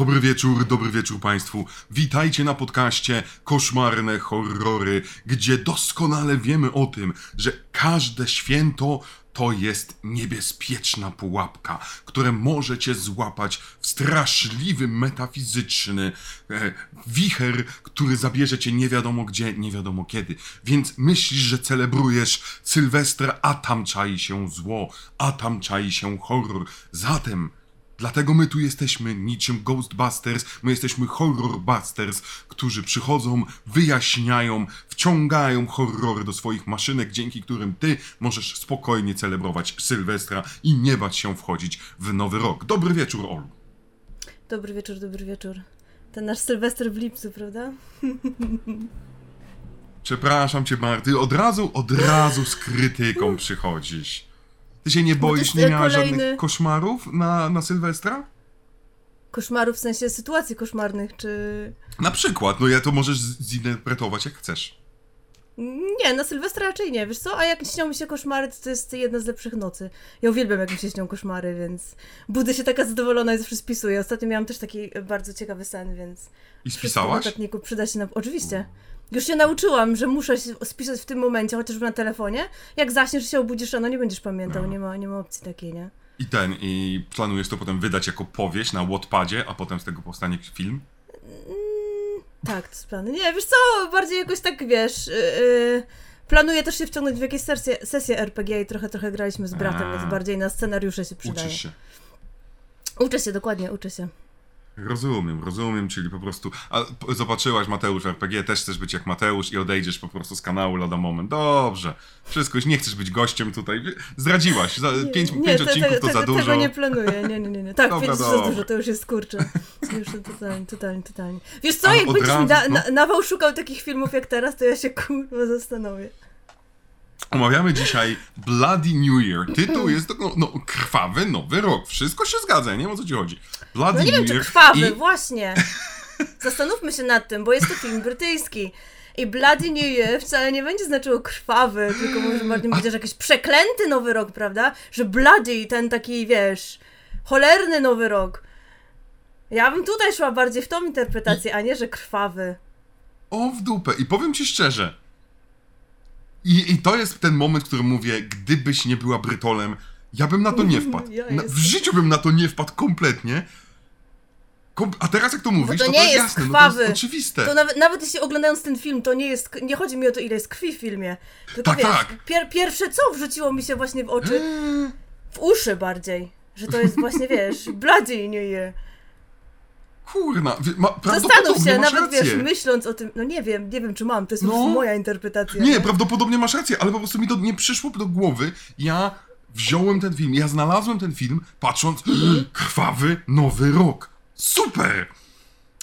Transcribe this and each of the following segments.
Dobry wieczór, dobry wieczór Państwu. Witajcie na podcaście Koszmarne Horrory, gdzie doskonale wiemy o tym, że każde święto to jest niebezpieczna pułapka, które może cię złapać w straszliwy, metafizyczny e, wicher, który zabierze cię nie wiadomo gdzie, nie wiadomo kiedy. Więc myślisz, że celebrujesz Sylwestra, a tam czai się zło, a tam czai się horror. Zatem Dlatego my tu jesteśmy niczym Ghostbusters, my jesteśmy Horrorbusters, którzy przychodzą, wyjaśniają, wciągają horrory do swoich maszynek, dzięki którym ty możesz spokojnie celebrować Sylwestra i nie bać się wchodzić w nowy rok. Dobry wieczór, Olu. Dobry wieczór, dobry wieczór. Ten nasz Sylwester w lipcu, prawda? Przepraszam cię, Marty, od razu, od razu z krytyką przychodzisz. Ty się nie No boisz, nie e, miałaś kolejny- żadnych koszmarów na, na Sylwestra? Koszmarów w sensie sytuacji koszmarnych, czy... Na przykład, no ja to możesz zinterpretować jak chcesz. Nie, na Sylwestra raczej nie, wiesz co? A jak śnią mi się koszmary, to to jest jedna z lepszych nocy. Ja uwielbiam, jak mi się śnią koszmary, więc budzę się taka zadowolona i zawsze spisuję. Ostatnio miałam też taki bardzo ciekawy sen, więc... I w spisałaś? notatniku przyda się na... Oczywiście. Już się nauczyłam, że muszę się spisać w tym momencie, chociażby na telefonie. Jak zaśniesz się obudzisz rano, nie będziesz pamiętał, nie ma, nie ma opcji takiej, nie? I ten, i planujesz to potem wydać jako powieść na Wattpadzie, a potem z tego powstanie film? Tak, to jest plan. Nie, wiesz co, bardziej jakoś tak, wiesz... Yy, planuję też się wciągnąć w jakieś sesje, sesje RPG i trochę, trochę graliśmy z bratem, A. więc bardziej na scenariusze się przydaje. Uczysz się. Uczę się, dokładnie, uczę się. Rozumiem, rozumiem, czyli po prostu. A zobaczyłaś Mateusz RPG, też chcesz być jak Mateusz i odejdziesz po prostu z kanału lada moment. Dobrze. Wszystko, już nie chcesz być gościem tutaj. Zdradziłaś. Za pięć, pięć te- odcinków te- to za dużo. Tego nie planuję, nie, nie, nie. nie. Tak, Dobra, pięć to za dobra. dużo, to już jest kurczę. Już totalnie, totalnie, totalnie. Wiesz co, A jak mi no. na, nawał szukał takich filmów jak teraz, to ja się kurwa zastanowię. Omawiamy dzisiaj Bloody New Year. Tytuł jest no, no, krwawy nowy rok. Wszystko się zgadza, nie wiem o co ci chodzi. Bloody No nie wiem, New czy Year krwawy, i właśnie. Zastanówmy się nad tym, bo jest to film brytyjski. I Bloody New Year wcale nie będzie znaczyło krwawy, tylko może bardziej będzie, że jakiś przeklęty nowy rok, prawda? Że Bloody, ten taki, wiesz, cholerny nowy rok. Ja bym tutaj szła bardziej w tą interpretację, a nie, że krwawy. O w dupę. I powiem ci szczerze. I, I to jest ten moment, w którym mówię, gdybyś nie była Brytolem, ja bym na to nie wpadł. Ja na, w życiu bym na to nie wpadł kompletnie. Kom a teraz jak to mówisz, to to, nie to jest jest jasne, no to jest oczywiste. To nawet, nawet jeśli oglądając ten film, to nie jest, nie chodzi mi o to, ile jest krwi w filmie. Tylko Tak, wiesz, tak. Pier, pierwsze co wrzuciło mi się właśnie w oczy, w uszy bardziej. Że to jest właśnie, wiesz, Bloody New Year. Kurna, ma, Zastanów się, masz nawet rację. wiesz, myśląc o tym, no nie wiem, nie wiem czy mam, to jest No. moja interpretacja. Nie, prawdopodobnie masz rację, ale po prostu mi to nie przyszło do głowy. Ja wziąłem ten film, ja znalazłem ten film, patrząc, krwawy nowy rok. Super!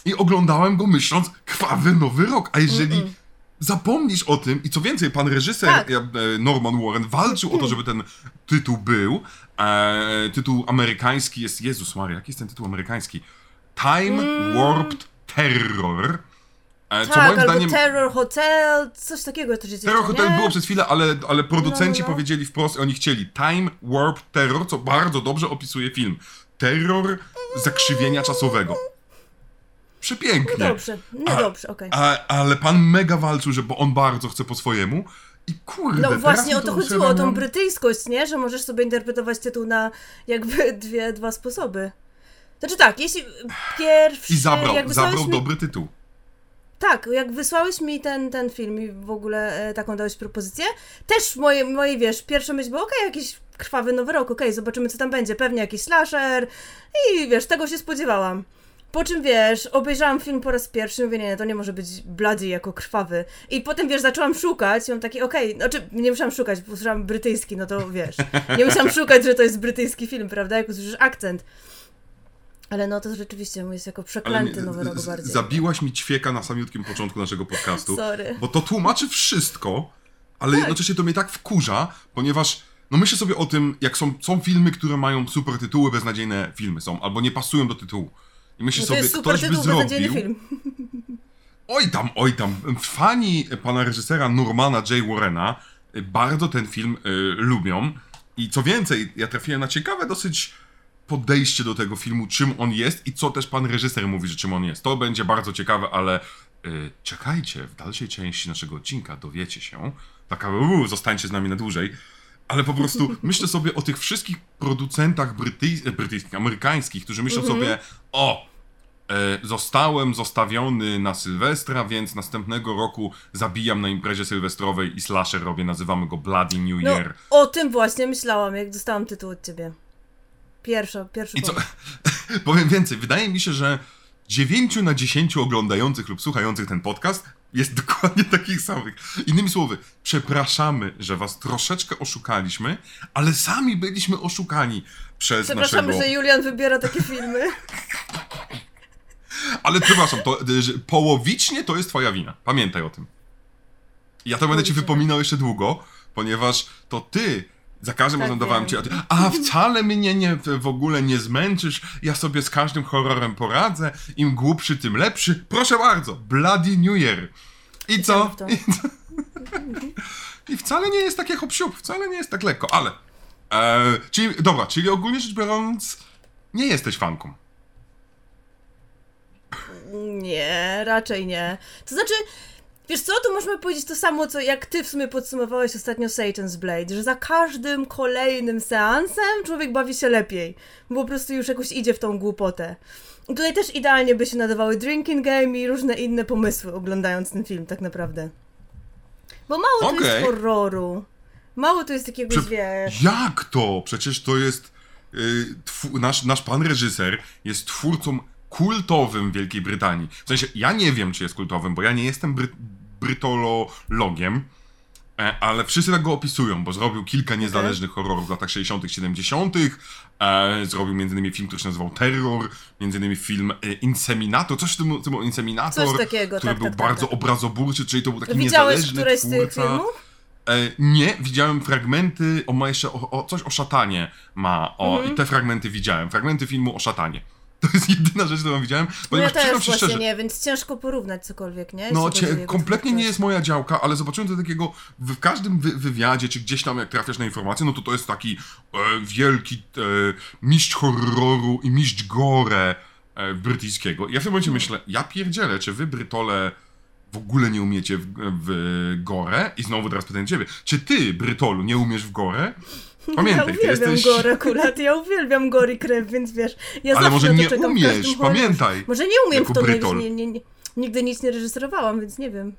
I oglądałem go myśląc, krwawy nowy rok. A jeżeli zapomnisz o tym, i co więcej, pan reżyser Tak. e, Norman Warren walczył o to, żeby ten tytuł był. E, tytuł amerykański jest, Jezus Maria, jaki jest ten tytuł amerykański? Time Warped Terror. E, co tak, moim zdaniem. Terror Hotel, coś takiego też jest Terror jeszcze, Hotel nie? było przez chwilę, ale, ale producenci No, no, no. powiedzieli wprost, oni chcieli Time Warp Terror, co bardzo dobrze opisuje film. Terror zakrzywienia czasowego. Przepięknie. No dobrze, no dobrze, okej. A, ale pan mega walczył, że bo on bardzo chce po swojemu. I kurde, No właśnie o to chodziło, o tą brytyjskość, nie? Że możesz sobie interpretować tytuł na jakby dwie, dwa sposoby. Znaczy tak, jeśli pierwszy... I zabrał, zabrał mi, dobry tytuł. Tak, jak wysłałeś mi ten, ten film i w ogóle e, taką dałeś propozycję, też moje, moje wiesz, pierwsza myśl była, okej, jakiś krwawy nowy rok, okej, zobaczymy co tam będzie, pewnie jakiś slasher i wiesz, tego się spodziewałam. Po czym wiesz, obejrzałam film po raz pierwszy mówię, nie, to nie może być Bloody jako krwawy. I potem wiesz, zaczęłam szukać i mam taki, okej, znaczy nie musiałam szukać, bo usłyszałam brytyjski, no to wiesz, nie musiałam szukać, że to jest brytyjski film, prawda, jak usłyszysz akcent. Ale no to rzeczywiście jest jako przeklęty nowy rok bardziej. Zabiłaś mi ćwieka na samiutkim początku naszego podcastu. Sorry. Bo to tłumaczy wszystko, ale Tak. jednocześnie to mnie tak wkurza, ponieważ no myślę sobie o tym, jak są, są filmy, które mają super tytuły, beznadziejne filmy są, albo nie pasują do tytułu. I myślę No sobie, jest super ktoś by tytuł, zrobił... film. Oj tam, oj tam. Fani pana reżysera Normana J. Warrena y, bardzo ten film y, lubią. I co więcej, ja trafiłem na ciekawe dosyć podejście do tego filmu, czym on jest i co też pan reżyser mówi, że czym on jest. To będzie bardzo ciekawe, ale y, czekajcie, w dalszej części naszego odcinka dowiecie się. Taka, uu, zostańcie z nami na dłużej. Ale po prostu myślę sobie o tych wszystkich producentach brytyj- brytyjskich, amerykańskich, którzy myślą sobie, o, e, zostałem zostawiony na Sylwestra, więc następnego roku zabijam na imprezie sylwestrowej i slasher robię, nazywamy go Bloody New No, Year. o tym właśnie myślałam, jak dostałam tytuł od ciebie. Pierwsza, pierwszy I co? Powiem więcej, wydaje mi się, że 9 na 10 oglądających lub słuchających ten podcast jest dokładnie takich samych. Innymi słowy, przepraszamy, że was troszeczkę oszukaliśmy, ale sami byliśmy oszukani przez Przepraszamy, naszego... że Julian wybiera takie filmy. Ale przepraszam, to y, połowicznie to jest twoja wina. Pamiętaj o tym. Ja to będę ci wypominał jeszcze długo, ponieważ to ty za każdym Tak, razem dawałem ci, a, wcale mnie nie, w ogóle nie zmęczysz, ja sobie z każdym horrorem poradzę, im głupszy, tym lepszy. Proszę bardzo, Bloody New Year. I co? I, co? I wcale nie jest takie hop wcale nie jest tak lekko, ale... E, czyli, dobra, czyli ogólnie rzecz biorąc, nie jesteś fanką. Nie, raczej nie. To znaczy, wiesz co, tu możemy powiedzieć to samo, co jak ty w sumie podsumowałeś ostatnio Satan's Blade, że za każdym kolejnym seansem człowiek bawi się lepiej, bo po prostu już jakoś idzie w tą głupotę. I tutaj też idealnie by się nadawały drinking game i różne inne pomysły oglądając ten film, tak naprawdę. Bo mało tu Okej. jest horroru. Mało tu jest jakiegoś, Prze- wiesz... Jak to? Przecież to jest. y, twu- nasz, nasz pan reżyser jest twórcą kultowym w Wielkiej Brytanii. W sensie, ja nie wiem, czy jest kultowym, bo ja nie jestem bry, brytologiem, e, ale wszyscy tak go opisują, bo zrobił kilka niezależnych horrorów w latach 60., 70., e, zrobił m.in. film, który się nazywał Terror, m.in. film e, Inseminator, coś w tym, tym Inseminator, Coś takiego, który tak, był tak, tak, bardzo tak. obrazoburczy, czyli to był taki Widziałeś niezależny któreś z tych filmów? E, nie, widziałem fragmenty, on ma jeszcze o, o, coś o szatanie ma, o, Mhm. i te fragmenty widziałem, fragmenty filmu o szatanie. To jest jedyna rzecz, którą widziałem, No ja też właśnie szczerze, nie, więc ciężko porównać cokolwiek, nie? no cie, kompletnie nie jest moja działka, ale zobaczyłem to takiego, w, każdym wy, wywiadzie, czy gdzieś tam jak trafiasz na informacje, no to to jest taki e, wielki e, mistrz horroru i mistrz gore e, brytyjskiego. I ja w tym momencie myślę, ja pierdzielę, czy wy Brytole w ogóle nie umiecie w, w gore? I znowu teraz pytam ciebie, czy ty, Brytolu, nie umiesz w gore? Pamiętaj, ja uwielbiam jesteś... akurat, ja uwielbiam gore i krew, więc wiesz, ja Ale zawsze może nie umiesz, pamiętaj, Może nie umiem w to, nie, nie, nie, nigdy nic nie reżyserowałam, więc nie wiem.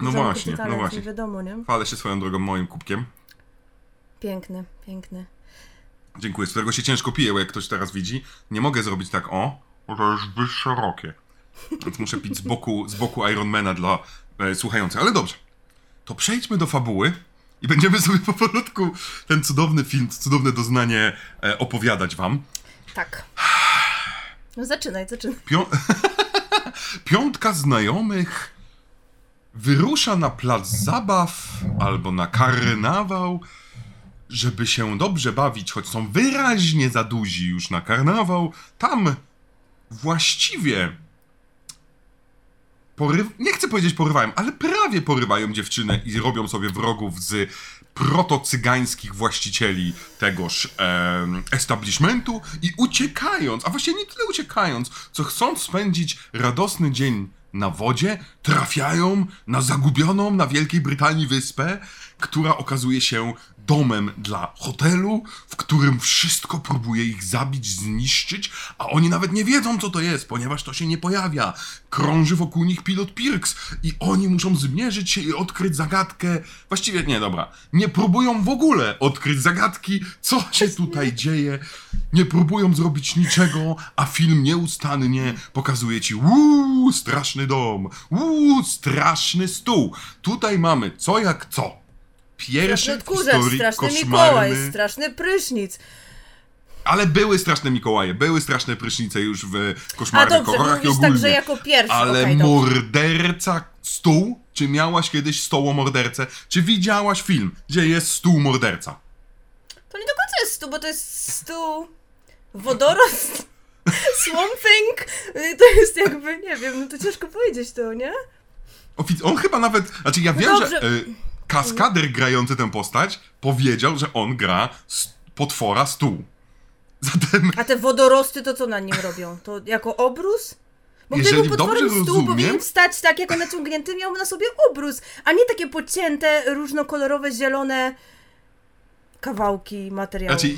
No Żaden właśnie, talent, no właśnie. Nie wiadomo, nie? Chwalę się swoją drogą moim kubkiem. Piękny, piękny. Dziękuję, z którego się ciężko pije, bo jak ktoś teraz widzi, nie mogę zrobić tak o, bo to jest zbyt szerokie. Więc muszę pić z boku, z boku Ironmana dla e, słuchających. Ale dobrze, to przejdźmy do fabuły i będziemy sobie powolutku ten cudowny film, cudowne doznanie e, opowiadać wam. Tak. No zaczynaj, zaczynaj. Pią... Piątka znajomych wyrusza na plac zabaw albo na karnawał, żeby się dobrze bawić, choć są wyraźnie za duzi już na karnawał. Tam właściwie poryw... nie chcę powiedzieć porywają, ale prawie porywają dziewczynę i robią sobie wrogów z protocygańskich właścicieli tegoż em, establishmentu i uciekając, a właściwie nie tyle uciekając, co chcąc spędzić radosny dzień na wodzie, trafiają na zagubioną na Wielkiej Brytanii wyspę, która okazuje się domem dla hotelu, w którym wszystko próbuje ich zabić, zniszczyć, a oni nawet nie wiedzą, co to jest, ponieważ to się nie pojawia. Krąży wokół nich pilot Pirks i oni muszą zmierzyć się i odkryć zagadkę. Właściwie nie, dobra. Nie próbują w ogóle odkryć zagadki, co się tutaj dzieje. Nie próbują zrobić niczego, a film nieustannie pokazuje ci uuu, straszny dom, uuu, straszny stół. Tutaj mamy co jak co. Pierwszy w historii straszny koszmarny... Mikołaj, straszny prysznic. Ale były straszne Mikołaje, były straszne prysznice już w A koszmarnych dobrze, horrorach i ogólnie. tak, że jako pierwszy, Ale dobrze. morderca stół? Czy miałaś kiedyś stoło mordercę? Czy widziałaś film, gdzie jest stół morderca? To nie do końca jest stół, bo to jest stół... Wodorost... Swamp Thing, to jest jakby, nie wiem, no to ciężko powiedzieć to, nie? On chyba nawet, znaczy ja wiem, dobrze. że y, kaskader grający tę postać powiedział, że on gra potwora stół. Zatem, A te wodorosty to co na nim robią? To jako obrus? Bo Jeżeli gdyby potworem stół rozumiem- powinien wstać tak jako naciągnięty, miał na sobie obrus, a nie takie pocięte, różnokolorowe, zielone kawałki materiału. znaczy,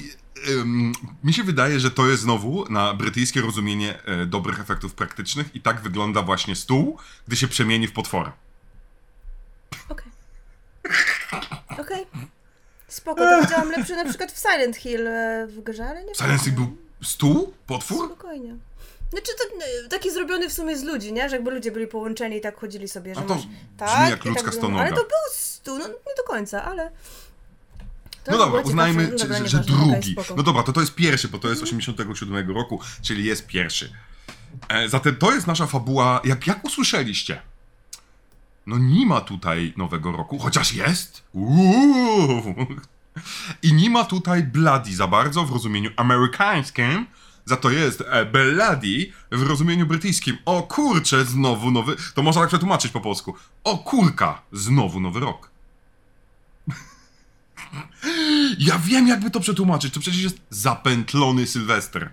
ym, mi się wydaje, że to jest znowu na brytyjskie rozumienie e, dobrych efektów praktycznych i tak wygląda właśnie stół, gdy się przemieni w potwora. Okej. Okej. Spoko, to widziałam lepszy na przykład w Silent Hill e, w grze, ale nie Silent Hill był stół? Potwór? Spokojnie. Znaczy to, e, taki zrobiony w sumie z ludzi, nie? Że jakby ludzie byli połączeni i tak chodzili sobie, że A to masz... Tak, jak i ludzka tak stonoga. Ale to był stół, no nie do końca, ale... To No dobra, uznajmy, No że, że, drugi. spoko. No dobra, to to jest pierwszy, bo to jest 87 roku, czyli jest pierwszy. E, zatem to jest nasza fabuła, jak, jak usłyszeliście. No nie ma tutaj nowego roku, chociaż jest. Uuu. I nie ma tutaj Bloody za bardzo w rozumieniu amerykańskim, za to jest e, Bloody w rozumieniu brytyjskim. O kurcze, znowu nowy... To można tak przetłumaczyć po polsku. O kurka, znowu nowy rok. Ja wiem, jakby to przetłumaczyć. To przecież jest zapętlony Sylwester.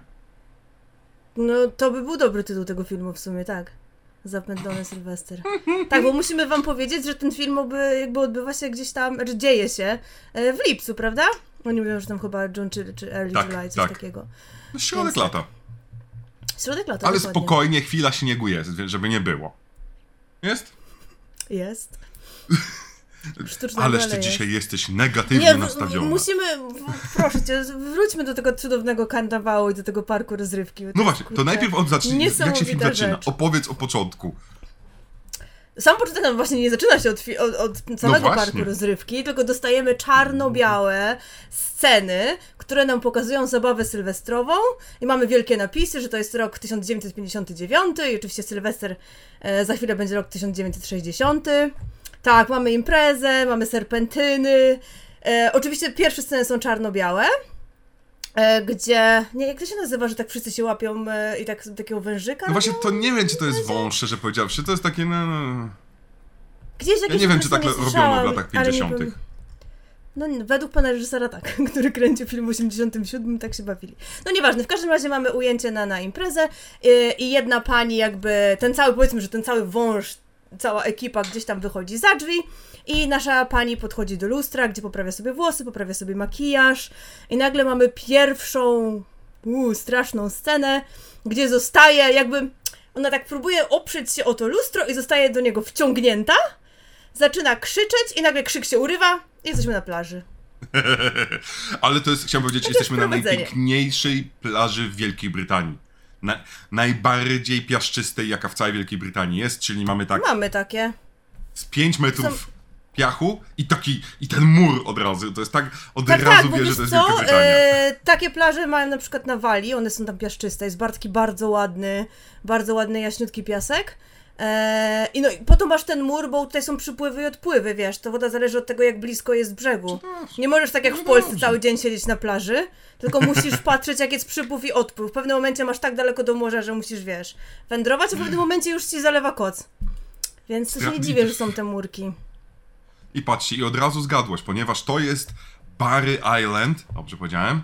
No to by był dobry tytuł tego filmu w sumie, tak. Zapętlony Sylwester. Tak, bo musimy wam powiedzieć, że ten film oby, jakby odbywa się gdzieś tam, znaczy dzieje się e, w lipcu, prawda? Oni mówią, że tam chyba John czy, czy Early Tak, July, coś tak. takiego. No, środek Więc tak. lata. Środek lata, Ale dokładnie. spokojnie, chwila śniegu jest, żeby nie było. Jest? Jest. Sztucznego, Ależ ty dzisiaj jest. jesteś negatywnie Nie, nastawiona. musimy, proszę cię, wróćmy do tego cudownego karnawału i do tego parku rozrywki. No właśnie, to najpierw od zacznij. Jak się film zaczyna? rzecz. Opowiedz o początku. Sam początek nam właśnie nie zaczyna się od, od, od samego No parku rozrywki, tylko dostajemy czarno-białe sceny, które nam pokazują zabawę sylwestrową i mamy wielkie napisy, że to jest rok 1959 i oczywiście Sylwester e, za chwilę będzie rok 1960. Tak, mamy imprezę, mamy serpentyny. E, oczywiście pierwsze sceny są czarno-białe. E, gdzie, nie, jak to się nazywa, że tak wszyscy się łapią e, i tak takiego wężyka? No właśnie, to nie wiem, czy to jest wąż, szczerze powiedziawszy. To jest takie, no... no. Gdzieś Ja nie wiem, czy tak robiono w latach ale nie 50. powiem- No, według pana reżysera tak, który kręcił film w 87, tak się bawili. No nieważne, w każdym razie mamy ujęcie na, na imprezę yy, i jedna pani jakby, ten cały, powiedzmy, że ten cały wąż, cała ekipa gdzieś tam wychodzi za drzwi i nasza pani podchodzi do lustra, gdzie poprawia sobie włosy, poprawia sobie makijaż i nagle mamy pierwszą, uu, straszną scenę, gdzie zostaje jakby, ona tak próbuje oprzeć się o to lustro i zostaje do niego wciągnięta, zaczyna krzyczeć i nagle krzyk się urywa i jesteśmy na plaży. Ale to jest, chciałem powiedzieć, jesteśmy na najpiękniejszej plaży w Wielkiej Brytanii. Na, najbardziej piaszczystej, jaka w całej Wielkiej Brytanii jest, czyli mamy tak Mamy takie. z 5 metrów Są- piachu i taki, i ten mur od razu. To jest tak, od Tak, razu tak, wiesz, że to jest co, Wielka Brytania. e, takie plaże mają na przykład na Walii, one są tam piaszczyste, jest Bartki bardzo ładny, bardzo ładny jaśniutki piasek. E, I no i potem masz ten mur, bo tutaj są przypływy i odpływy, wiesz, to woda zależy od tego, jak blisko jest brzegu. Nie możesz tak jak w Polsce cały dzień siedzieć na plaży, tylko musisz patrzeć, jak jest przypływ i odpływ. W pewnym momencie masz tak daleko do morza, że musisz, wiesz, wędrować, a w pewnym momencie już ci zalewa koc. Więc to się nie dziwię, że są te murki. I patrzcie, i od razu zgadłaś, ponieważ to jest Barry Island, dobrze powiedziałem?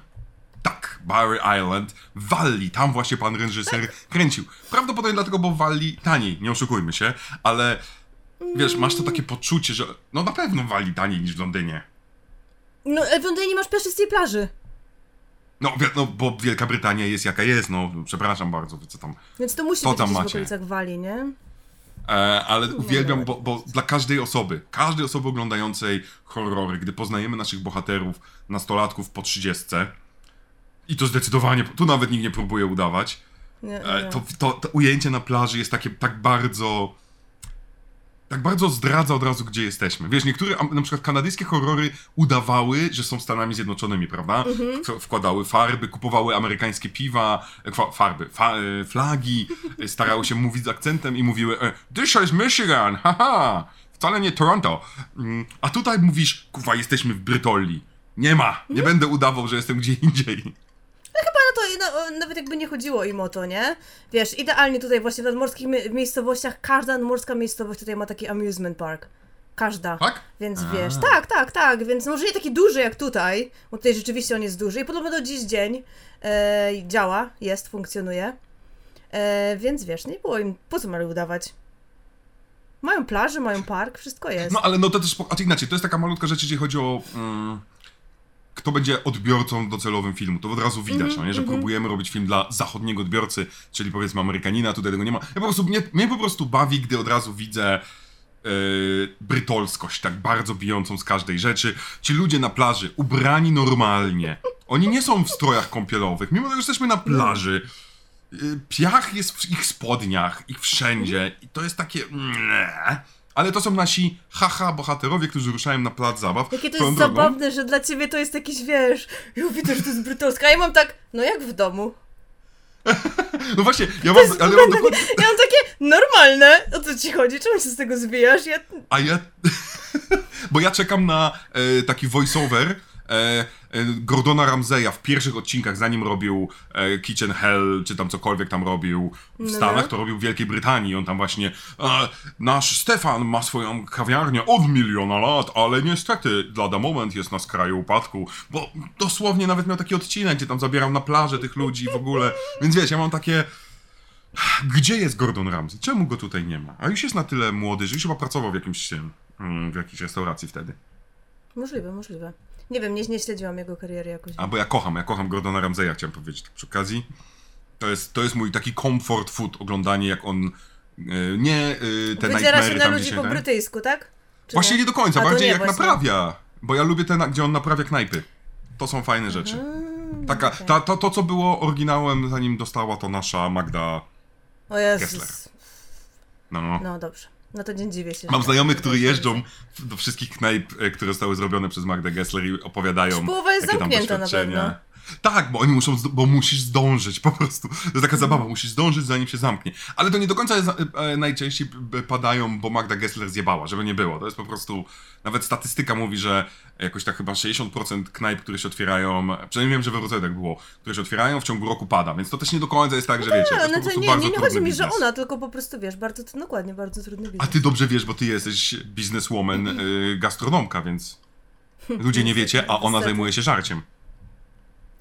Tak, Barry Island w Walli, tam właśnie pan reżyser kręcił. Prawdopodobnie dlatego, bo w Walli taniej, nie oszukujmy się, ale wiesz, masz to takie poczucie, że no na pewno w Walli taniej niż w Londynie. No, e, w Londynie nie masz piaszczystej plaży. No, no bo Wielka Brytania jest jaka jest, no przepraszam bardzo, co tam. Więc to musi Co być tam gdzieś w macie? okolicach Walii, nie? E, ale uwielbiam, bo, bo dla każdej osoby, każdej osoby oglądającej horrory, gdy poznajemy naszych bohaterów, nastolatków po trzydziestce, i to zdecydowanie, tu nawet nikt nie próbuje udawać, Nie, nie, e, nie. to, to, to ujęcie na plaży jest takie tak bardzo. Tak bardzo zdradza od razu, gdzie jesteśmy. Wiesz, niektóre na przykład kanadyjskie horrory udawały, że są Stanami Zjednoczonymi, prawda? W- Wkładały farby, kupowały amerykańskie piwa, e, farby, fa, e, flagi, starały się mówić z akcentem i mówiły This is Michigan, haha, wcale nie Toronto. Mm, A tutaj mówisz, kurwa, jesteśmy w Brytolii. Nie ma, nie będę udawał, że jestem gdzie indziej. No to no, nawet jakby nie chodziło im o to, nie? Wiesz, idealnie tutaj właśnie w nadmorskich mi- miejscowościach, każda nadmorska miejscowość tutaj ma taki amusement park. Każda. Tak? Więc A. wiesz, tak, tak, tak, więc może nie taki duży jak tutaj, bo tutaj rzeczywiście on jest duży i podobno do dziś dzień e, działa, jest, funkcjonuje. E, więc wiesz, nie było im, po co mieli udawać? Mają plażę, mają park, wszystko jest. No ale no to też, a to inaczej, to jest taka malutka rzecz, jeżeli chodzi o mm, kto będzie odbiorcą docelowym filmu, to od razu widać, Mhm, no nie, że próbujemy robić film dla zachodniego odbiorcy, czyli powiedzmy Amerykanina, tutaj tego nie ma. Ja po prostu, mnie, mnie po prostu bawi, gdy od razu widzę yy, brytolskość, tak bardzo bijącą z każdej rzeczy. Ci ludzie na plaży, ubrani normalnie, oni nie są w strojach kąpielowych, mimo tego, że jesteśmy na plaży. Yy, Piach jest w ich spodniach, ich wszędzie i to jest takie... Nie. Ale to są nasi haha bohaterowie, którzy ruszają na plac zabaw. Jakie to jest drogą- zabawne, że dla ciebie to jest jakiś, wiesz, ja widzę, że to jest brytolska, a ja mam tak, no jak w domu. No właśnie, ja mam, ale ja mam dokładnie, Ja mam takie normalne, o co ci chodzi, czemu się z tego zwijasz? Ja... a ja, bo ja czekam na e, taki voiceover Gordona Ramseya w pierwszych odcinkach, zanim robił e, Kitchen Hell, czy tam cokolwiek tam robił w No. Stanach, to robił w Wielkiej Brytanii. On tam właśnie, e, nasz Stefan ma swoją kawiarnię od miliona lat, ale niestety lada moment jest na skraju upadku, bo dosłownie nawet miał taki odcinek, gdzie tam zabierał na plażę tych ludzi w ogóle. Więc wiesz, ja mam takie... Gdzie jest Gordon Ramsay? Czemu go tutaj nie ma? A już jest na tyle młody, że już chyba pracował w jakimś mm, w jakiejś restauracji wtedy. Możliwe, możliwe. Nie wiem, nie, nie śledziłam jego kariery jakoś. A bo ja kocham, ja kocham Gordona Ramsaya, chciałem powiedzieć tak przy okazji. To jest, to jest mój taki comfort food, oglądanie jak on, e, nie e, te Wydziera się na ludzi dzisiaj, po ten. brytyjsku, tak? Czy Właśnie nie do końca, A, bardziej nie, jak właśnie. naprawia. Bo ja lubię te, na- gdzie on naprawia knajpy. To są fajne rzeczy. Taka, okej. ta, to, to, co było oryginałem, zanim dostała to nasza Magda. O Jezus. Kessler. No. No dobrze. No to nie dziwię się. Mam że- znajomych, którzy jeżdżą do wszystkich knajp, e, które zostały zrobione przez Magdę Gessler i opowiadają. Połowa jest jakie tam zamknięta na doświadczenia. Tak, bo oni muszą, bo musisz zdążyć po prostu. To jest taka zabawa, musisz zdążyć zanim się zamknie. Ale to nie do końca jest, e, najczęściej padają, bo Magda Gessler zjebała, żeby nie było. To jest po prostu, nawet statystyka mówi, że jakoś tak chyba 60% knajp, które się otwierają, przynajmniej wiem, że we Wrocławiu tak było, które się otwierają w ciągu roku pada, więc to też nie do końca jest tak, że wiecie, Nie, jest po no to prostu nie, nie, nie chodzi mi, że ona, tylko po prostu wiesz, bardzo, to dokładnie, bardzo trudny A biznes. ty dobrze wiesz, bo ty jesteś bizneswoman, y, gastronomka, więc ludzie nie wiecie, a ona zajmuje się żarciem.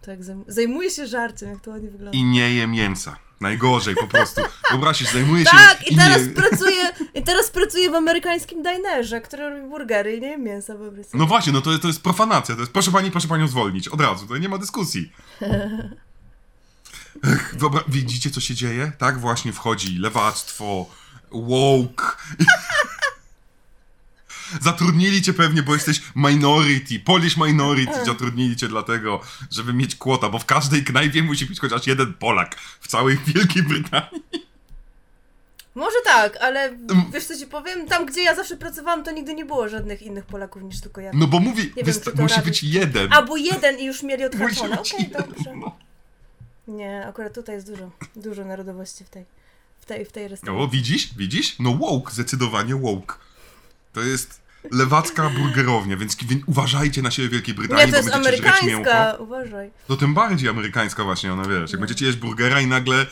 Tak, zajm- zajmuje się żarciem, jak to ładnie wygląda. I nie je mięsa. Najgorzej po prostu. Wyobraź się, zajmuje się... Tak, i teraz nie... pracuję, i teraz pracuję w amerykańskim dinerze, który robi burgery i nie jem mięsa po prostu. No właśnie, no to, jest- to jest profanacja. To jest, proszę pani, proszę panią zwolnić. Od razu, to nie ma dyskusji. Dobra, widzicie, co się dzieje? Tak właśnie wchodzi lewactwo, woke. Zatrudnili cię pewnie, bo jesteś minority, Polish minority. Zatrudnili cię dlatego, żeby mieć kwota, bo w każdej knajpie musi być chociaż jeden Polak w całej Wielkiej Brytanii. Może tak, ale Mm. wiesz co ci powiem? Tam, gdzie ja zawsze pracowałam, to nigdy nie było żadnych innych Polaków niż tylko ja. No bo mówi, wiem, wysta- czy to musi być jeden. Albo jeden i już mieli odhaczone. Okej, jeden, dobrze. no. Nie, akurat tutaj jest dużo, dużo narodowości w tej, w tej, w tej restauracji. O, widzisz? Widzisz? No woke, zdecydowanie woke. To jest lewacka burgerownia, więc uważajcie na siebie w Wielkiej Brytanii, Nie, to jest bo będziecie żreć amerykańska, mięcho. uważaj. To tym bardziej amerykańska właśnie ona, wiesz. Jak No. będziecie jeść burgera i nagle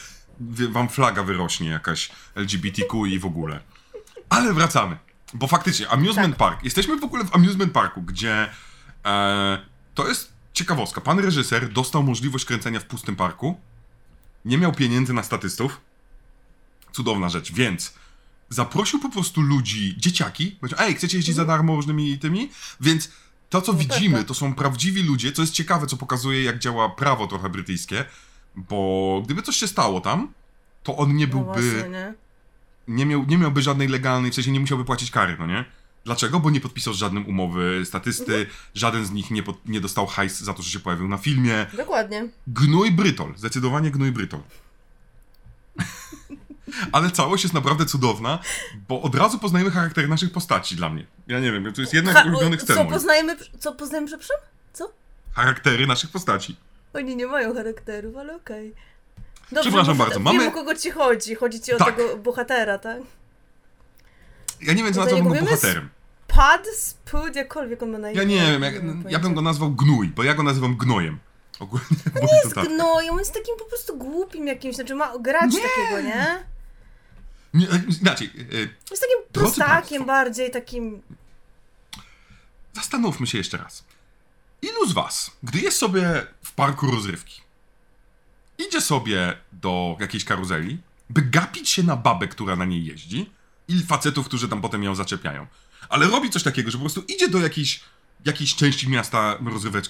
wam flaga wyrośnie jakaś LGBTQ i w ogóle. Ale wracamy. Bo faktycznie, Amusement Tak. Park. Jesteśmy w ogóle w Amusement Parku, gdzie e, to jest ciekawostka. Pan reżyser dostał możliwość kręcenia w pustym parku. Nie miał pieniędzy na statystów. Cudowna rzecz, więc zaprosił po prostu ludzi, dzieciaki. Powiedział, ej, chcecie jeździć za darmo różnymi tymi? Więc to, co No widzimy, tak. to są prawdziwi ludzie, co jest ciekawe, co pokazuje, jak działa prawo trochę brytyjskie, bo gdyby coś się stało tam, to on nie No byłby, właśnie, nie? nie, miał, nie miałby żadnej legalnej, w sensie nie musiałby płacić kary, no nie? Dlaczego? Bo nie podpisał z żadnym umowy statysty, Mhm. żaden z nich nie, pod, nie dostał hajs za to, że się pojawił na filmie. Dokładnie. Gnój Brytol, zdecydowanie gnój Brytol. Ale całość jest naprawdę cudowna, bo od razu poznajemy charaktery naszych postaci dla mnie. Ja nie wiem, to jest jedna z ulubionych scen co moich. poznajemy, co poznajemy, przepraszam? Co? Charaktery naszych postaci. Oni nie mają charakterów, ale okej. Dobrze, Przepraszam bardzo, Wiem, mamy- o kogo ci chodzi. Chodzi ci o Tak. tego bohatera, tak? Ja nie wiem, co nazwałbym nie go bohaterem. Pad, spud, jakkolwiek on ma na imię. Ja nie wiem, jak, ja bym go nazwał gnój, bo ja go nazywam gnojem. Ogólnie, bo jest tak. gnojem, on jest takim po prostu głupim jakimś, znaczy ma grać Nie. takiego, nie? E, inaczej, e, Jest takim prostakiem bardziej, takim... zastanówmy się jeszcze raz. Ilu z was, gdy jest sobie w parku rozrywki, idzie sobie do jakiejś karuzeli, by gapić się na babę, która na niej jeździ i facetów, którzy tam potem ją zaczepiają. Ale robi coś takiego, że po prostu idzie do jakiejś, jakiejś części miasta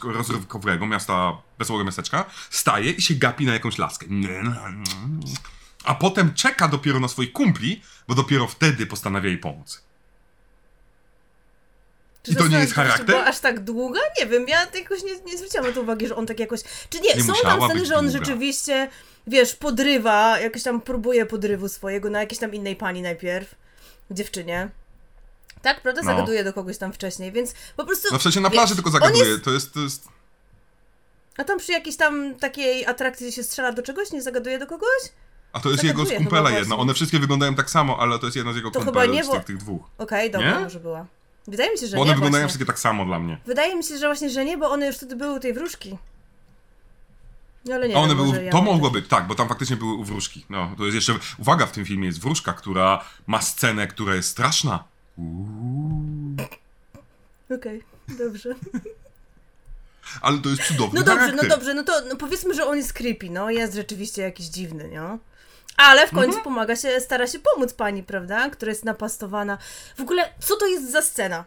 rozrywkowego, miasta wesołego miasteczka, staje i się gapi na jakąś laskę. A potem czeka dopiero na swoich kumpli, bo dopiero wtedy postanawia jej pomóc. Czy I to nie jest charakter? Była aż tak długa? Nie wiem, ja jakoś nie, nie zwróciłam na to uwagi, że on tak jakoś... Czy nie, Nie są tam sceny, że on długa. rzeczywiście, wiesz, podrywa, jakoś tam próbuje podrywu swojego na jakiejś tam innej pani najpierw, dziewczynie. Tak, prawda? No. Zagaduje do kogoś tam wcześniej, więc po prostu... No w sensie na wiesz, plaży tylko on zagaduje, Jest, to jest... To jest... a tam przy jakiejś tam takiej atrakcji się strzela do czegoś, nie zagaduje do kogoś? A to jest Zagaduje jego z kumpela jedna. One wszystkie wyglądają tak samo, ale to jest jedna z jego To chyba kumpel nie, z tych, tych dwóch. Okej, dobra, Nie? może była. Wydaje mi się, że Bo one nie wyglądają właśnie. wszystkie tak samo dla mnie. Wydaje mi się, że właśnie, że nie, bo one już wtedy były u tej wróżki. No ale nie A one były, ja to mam mogło być, tak, bo tam faktycznie były u wróżki. No, to jest jeszcze, uwaga, w tym filmie jest wróżka, która ma scenę, która jest straszna. Okej, dobrze. Ale to jest cudowny No dobrze, charakter. no dobrze, no to no powiedzmy, że on jest creepy, no, jest rzeczywiście jakiś dziwny, nie? Ale w końcu Mhm. pomaga się, stara się pomóc pani, prawda? Która jest napastowana. W ogóle, co to jest za scena?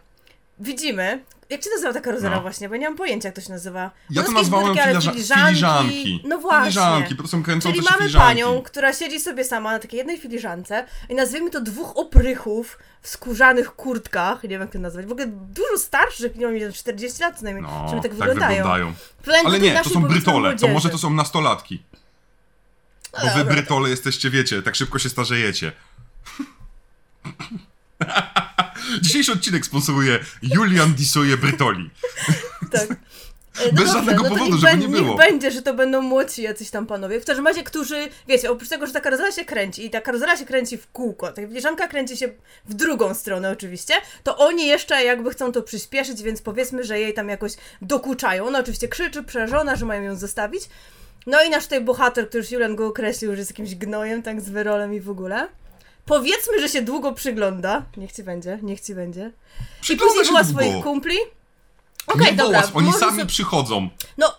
Widzimy, jak się nazywa ta karuzela No. właśnie, bo ja nie mam pojęcia, jak to się nazywa. Ja to nazwałem filiża- filiżanki. No właśnie. Filiżanki, to są kręcące Czyli mamy filiżanki. panią, która siedzi sobie sama na takiej jednej filiżance i nazwijmy to dwóch oprychów w skórzanych kurtkach, nie wiem jak to nazwać, w ogóle dużo starszych, nie wiem, 40 lat co najmniej, No, żeby tak tak wyglądają. wyglądają. Ale nie, to są brytole. To może to są nastolatki. Bo No wy brytole jesteście, wiecie, tak szybko się starzejecie. Dzisiejszy odcinek sponsoruje Julian Disuje Brytoli. Tak. E, Bez żadnego no powodu, żeby nie było. Niech będzie, że to będą młodsi jacyś tam panowie. W każdym razie, którzy, wiecie, oprócz tego, że ta karuzela się kręci i ta karuzela się kręci w kółko, ta filiżanka kręci się w drugą stronę oczywiście, to oni jeszcze jakby chcą to przyspieszyć, więc powiedzmy, że jej tam jakoś dokuczają. Ona oczywiście krzyczy, przerażona, że mają ją zostawić. No i nasz tutaj bohater, który już Julian go określił, że jest jakimś gnojem, tak z wyrolem i w ogóle. Powiedzmy, że się długo przygląda. Niech ci będzie, niech ci będzie. I Przygląda później się woła długo. swoich kumpli. Okej, nie dobra. oni sami sobie- przychodzą. no,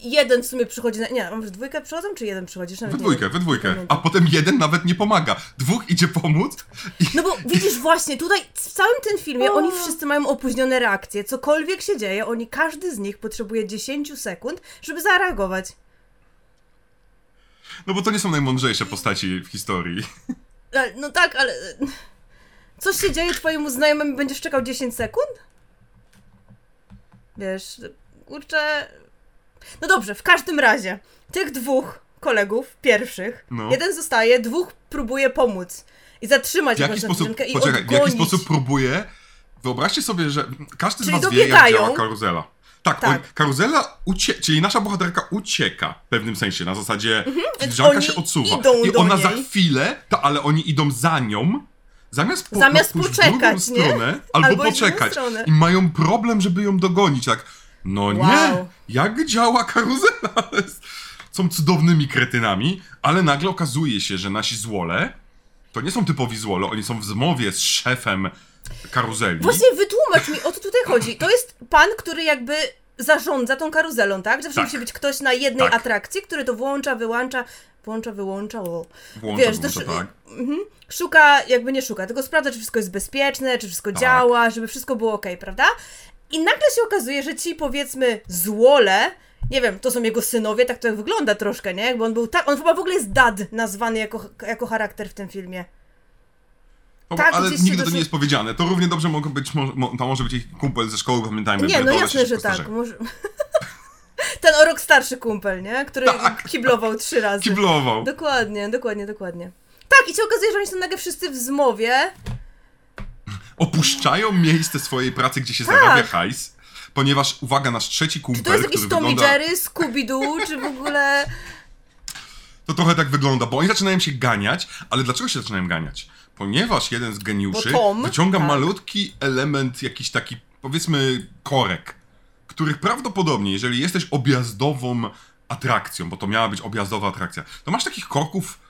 jeden w sumie przychodzi na... Nie, może w dwójkę przychodzą, czy jeden przychodzi? Nawet We dwójkę, we dwójkę. A potem jeden nawet nie pomaga. Dwóch idzie pomóc i No bo widzisz właśnie, tutaj w całym tym filmie oni wszyscy mają opóźnione reakcje. Cokolwiek się dzieje, oni, każdy z nich potrzebuje 10 sekund, żeby zareagować. No bo to nie są najmądrzejsze postaci w historii. E, No tak, ale... e, Coś się dzieje twojemu znajomemu będziesz czekał 10 sekund? Wiesz, kurczę... No dobrze, w każdym razie, tych dwóch kolegów, pierwszych, No. jeden zostaje, dwóch próbuje pomóc i zatrzymać W jaki jakąś sposób, i poczekaj, w odgonić. jaki sposób próbuje? Wyobraźcie sobie, że każdy z Czyli was wie, jak działa karuzela. Tak, Tak. On, karuzela ucie... czyli nasza bohaterka ucieka w pewnym sensie, na zasadzie Mhm, filiżanka oni się odsuwa. I ona niej. za chwilę, to, ale oni idą za nią, zamiast, po, Zamiast w poczekać, drugą nie? stronę, albo, Albo w poczekać. I mają problem, żeby ją dogonić, tak, no nie, Wow. jak działa karuzela? Są cudownymi kretynami, ale nagle okazuje się, że nasi złole to nie są typowi złole, oni są w zmowie z szefem karuzeli. Właśnie wytłumacz mi, o co tutaj chodzi. To jest pan, który jakby zarządza tą karuzelą, tak? Zawsze Tak. musi być ktoś na jednej Tak. atrakcji, który to włącza, wyłącza, włącza, wyłącza, o. Włącza, Wiesz, włącza, też- tak. Szuka, jakby nie szuka, tylko sprawdza, czy wszystko jest bezpieczne, czy wszystko Tak. działa, żeby wszystko było ok, prawda? I nagle się okazuje, że ci powiedzmy złole, nie wiem, to są jego synowie, tak to jak wygląda troszkę, nie? Jakby on był tak, on chyba w ogóle jest dad nazwany jako, jako charakter w tym filmie. No, tak, ale nigdy to nie jest powiedziane. To równie dobrze mogą być, mo, to może być ich kumpel ze szkoły, pamiętajmy. Nie, no jasne, że tak. Może... Ten o rok starszy kumpel, nie? Który Tak. kiblował trzy razy. Kiblował. Dokładnie, dokładnie, dokładnie. Tak, i się okazuje, że oni są nagle wszyscy w zmowie. Opuszczają miejsce swojej pracy, gdzie się Tak. zarabia hajs, ponieważ, uwaga, nasz trzeci kumpel, Czy to jest jakiś Tommy wygląda... Jerry, Scooby-Doo, czy w ogóle... To trochę tak wygląda, bo oni zaczynają się ganiać, ale dlaczego się zaczynają ganiać? Ponieważ jeden z geniuszy Tom, wyciąga tak. malutki element, jakiś taki, powiedzmy, korek, których prawdopodobnie, jeżeli jesteś objazdową atrakcją, bo to miała być objazdowa atrakcja, to masz takich korków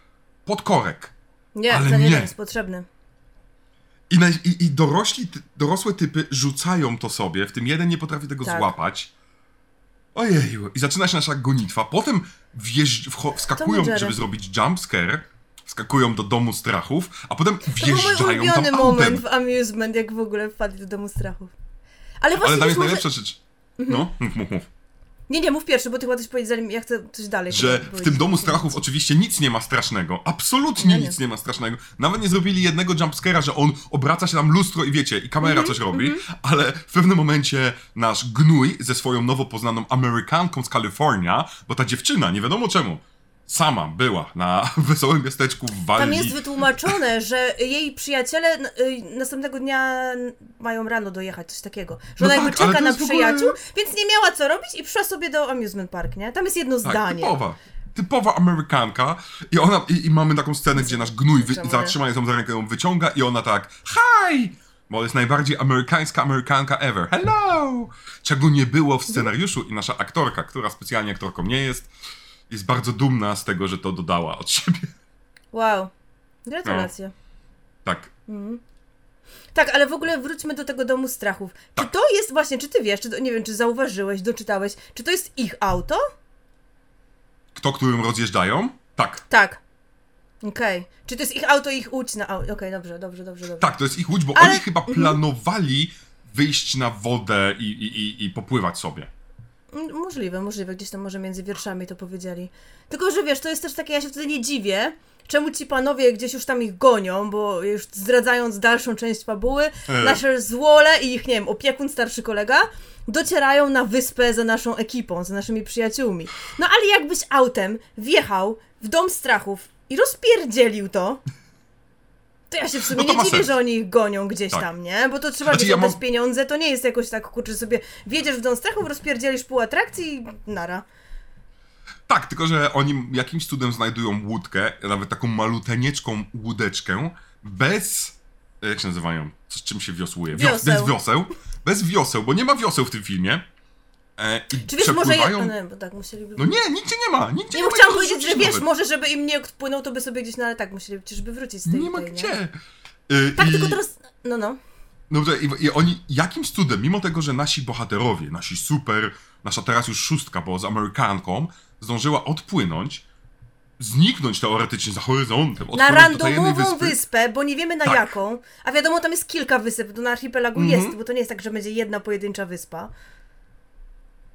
pod korek. Nie, Ale ten nie. jest potrzebny. I, na, i, I dorośli, dorosłe typy rzucają to sobie, w tym jeden nie potrafi tego Tak. złapać. Ojeju. I zaczyna się nasza gonitwa. Potem wjeżdż, wskakują, żeby zrobić jumpscare. Wskakują do domu strachów, a potem To był mój wjeżdżają ulubiony moment w Amusement, jak w ogóle wpadli do domu strachów. Ale właśnie Ale tam jest może... najlepsza rzecz. Mhm. No, mów, mów, mów. Nie, nie, mów pierwszy, bo ty chyba coś powiedzieć, zanim ja chcę coś dalej Że w tym domu strachów oczywiście nic nie ma strasznego. Absolutnie No nie. nic nie ma strasznego. Nawet nie zrobili jednego jumpscare'a, że on obraca się tam lustro i wiecie, i kamera Mhm, coś robi, ale w pewnym momencie nasz gnój ze swoją nowo poznaną Amerykanką z Kalifornia, bo ta dziewczyna, nie wiadomo czemu, sama była na wesołym miasteczku w Walii. Tam jest wytłumaczone, że jej przyjaciele y, następnego dnia mają rano dojechać, coś takiego. Że No ona tak, czeka na w ogóle- przyjaciół, więc nie miała co robić i przyszła sobie do amusement park, nie? Tam jest jedno Tak, zdanie. typowa. Typowa Amerykanka i ona, i, i mamy taką scenę, gdzie nasz gnój wy, zatrzymanie ją za rękę ją wyciąga i ona tak Hi! Bo jest najbardziej amerykańska Amerykanka ever. Hello! Czego nie było w scenariuszu i nasza aktorka, która specjalnie aktorką nie jest, jest bardzo dumna z tego, że to dodała od siebie. Wow. Gratulacje. Tak. Tak, ale w ogóle wróćmy do tego domu strachów. Tak. Czy to jest właśnie, czy ty wiesz, czy to, nie wiem, czy zauważyłeś, doczytałeś, czy to jest ich auto? Kto, którym rozjeżdżają? Tak. Tak. Okej. Czy to jest ich auto i ich łódź na auto? Okej, dobrze, dobrze, dobrze, dobrze. Tak, to jest ich łódź, bo Ale- oni chyba planowali wyjść na wodę i, i, i, i popływać sobie. Mm, Możliwe, możliwe, gdzieś tam może między wierszami to powiedzieli. Tylko, że wiesz, to jest też takie, ja się wtedy nie dziwię, czemu ci panowie gdzieś już tam ich gonią, bo już zdradzając dalszą część fabuły, E. nasze złole i ich, nie wiem, opiekun, starszy kolega, docierają na wyspę za naszą ekipą, za naszymi przyjaciółmi. No ale jakbyś autem wjechał w dom strachów i rozpierdzielił to, to ja się w sumie No nie dziwię, sens. że oni ich gonią gdzieś Tak. tam, nie? Bo to trzeba Znaczy, mieć ja mam- pieniądze, to nie jest jakoś tak, kurczę, sobie wjedziesz w dom strachów, rozpierdzielisz pół atrakcji i nara. Tak, tylko że oni jakimś cudem znajdują łódkę, nawet taką malutenieczką łódeczkę, bez. Jak się nazywają? Czym się wiosłuje? Wios- Wioseł. bez wioseł. Bez wioseł, bo nie ma wioseł w tym filmie. E, I Czy wiesz, może... Przepływają... No, nie, bo tak musieliby... No nie, nigdzie nie ma. Nigdzie nie, nie ma chciałam powiedzieć, że wiesz, nawet. może żeby im nie odpłynął, to by sobie gdzieś, no ale tak, musieli żeby wrócić z tej Nie ma tej, gdzie. Y, Tak, i... tylko teraz... No, no. Dobrze, i, i oni jakimś cudem, mimo tego, że nasi bohaterowie, nasi super, nasza teraz już szóstka, bo z Amerykanką, zdążyła odpłynąć, zniknąć teoretycznie za horyzontem, Na randomową wyspę, bo nie wiemy na Tak. jaką, a wiadomo, tam jest kilka wysep, to na archipelagu Mhm. jest, bo to nie jest tak, że będzie jedna pojedyncza wyspa.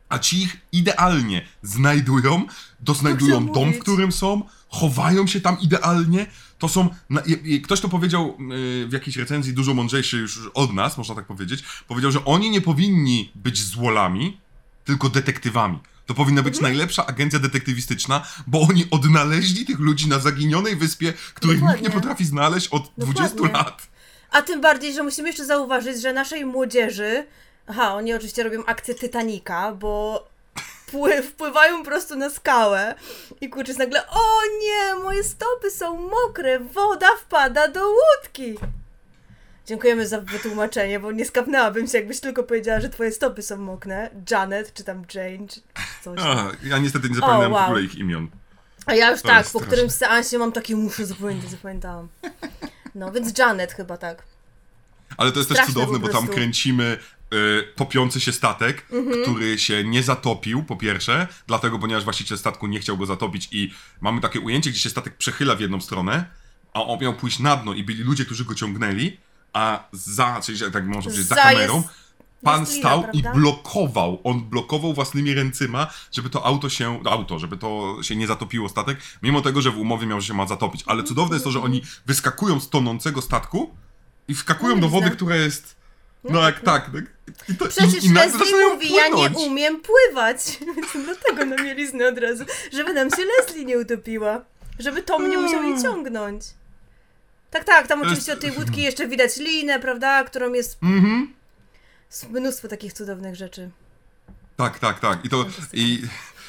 A ci ich idealnie znajdują, doznajdują dom, w którym są, chowają się tam idealnie. To są. Na, i, ktoś to powiedział yy, w jakiejś recenzji, dużo mądrzejszy już od nas, można tak powiedzieć. Powiedział, że oni nie powinni być złolami, tylko detektywami. To powinna być Mhm. najlepsza agencja detektywistyczna, bo oni odnaleźli tych ludzi na zaginionej wyspie, których nikt nie Dokładnie. potrafi znaleźć od 20 Dokładnie. lat. A tym bardziej, że musimy jeszcze zauważyć, że naszej młodzieży, aha, oni oczywiście robią akcję Titanica, bo pły, wpływają prosto na skałę i kurczę, nagle, o nie, moje stopy są mokre, woda wpada do łódki. Dziękujemy za wytłumaczenie, bo nie skapnęłabym się, jakbyś tylko powiedziała, że twoje stopy są mokre. Janet, czy tam Jane, czy coś. A, ja niestety nie zapamiętałem wow. w ogóle ich imion. A ja już To tak, po straszne. którymś seansie mam takie, muszę zapamiętać, zapamiętałam. No, więc Janet chyba tak. Ale to jest też Straszne cudowne, po bo tam kręcimy topiący się statek, Mhm. który się nie zatopił, po pierwsze, dlatego, ponieważ właściciel statku nie chciał go zatopić i mamy takie ujęcie, gdzie się statek przechyla w jedną stronę, a on miał pójść na dno i byli ludzie, którzy go ciągnęli, a za, czyli tak można powiedzieć, za Za kamerą, jest- pan jest lina, stał i prawda? blokował, on blokował własnymi ręcyma, żeby to auto się, auto, żeby to się nie zatopiło statek, mimo tego, że w umowie miał, że się ma zatopić. Ale cudowne jest to, że oni wyskakują z tonącego statku i wskakują No do wody, która jest, no jak tak, tak. I to, Przecież i, i Leslie mówi, ja nie płynąć. umiem pływać. Więc dlatego na mieliznę od razu. Żeby nam się Leslie nie utopiła. Żeby Tom nie musiał jej ciągnąć. Tak, tak, tam To oczywiście od tej łódki jeszcze widać linę, prawda, którą jest Mhm. mnóstwo takich cudownych rzeczy. Tak, tak, tak. I to. I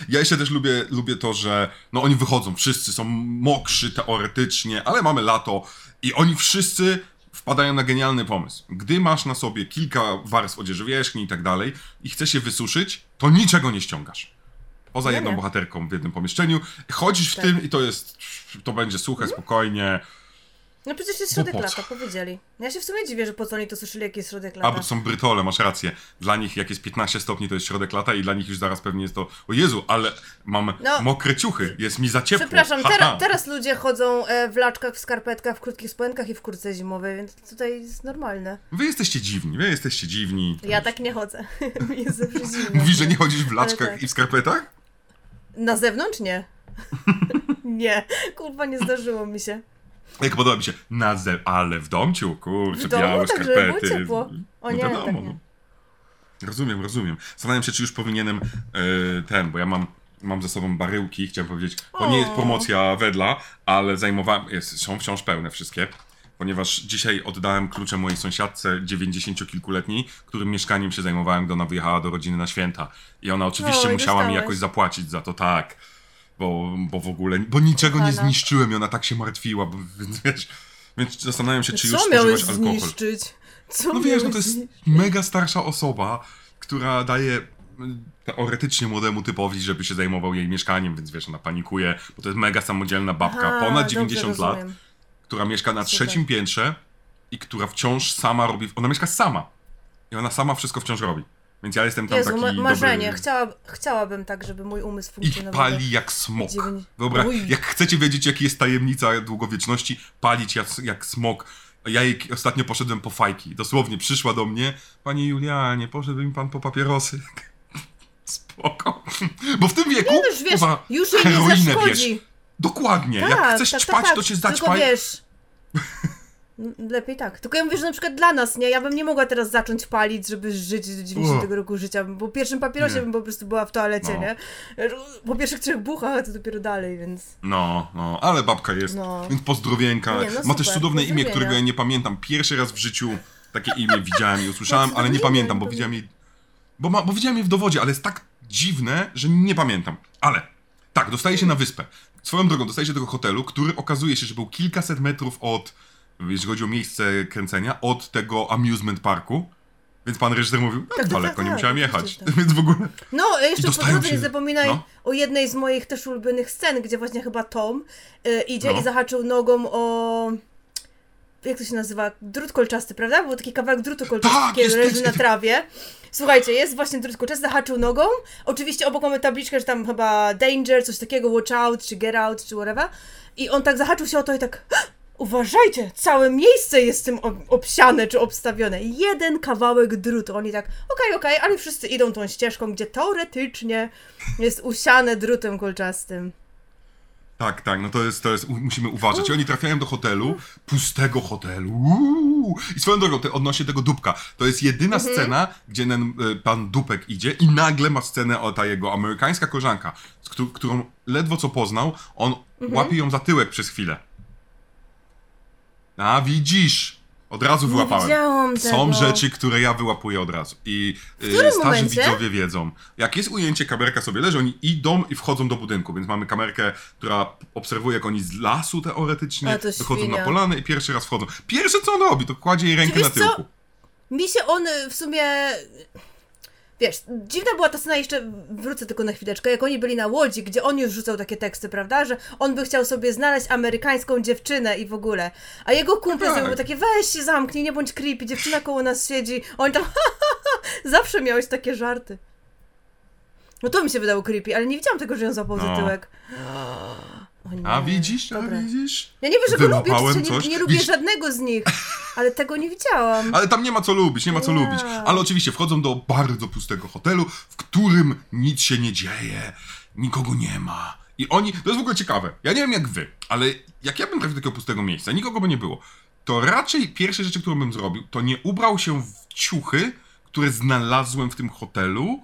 ja jeszcze też lubię, lubię to, że no oni wychodzą, wszyscy są mokrzy teoretycznie, ale mamy lato i oni wszyscy wpadają na genialny pomysł. Gdy masz na sobie kilka warstw odzieży wierzchni i tak dalej i chcesz się wysuszyć, to niczego nie ściągasz. Poza No jedną bohaterką w jednym pomieszczeniu. Chodzisz w Tak. tym i to jest. To będzie suche, spokojnie. No przecież jest środek lata, powiedzieli. Ja się w sumie dziwię, że po co oni to słyszeli, jaki jest środek A, lata. bo to są Brytole, masz rację. Dla nich jak jest 15 stopni, to jest środek lata i dla nich już zaraz pewnie jest to, o Jezu, ale mam No. mokre ciuchy, jest mi za ciepło. Przepraszam, Ha, ha. teraz ludzie chodzą e, w laczkach, w skarpetkach, w krótkich spodenkach i w kurce zimowej, więc tutaj jest normalne. Wy jesteście dziwni, wy jesteście dziwni. Ja tak nie chodzę. Jest zawsze zimno. Mówisz, że nie chodzisz w laczkach tak. i w skarpetach? Na zewnątrz nie. nie, kurwa, nie zdarzyło mi się. Jak podoba mi się, na ze... ale w domciu, kurczę, W domu, białe tak, żeby było skarpety. O nie, no wiadomo, tak nie. no. Rozumiem, rozumiem. Zastanawiam się, czy już powinienem e, ten, bo ja mam, mam ze sobą baryłki, chciałem powiedzieć, to nie jest promocja wedla, ale zajmowałem, jest, są wciąż pełne wszystkie, ponieważ dzisiaj oddałem klucze mojej sąsiadce, 90-kilkuletniej, którym mieszkaniem się zajmowałem, gdy ona wyjechała do rodziny na święta. I ona oczywiście O, i musiała mi jakoś zapłacić za to, tak. Bo, bo w ogóle, bo niczego nie zniszczyłem i ona tak się martwiła, bo, więc wiesz, więc zastanawiam się, czy już Co miałeś spożywasz alkohol. zniszczyć? Co No wiesz, no to jest zniszczyć? mega starsza osoba, która daje mm, teoretycznie młodemu typowi, żeby się zajmował jej mieszkaniem, więc wiesz, ona panikuje, bo to jest mega samodzielna babka, Aha, ponad dobrze 90 lat, która mieszka na Super. trzecim piętrze i która wciąż sama robi, ona mieszka sama i ona sama wszystko wciąż robi. Więc ja jestem tam Jezu, taki ma- marzenie. dobry... Chciała, chciałabym tak, żeby mój umysł I funkcjonował. pali jak smok. Dziewięć- Dobra, Uj. jak chcecie wiedzieć, jaki jest tajemnica długowieczności, palić jak, jak smok. Ja jej ostatnio poszedłem po fajki. Dosłownie przyszła do mnie, Panie Julianie, poszedł mi pan po papierosy. Spoko. Bo w tym wieku No już wiesz, już jej nie zaszkodzi. bierz. Dokładnie. Tak, jak chcesz tak, ćpać, tak, to tak. cię Tylko zaćpaj. wiesz... n- Lepiej tak. Tylko ja mówię, że na przykład dla nas, nie? Ja bym nie mogła teraz zacząć palić, żeby żyć do 90 Uch. roku życia, bo pierwszym papierosie Nie. bym po prostu była w toalecie, No. nie? Po pierwszych trzech buchach, a to dopiero dalej, więc... No, no, ale babka jest. No. Więc pozdrowienka. Nie, no Ma też cudowne imię, którego ja nie pamiętam. Pierwszy raz w życiu takie imię widziałem i usłyszałem, No, ale nie pamiętam, bo widziałem jej. Bo, ma, bo widziałem jej w dowodzie, ale jest tak dziwne, że nie pamiętam. Ale tak, dostaje się na wyspę. Swoją drogą dostaje się do tego hotelu, który okazuje się, że był kilkaset metrów od, jeśli chodzi o miejsce kręcenia, od tego amusement parku. Więc pan reżyser mówił, no, tak, daleko tak, nie tak, musiałem jechać. oczywiście, tak. Więc w ogóle. No, a jeszcze po drodze nie zapominaj no. o jednej z moich też ulubionych scen, gdzie właśnie chyba Tom y, idzie No. i zahaczył nogą o... Jak to się nazywa? Drut kolczasty, prawda? Był taki kawałek drutu kolczastego, Tak, leży na trawie. Słuchajcie, jest właśnie drut kolczasty, zahaczył nogą. Oczywiście obok mamy tabliczkę, że tam chyba danger, coś takiego, watch out, czy get out, czy whatever. I on tak zahaczył się o to i tak... Uważajcie, całe miejsce jest tym ob- obsiane czy obstawione. Jeden kawałek drutu. Oni tak, okej, okej, ale wszyscy idą tą ścieżką, gdzie teoretycznie jest usiane drutem kolczastym. Tak, tak, no to jest, to jest, musimy uważać. I oni trafiają do hotelu, pustego hotelu. Uuu. I swoją drogą, te, odnośnie tego dupka, to jest jedyna Mhm. scena, gdzie ten y, pan dupek idzie i nagle ma scenę o ta jego amerykańska koleżanka, którą ledwo co poznał, on Mhm. łapie ją za tyłek przez chwilę. A widzisz, od razu wyłapałem. Są rzeczy, które ja wyłapuję od razu. I y, którym starzy momencie? widzowie wiedzą. Jak jest ujęcie, kamerka sobie leży, oni idą i wchodzą do budynku, więc mamy kamerkę, która obserwuje, jak oni z lasu teoretycznie wychodzą na polanę i pierwszy raz wchodzą. Pierwsze co on robi, to kładzie jej rękę na co? tyłku. Mi się on y, w sumie. Wiesz, dziwna była ta scena, jeszcze wrócę tylko na chwileczkę, jak oni byli na łodzi, gdzie on już rzucał takie teksty, prawda, że on by chciał sobie znaleźć amerykańską dziewczynę i w ogóle. A jego kumple Tak. zrobiły takie, weź się zamknij, nie bądź creepy, dziewczyna koło nas siedzi. On tam, zawsze miałeś takie żarty. No to mi się wydało creepy, ale nie widziałam tego, że ją złapał za No. tyłek. A widzisz, a widzisz? Ja nie wiem, że go lubię, czy nie, coś. nie lubię Widzisz- żadnego z nich, ale tego nie widziałam. Ale tam nie ma co lubić, nie ma co Nie. lubić. Ale oczywiście wchodzą do bardzo pustego hotelu, w którym nic się nie dzieje, nikogo nie ma. I oni, to jest w ogóle ciekawe, ja nie wiem jak wy, ale jak ja bym trafił do takiego pustego miejsca, nikogo by nie było, to raczej pierwsze rzeczy, które bym zrobił, to nie ubrał się w ciuchy, które znalazłem w tym hotelu,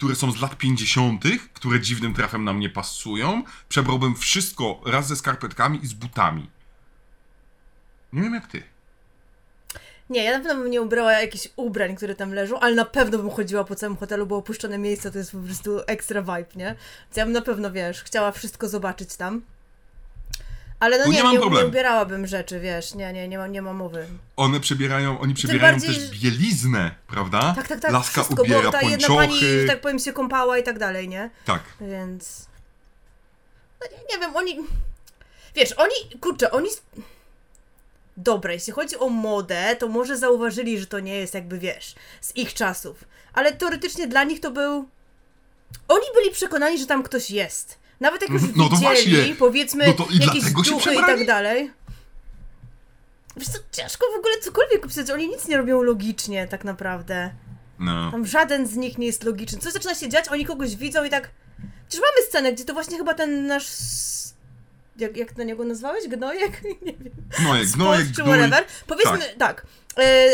które są z lat 50., które dziwnym trafem na mnie pasują. Przebrałbym wszystko raz ze skarpetkami i z butami. Nie wiem jak ty. Nie, ja na pewno bym nie ubrała jakichś ubrań, które tam leżą, ale na pewno bym chodziła po całym hotelu, bo opuszczone miejsce to jest po prostu ekstra vibe, nie? Więc ja bym na pewno, wiesz, chciała wszystko zobaczyć tam. Ale no nie, nie nie, mam nie, problemu. ubierałabym rzeczy, wiesz, nie, nie, nie ma, nie ma mowy. One przebierają, oni przebierają bardziej, też bieliznę, prawda? Tak, tak, tak, Laska wszystko, ubiera bo ta jedna pani, że tak powiem, się kąpała i tak dalej, nie? Tak. Więc... No nie, nie wiem, oni... Wiesz, oni, kurczę, oni... dobra, jeśli chodzi o modę, to może zauważyli, że to nie jest jakby, wiesz, z ich czasów. Ale teoretycznie dla nich to był... Oni byli przekonani, że tam ktoś jest. Nawet jak już No widzieli, właśnie. powiedzmy, No jakieś duchy i tak dalej. Wiesz co, ciężko w ogóle cokolwiek opisać. Oni nic nie robią logicznie, tak naprawdę. No. Tam żaden z nich nie jest logiczny. Coś zaczyna się dziać, oni kogoś widzą i tak... Przecież mamy scenę, gdzie to właśnie chyba ten nasz... Jak, jak na niego nazwałeś? Gnojek? Nie wiem. Gnojek, Spot gnojek, czy whatever. Powiedzmy tak. E,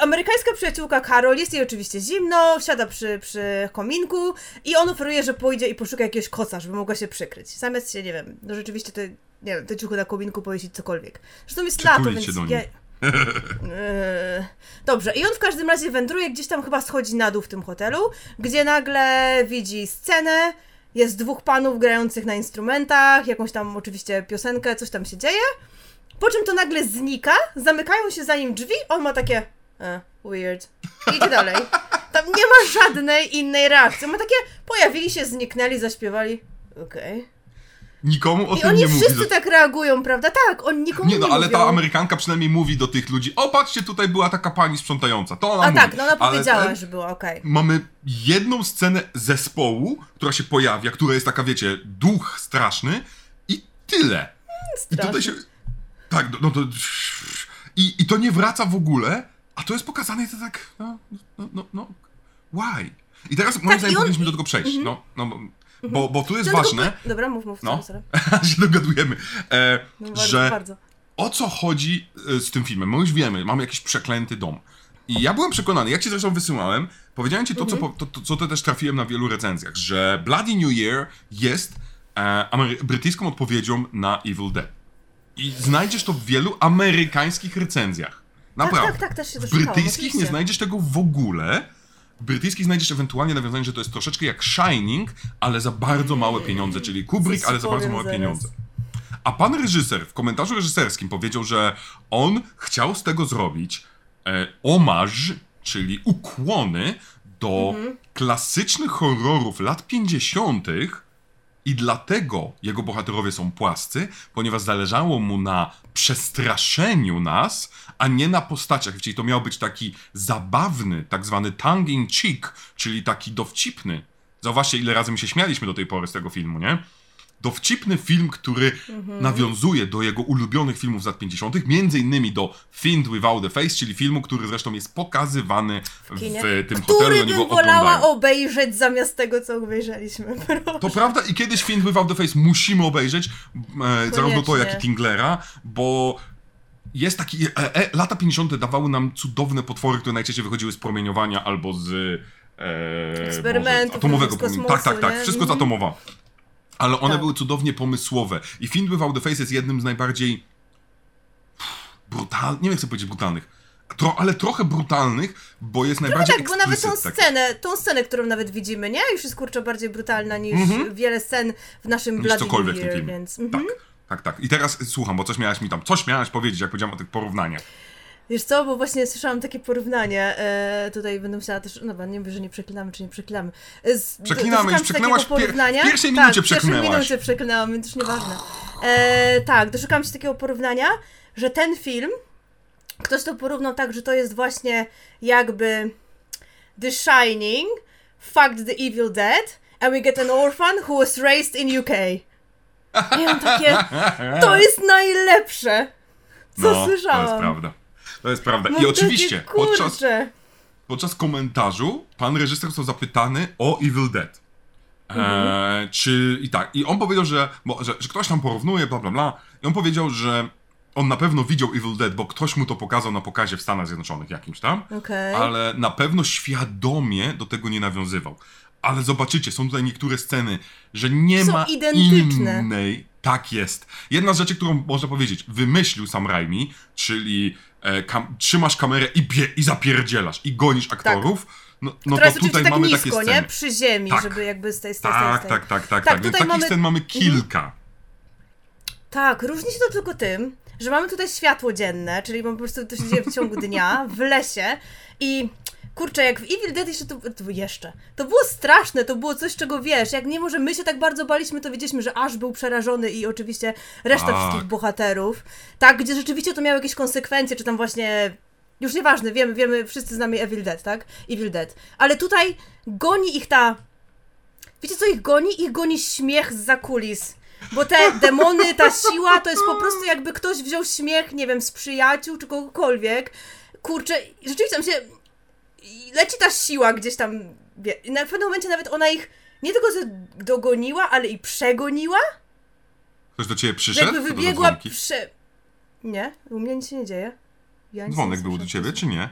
amerykańska przyjaciółka Carol, jest jej oczywiście zimno, siada przy, przy kominku i on oferuje, że pójdzie i poszuka jakiegoś koca, żeby mogła się przykryć. Zamiast się, nie wiem, no rzeczywiście te, nie wiem, te ciuchy na kominku powiesić cokolwiek. Zresztą jest lato, Przytulić więc się do niej. ja... Eee, Dobrze, i on w każdym razie wędruje, gdzieś tam chyba schodzi na dół w tym hotelu, gdzie nagle widzi scenę, jest dwóch panów grających na instrumentach, jakąś tam oczywiście piosenkę, coś tam się dzieje, po czym to nagle znika, zamykają się za nim drzwi, on ma takie e, weird, idzie dalej. Tam nie ma żadnej innej reakcji, on ma takie, pojawili się, zniknęli, zaśpiewali, okej. Nikomu o I tym oni nie mówi. wszyscy że- tak reagują, prawda? Tak, on nikomu Nie no, nie ale mówią. ta Amerykanka przynajmniej mówi do tych ludzi, o patrzcie, tutaj była taka pani sprzątająca, to ona A mówi. tak, no ona Ale powiedziała, ten- że była okej. Mamy jedną scenę zespołu, która się pojawia, która jest taka, wiecie, duch straszny i tyle. I tutaj się... Tak, no, no to... I, I to nie wraca w ogóle, a to jest pokazane i to tak, no, no, no, no, why? I teraz moim Tak, zdaniem on- powinniśmy do tego przejść, no, no, bo- bo, bo tu jest Tylko ważne, po- Dobra, mów, mów, No. sorry, się dogadujemy, e, No, bardzo, że bardzo. o co chodzi e, z tym filmem? My już wiemy, mamy jakiś przeklęty dom. I ja byłem przekonany, jak ci zresztą wysyłałem, powiedziałem ci to, co, po, to, to, co to też trafiłem na wielu recenzjach, że Bloody New Year jest e, brytyjską odpowiedzią na Evil Dead. I znajdziesz to w wielu amerykańskich recenzjach. Naprawdę. tak, tak, też się W doszukałam, brytyjskich nie oczywiście. znajdziesz tego w ogóle. W brytyjskich znajdziesz ewentualnie nawiązanie, że to jest troszeczkę jak Shining, ale za bardzo małe pieniądze, czyli Kubrick, Coś ale za bardzo małe zaraz. pieniądze. A pan reżyser w komentarzu reżyserskim powiedział, że on chciał z tego zrobić e, omarz, czyli ukłony do Mhm. klasycznych horrorów lat 50. I dlatego jego bohaterowie są płascy, ponieważ zależało mu na przestraszeniu nas, a nie na postaciach. Czyli to miał być taki zabawny, tak zwany tongue in cheek, czyli taki dowcipny. Zauważcie, ile razy my się śmialiśmy do tej pory z tego filmu, nie? Dowcipny film, który Mhm. nawiązuje do jego ulubionych filmów z lat 50., między innymi do Fiend Without a Face, czyli filmu, który zresztą jest pokazany w, kinie, tym hotelu, który oni go bym wolała oglądają. obejrzeć zamiast tego, co obejrzeliśmy. Proszę. To prawda i kiedyś Fiend Without the Face musimy obejrzeć, e, zarówno to, jak i. Tinglera, bo jest taki... E, e, lata 50. dawały nam cudowne potwory, które najczęściej wychodziły z promieniowania albo z... E, Eksperymentów, Boże, atomowego kosmosu, Tak, tak, tak, wszystko z atomowa. Ale one Tak. były cudownie pomysłowe. I Fiend Without the Face jest jednym z najbardziej brutalnych, nie wiem jak chcę powiedzieć brutalnych, tro, ale trochę brutalnych, bo jest najbardziej Tak, bo nawet tą scenę, tą scenę, którą nawet widzimy, nie? Już jest kurczę bardziej brutalna niż wiele scen w naszym niż Bloody cokolwiek w Year, tym filmie. więc... mhm. Tak, tak, tak. I teraz słucham, bo coś miałaś mi tam, coś miałaś powiedzieć, jak powiedziałem o tych porównaniach. Wiesz co, bo właśnie słyszałam takie porównanie, e, tutaj będę musiała też, no nie wiem, że nie przeklinamy, czy nie przeklinamy. E, Przeklinamy, już pier- porównania. w pierwszej tak, minucie w pierwszej przeklinęłaś. minucie przeklinałam, więc już nieważne. E, tak, doszukałam się takiego porównania, że ten film, ktoś to porównał tak, że to jest właśnie jakby The Shining, fucked the evil dead, and we get an orphan who was raised in UK. I mam takie, to jest najlepsze, co no, słyszałam. to jest prawda. To jest prawda. I oczywiście, takie, podczas, podczas komentarzu pan reżyser został zapytany o Evil Dead. Mhm. E, czy i tak, i on powiedział, że, bo, że, że ktoś tam porównuje, bla bla bla. I on powiedział, że on na pewno widział Evil Dead, bo ktoś mu to pokazał na pokazie w Stanach Zjednoczonych jakimś tam. Okej. ale na pewno świadomie do tego nie nawiązywał. Ale zobaczycie, są tutaj niektóre sceny, że nie Są ma identyczne. innej. Tak jest. Jedna z rzeczy, którą można powiedzieć, wymyślił Sam Raimi, czyli e, kam- trzymasz kamerę i, bie- i zapierdzielasz, i gonisz aktorów. No, no Która to tutaj tak mamy nisko, takie nie? sceny. Przy ziemi, Tak. żeby jakby z tej, z tej, Tak, z tej. tak, tak, tak, Tak, tak. Więc takich mamy- scen mamy Mhm. kilka. Tak, różni się to tylko tym, że mamy tutaj światło dzienne, czyli po prostu to się dzieje w ciągu dnia, w lesie i kurczę, jak w Evil Dead jeszcze to, to jeszcze, to było straszne, to było coś, czego wiesz, jak nie może my się tak bardzo baliśmy, to wiedzieliśmy, że aż był przerażony i oczywiście reszta Tak. wszystkich bohaterów, tak, gdzie rzeczywiście to miało jakieś konsekwencje, czy tam właśnie, już nieważne, wiemy, wiemy, wszyscy znamy Evil Dead, tak, Evil Dead, ale tutaj goni ich ta, wiecie co ich goni? Ich goni śmiech z kulis. Bo te demony, ta siła, to jest po prostu jakby ktoś wziął śmiech, nie wiem, z przyjaciół czy kogokolwiek. Kurczę, rzeczywiście tam się leci ta siła gdzieś tam. Na pewnym momencie nawet ona ich nie tylko dogoniła, ale i przegoniła. Ktoś do ciebie przyszedł? jakby wybiegła prze... Nie, u mnie nic się nie dzieje. Ja Dzwonek był do ciebie, czy nie?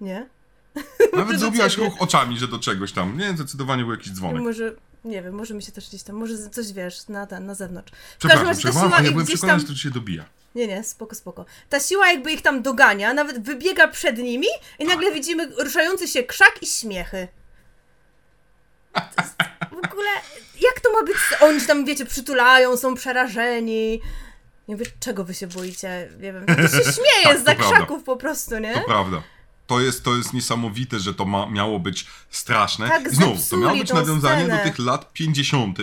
Nie. Nawet zrobiłaś ruch oczami, że do czegoś tam. Nie, zdecydowanie był jakiś dzwonek. Może, nie wiem, może mi się też gdzieś tam, może coś wiesz, na ten, na zewnątrz. Przepraszam, siła a ja byłem przekonany, tam... że to się dobija. Nie, nie, spoko, spoko. Ta siła jakby ich tam dogania, nawet wybiega przed nimi i nagle widzimy ruszający się krzak i śmiechy. W ogóle, jak to ma być? Oni się tam, wiecie, przytulają, są przerażeni. Nie wiem, czego wy się boicie? Nie wiem, to się śmieje Tak, z za prawda. krzaków po prostu, nie? To prawda. To jest, to jest niesamowite, że to ma, miało być straszne. Tak I znowu, to miało być nawiązanie scenę. do tych lat 50.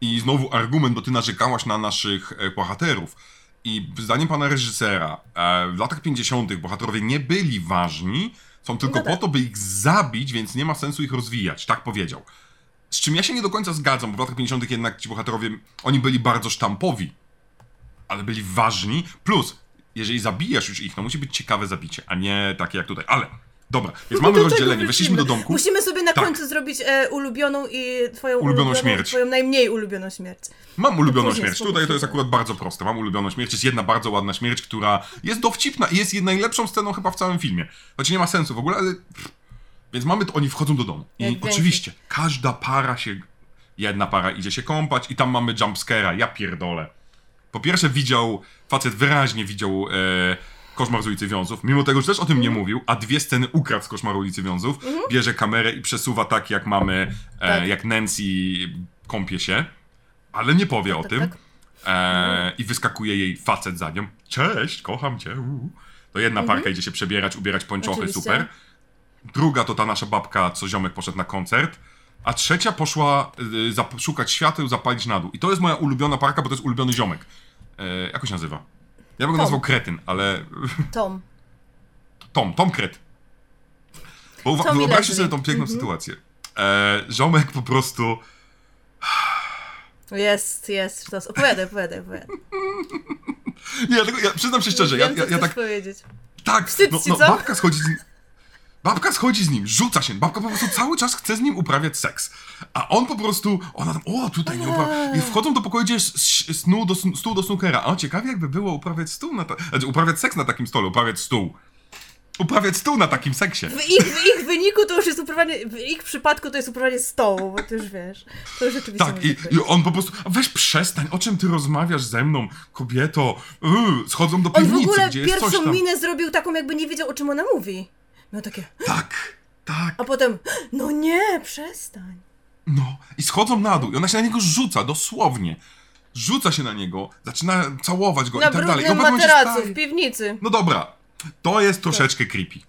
I znowu argument, bo ty narzekałaś na naszych e, bohaterów. I zdaniem pana reżysera, e, w latach 50. bohaterowie nie byli ważni, są tylko No po tak. to, by ich zabić, więc nie ma sensu ich rozwijać. Tak powiedział. Z czym ja się nie do końca zgadzam, bo w latach 50. jednak ci bohaterowie, oni byli bardzo sztampowi, ale byli ważni. Plus, jeżeli zabijasz już ich, to musi być ciekawe zabicie, a nie takie jak tutaj. Ale, dobra, więc mamy Do tego rozdzielenie. Weszliśmy do domku. Musimy sobie na Tak. końcu zrobić e, ulubioną i twoją Ulubioną śmierć. Twoją najmniej ulubioną śmierć. Mam ulubioną śmierć. Tutaj to jest akurat bardzo proste. Mam ulubioną śmierć. Jest jedna bardzo ładna śmierć, która jest dowcipna i jest najlepszą sceną chyba w całym filmie. Choć nie ma sensu w ogóle, ale. Więc mamy to, oni wchodzą do domu. I Jak oczywiście, każda para się. Jedna para idzie się kąpać i tam mamy jumpscare'a. Ja pierdolę. Po pierwsze, widział, facet wyraźnie widział e, koszmar z ulicy Wiązów, mimo tego, że też o tym Mhm. nie mówił, a dwie sceny ukradł z koszmaru ulicy Wiązów, bierze kamerę i przesuwa tak, jak mamy, e, Tak. jak Nancy kąpie się, ale nie powie o tak, tym. tak. E, I wyskakuje jej facet za nią. Cześć, kocham cię. To jedna parka idzie się przebierać, ubierać pończochy, Mhm. Oczywiście. super. Druga to ta nasza babka, co ziomek poszedł na koncert. A trzecia poszła y, szukać świateł, zapalić na dół. I to jest moja ulubiona parka, bo to jest ulubiony ziomek. E, jak on się nazywa? Ja bym go nazwał Kretyn, ale... Tom. Tom, Tom Kret. Bo uwa- wyobraźcie sobie tą piękną sytuację. E, ziomek po prostu... Jest, jest, sztos. Opowiadaj, opowiadaj, opowiadaj. Nie, ja, tego, ja przyznam się szczerze, ja, ja, ja tak powiedzieć. Tak, Wstyd no, no babka schodzi z. Babka schodzi z nim, rzuca się. Babka po prostu cały czas chce z nim uprawiać seks. A on po prostu, ona tam, o, tutaj nie uprawia. I wchodzą do pokoju, gdzie jest snu do, stół do snookera. O, ciekawie jakby było uprawiać stół na ta... znaczy, uprawiać seks na takim stole, uprawiać stół. Uprawiać stół na takim seksie. W ich, w ich wyniku to już jest uprawianie, w ich przypadku to jest uprawianie stołu, bo to już wiesz, to już rzeczywiście Tak, i, i on po prostu, weź przestań, o czym ty rozmawiasz ze mną, kobieto? Yy, schodzą do On w piwnicy, ogóle gdzie pierwszą minę zrobił taką, jakby nie wiedział, o czym ona mówi. Miał takie, Tak, tak. a potem, no nie, przestań. No, i schodzą na dół i ona się na niego rzuca, dosłownie. Rzuca się na niego, zaczyna całować go Na i tak dalej. I w pewnym momencie materacu w piwnicy. No dobra, to jest troszeczkę creepy.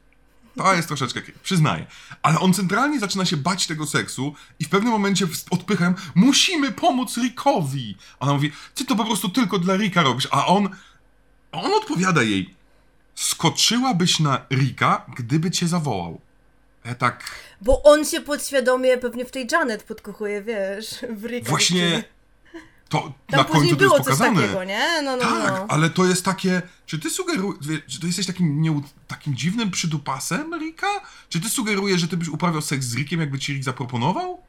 To jest troszeczkę creepy, przyznaję. Ale on centralnie zaczyna się bać tego seksu i w pewnym momencie odpychają, musimy pomóc Rickowi. Ona mówi, ty to po prostu tylko dla Ricka robisz. A on, a on odpowiada jej, skoczyłabyś na Ricka, gdyby cię zawołał. Ja tak... Bo on się podświadomie pewnie w tej Janet podkochuje, wiesz, w Ricka. Właśnie to Tam na później końcu to było jest coś pokazane. takiego, nie? No, no, Tak, no. ale to jest takie. Czy ty sugerujesz, że ty jesteś takim, nie, takim dziwnym przydupasem, Rika? Czy ty sugerujesz, że ty byś uprawiał seks z Rikiem, jakby ci Rick zaproponował?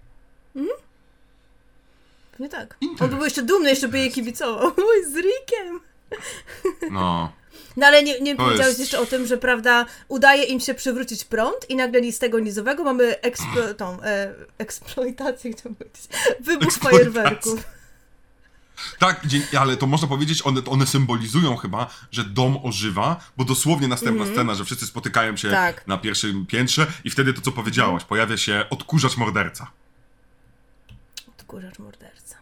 Nie tak. Interes. On by był jeszcze dumny, jeszcze by jej kibicował. Z Rickiem. No. No ale nie, nie powiedziałeś jest- jeszcze o tym, że prawda, udaje im się przywrócić prąd i nagle ni z tego nizowego mamy eksplo, tą, e, eksploitację, chciałam powiedzieć, wybuch fajerwerków. Tak, ale to można powiedzieć, one, one symbolizują chyba, że dom ożywa, bo dosłownie następna scena, że wszyscy spotykają się. Tak. na pierwszym piętrze i wtedy to, co powiedziałaś, pojawia się odkurzacz morderca. Odkurzacz morderca.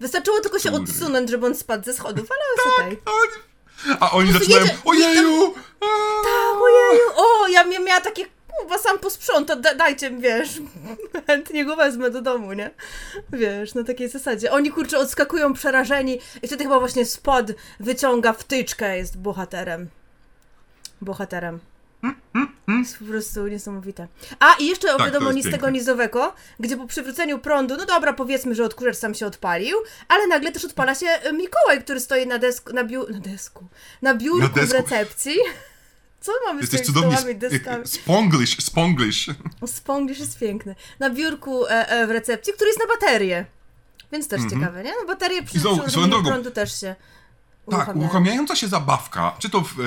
Wystarczyło tylko się Kurde. odsunąć, żeby on spadł ze schodów, ale jest okej. A oni, a oni zaczynają, jedzie- ojeju! a, Tak, ojeju, o, ja mia- miała takie, Kuba sam posprząta, da, dajcie mi, wiesz, chętnie go wezmę do domu, nie? Wiesz, na takiej zasadzie. Oni, kurczę, odskakują przerażeni i wtedy chyba właśnie spod wyciąga wtyczkę, jest bohaterem. Bohaterem. Jest po prostu niesamowite. A i jeszcze o Tak, wiadomo nic z tego nizowego, gdzie po przywróceniu prądu, no dobra, powiedzmy, że odkurzacz sam się odpalił, ale nagle też odpala się Mikołaj, który stoi na desku, na, biu, na desku, na biurku Na w desku. recepcji. Co mamy z Jesteś tymi cudownie stołami, deskami? sp- sponglish, sponglish. Sponglish jest piękny. Na biurku e, e, w recepcji, który jest na baterię. Więc też ciekawe, nie? No baterie przy przy drogą- prądu też się Tak, uruchamiają. uruchamiająca się zabawka, czy to w e,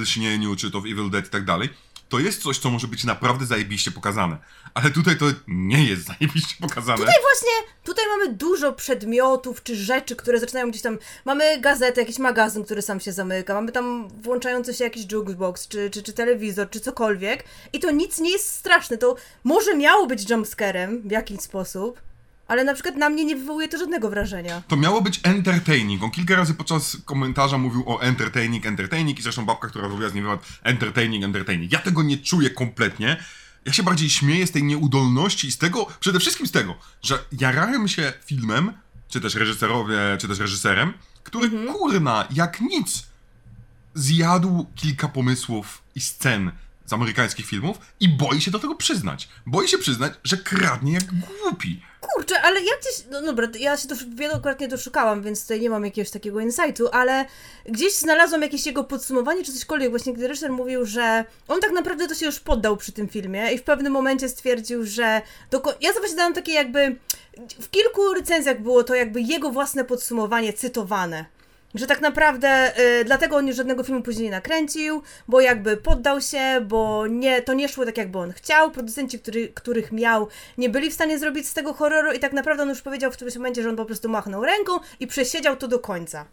Lśnieniu, czy to w Evil Dead i tak dalej, to jest coś, co może być naprawdę zajebiście pokazane. Ale tutaj to nie jest zajebiście pokazane. Tutaj właśnie, tutaj mamy dużo przedmiotów czy rzeczy, które zaczynają gdzieś tam. Mamy gazetę, jakiś magazyn, który sam się zamyka, mamy tam włączający się jakiś jukebox, czy, czy, czy telewizor, czy cokolwiek. I to nic nie jest straszne. To może miało być jumpscarem w jakiś sposób, ale na przykład na mnie nie wywołuje to żadnego wrażenia. To miało być entertaining. On kilka razy podczas komentarza mówił o entertaining, entertaining i zresztą babka, która robiła z nim wywiad entertaining, entertaining. Ja tego nie czuję kompletnie. Ja się bardziej śmieję z tej nieudolności i z tego, przede wszystkim z tego, że jarałem się filmem, czy też reżyserowie, czy też reżyserem, który kurna, jak nic, zjadł kilka pomysłów i scen z amerykańskich filmów i boi się do tego przyznać. Boi się przyznać, że kradnie jak głupi. Kurczę, ale ja gdzieś, no dobra, ja się dosz, wielokrotnie doszukałam, więc tutaj nie mam jakiegoś takiego insightu, ale gdzieś znalazłam jakieś jego podsumowanie czy cośkolwiek, właśnie gdy reżyser mówił, że on tak naprawdę to się już poddał przy tym filmie i w pewnym momencie stwierdził, że doko- ja właśnie dałam takie jakby, w kilku recenzjach było to jakby jego własne podsumowanie cytowane. Że tak naprawdę y, dlatego on już żadnego filmu później nie nakręcił, bo jakby poddał się, bo nie, to nie szło tak jakby on chciał. Producenci, który, których miał, nie byli w stanie zrobić z tego horroru i tak naprawdę on już powiedział w którymś momencie, że on po prostu machnął ręką i przesiedział to do końca.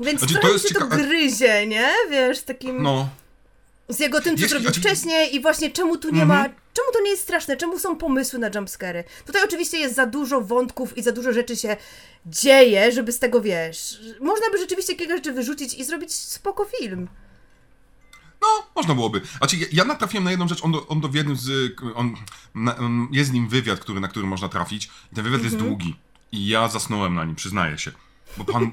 Więc Znaczy, to jest się to gryzie, nie? Wiesz, takim No, z jego tym, co Jeśli- zrobił znaczy- wcześniej i właśnie czemu tu nie ma, czemu to nie jest straszne, czemu są pomysły na jumpscary. Tutaj oczywiście jest za dużo wątków i za dużo rzeczy się dzieje, żeby z tego, wiesz, można by rzeczywiście kilka rzeczy wyrzucić i zrobić spoko film. No, można byłoby. Znaczy, ja, ja natrafiłem na jedną rzecz, on do, on do w jednym z... On, na, on, jest z nim wywiad, który, na który można trafić i ten wywiad jest długi. I ja zasnąłem na nim, przyznaję się. Bo pan,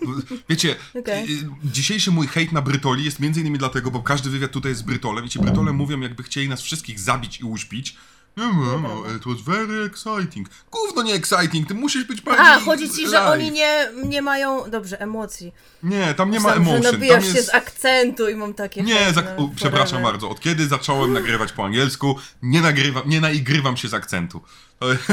wiecie, Okej. y, dzisiejszy mój hejt na Brytoli jest między innymi dlatego, bo każdy wywiad tutaj jest z Brytolem i ci Brytole mówią, jakby chcieli nas wszystkich zabić i uśpić. Nie wiem, it was very exciting. Gówno nie exciting, ty musisz być bardziej A, chodzi ci, że oni nie, nie mają, dobrze, emocji. Nie, tam nie ma że emotion. nabijasz tam się jest... z akcentu i mam takie... Nie, za, o, przepraszam bardzo. Od kiedy zacząłem nagrywać po angielsku, nie nagrywam, nie naigrywam się z akcentu.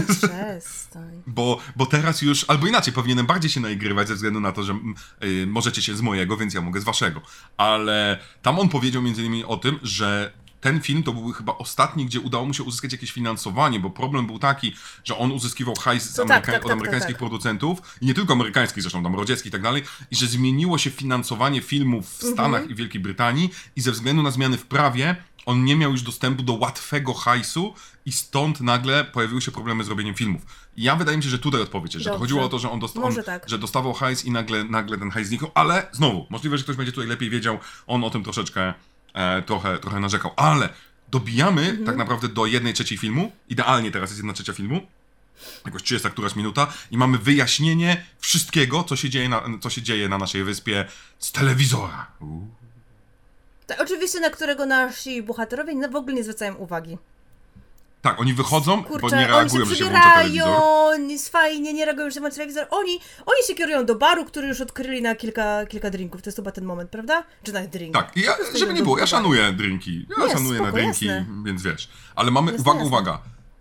Przestań. bo, bo teraz już, albo inaczej, powinienem bardziej się naigrywać ze względu na to, że y, możecie się z mojego, więc ja mogę z waszego. Ale tam on powiedział między innymi o tym, że ten film to był chyba ostatni, gdzie udało mu się uzyskać jakieś finansowanie, bo problem był taki, że on uzyskiwał hajs z To tak, Ameryka- tak, tak, od tak, amerykańskich tak. producentów i nie tylko amerykańskich, zresztą tam rodzieckich i tak dalej, i że zmieniło się finansowanie filmów w Mhm. Stanach i Wielkiej Brytanii i ze względu na zmiany w prawie on nie miał już dostępu do łatwego hajsu i stąd nagle pojawiły się problemy z robieniem filmów. I ja wydaje mi się, że tutaj odpowiedź że to chodziło o to, że on, dosta- on tak. że dostawał hajs i nagle, nagle ten hajs zniknął, ale znowu, możliwe, że ktoś będzie tutaj lepiej wiedział, on o tym troszeczkę e, trochę, trochę narzekał, ale dobijamy Mhm. tak naprawdę do jednej trzeciej filmu, idealnie teraz jest jedna trzecia filmu, jakoś 30 któraś minuta i mamy wyjaśnienie wszystkiego, co się dzieje na, co się dzieje na naszej wyspie z telewizora. Tak, oczywiście, na którego nasi bohaterowie w ogóle nie zwracają uwagi. Tak, oni wychodzą, bo Kurczę, nie oni reagują, się że się włącza telewizor. fajnie, nie reagują, że się włącza telewizor. Oni, oni się kierują do baru, który już odkryli na kilka, kilka drinków. To jest chyba ten moment, prawda? Czy na drink? Tak, ja, żeby nie było, ja szanuję drinki. Ja Nie, szanuję na spoko, drinki, jasne. więc wiesz. Ale mamy, Jasne, uwaga, jasne. uwaga.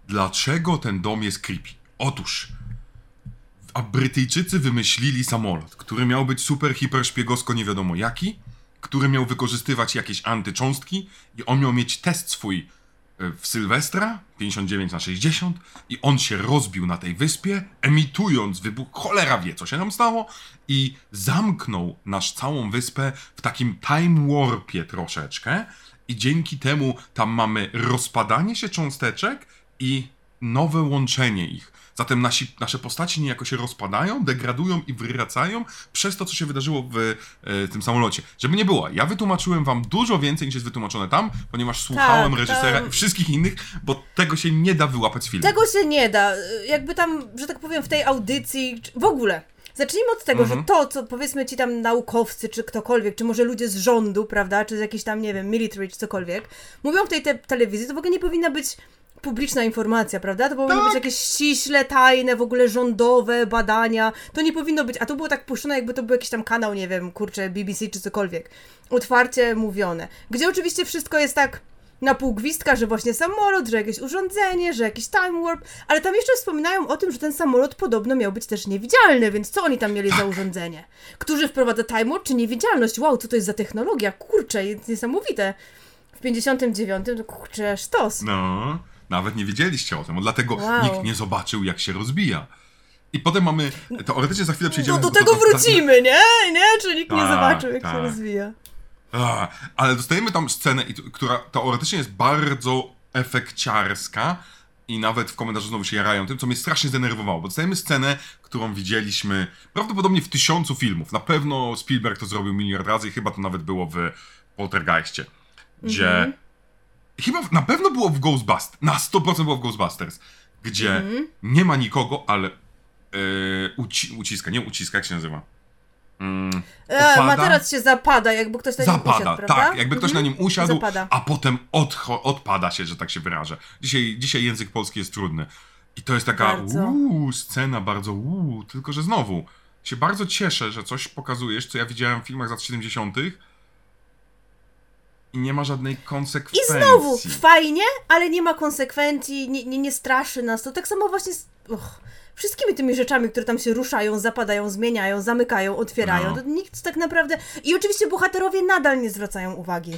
Dlaczego ten dom jest creepy? Otóż, a Brytyjczycy wymyślili samolot, który miał być super, hiper szpiegowsko nie wiadomo jaki, który miał wykorzystywać jakieś antycząstki i on miał mieć test swój w Sylwestra 59 na 60 i on się rozbił na tej wyspie, emitując wybuch, cholera wie co się tam stało i zamknął nasz całą wyspę w takim time warpie troszeczkę i dzięki temu tam mamy rozpadanie się cząsteczek i nowe łączenie ich. Zatem nasi, nasze postaci niejako się rozpadają, degradują i wracają przez to, co się wydarzyło w e, tym samolocie. Żeby nie było, ja wytłumaczyłem wam dużo więcej niż jest wytłumaczone tam, ponieważ słuchałem Tak, reżysera tam- i wszystkich innych, bo tego się nie da wyłapać z filmu. Tego się nie da. Jakby tam, że tak powiem, w tej audycji, w ogóle. Zacznijmy od tego, Mhm. że to, co powiedzmy ci tam naukowcy, czy ktokolwiek, czy może ludzie z rządu, prawda, czy z jakiś tam, nie wiem, military, czy cokolwiek, mówią w tej te telewizji, to w ogóle nie powinna być publiczna informacja, prawda? To powinny Tak. być jakieś ściśle tajne, w ogóle rządowe badania. To nie powinno być, a to było tak puszczone, jakby to był jakiś tam kanał, nie wiem, kurczę, BBC czy cokolwiek. Otwarcie mówione. Gdzie oczywiście wszystko jest tak na pół gwizdka, że właśnie samolot, że jakieś urządzenie, że jakiś time warp, ale tam jeszcze wspominają o tym, że ten samolot podobno miał być też niewidzialny, więc co oni tam mieli Tak. za urządzenie? Którzy wprowadza time warp czy niewidzialność? Wow, co to jest za technologia? Kurczę, jest niesamowite. W 59 to kurczę, sztos. No, nawet nie wiedzieliście o tym, dlatego Wow. nikt nie zobaczył, jak się rozbija. I potem mamy, teoretycznie za chwilę przejdziemy... Do, do tego do- do- wrócimy, nie? Nie? Czy nikt nie Tak, zobaczył, jak się tak. rozwija. A, ale dostajemy tam scenę, która teoretycznie jest bardzo efekciarska i nawet w komentarzu znowu się jarają tym, co mnie strasznie zdenerwowało, bo dostajemy scenę, którą widzieliśmy prawdopodobnie w tysiącu filmów. Na pewno Spielberg to zrobił miliard razy i chyba to nawet było w Poltergeistie, gdzie... Mhm. Chyba na pewno było w Ghostbusters, na 100% było w Ghostbusters, gdzie Mhm. nie ma nikogo, ale yy, uci- uciska, nie uciska, jak się nazywa? Mm, E, materac się zapada, jakby ktoś na nim Zapada, usiadł, prawda? tak, jakby ktoś na Mhm. nim usiadł, Zapada. a potem odpada się, że tak się wyrażę. Dzisiaj, dzisiaj język polski jest trudny. I to jest taka Bardzo. uuu, scena bardzo uuu, tylko że znowu się bardzo cieszę, że coś pokazujesz, co ja widziałem w filmach z lat 70. I nie ma żadnej I konsekwencji. znowu, fajnie, ale nie ma konsekwencji, nie, nie, nie straszy nas to. Tak samo właśnie z och, wszystkimi tymi rzeczami, które tam się ruszają, zapadają, zmieniają, zamykają, otwierają. No. To nikt tak naprawdę... I oczywiście bohaterowie nadal nie zwracają uwagi.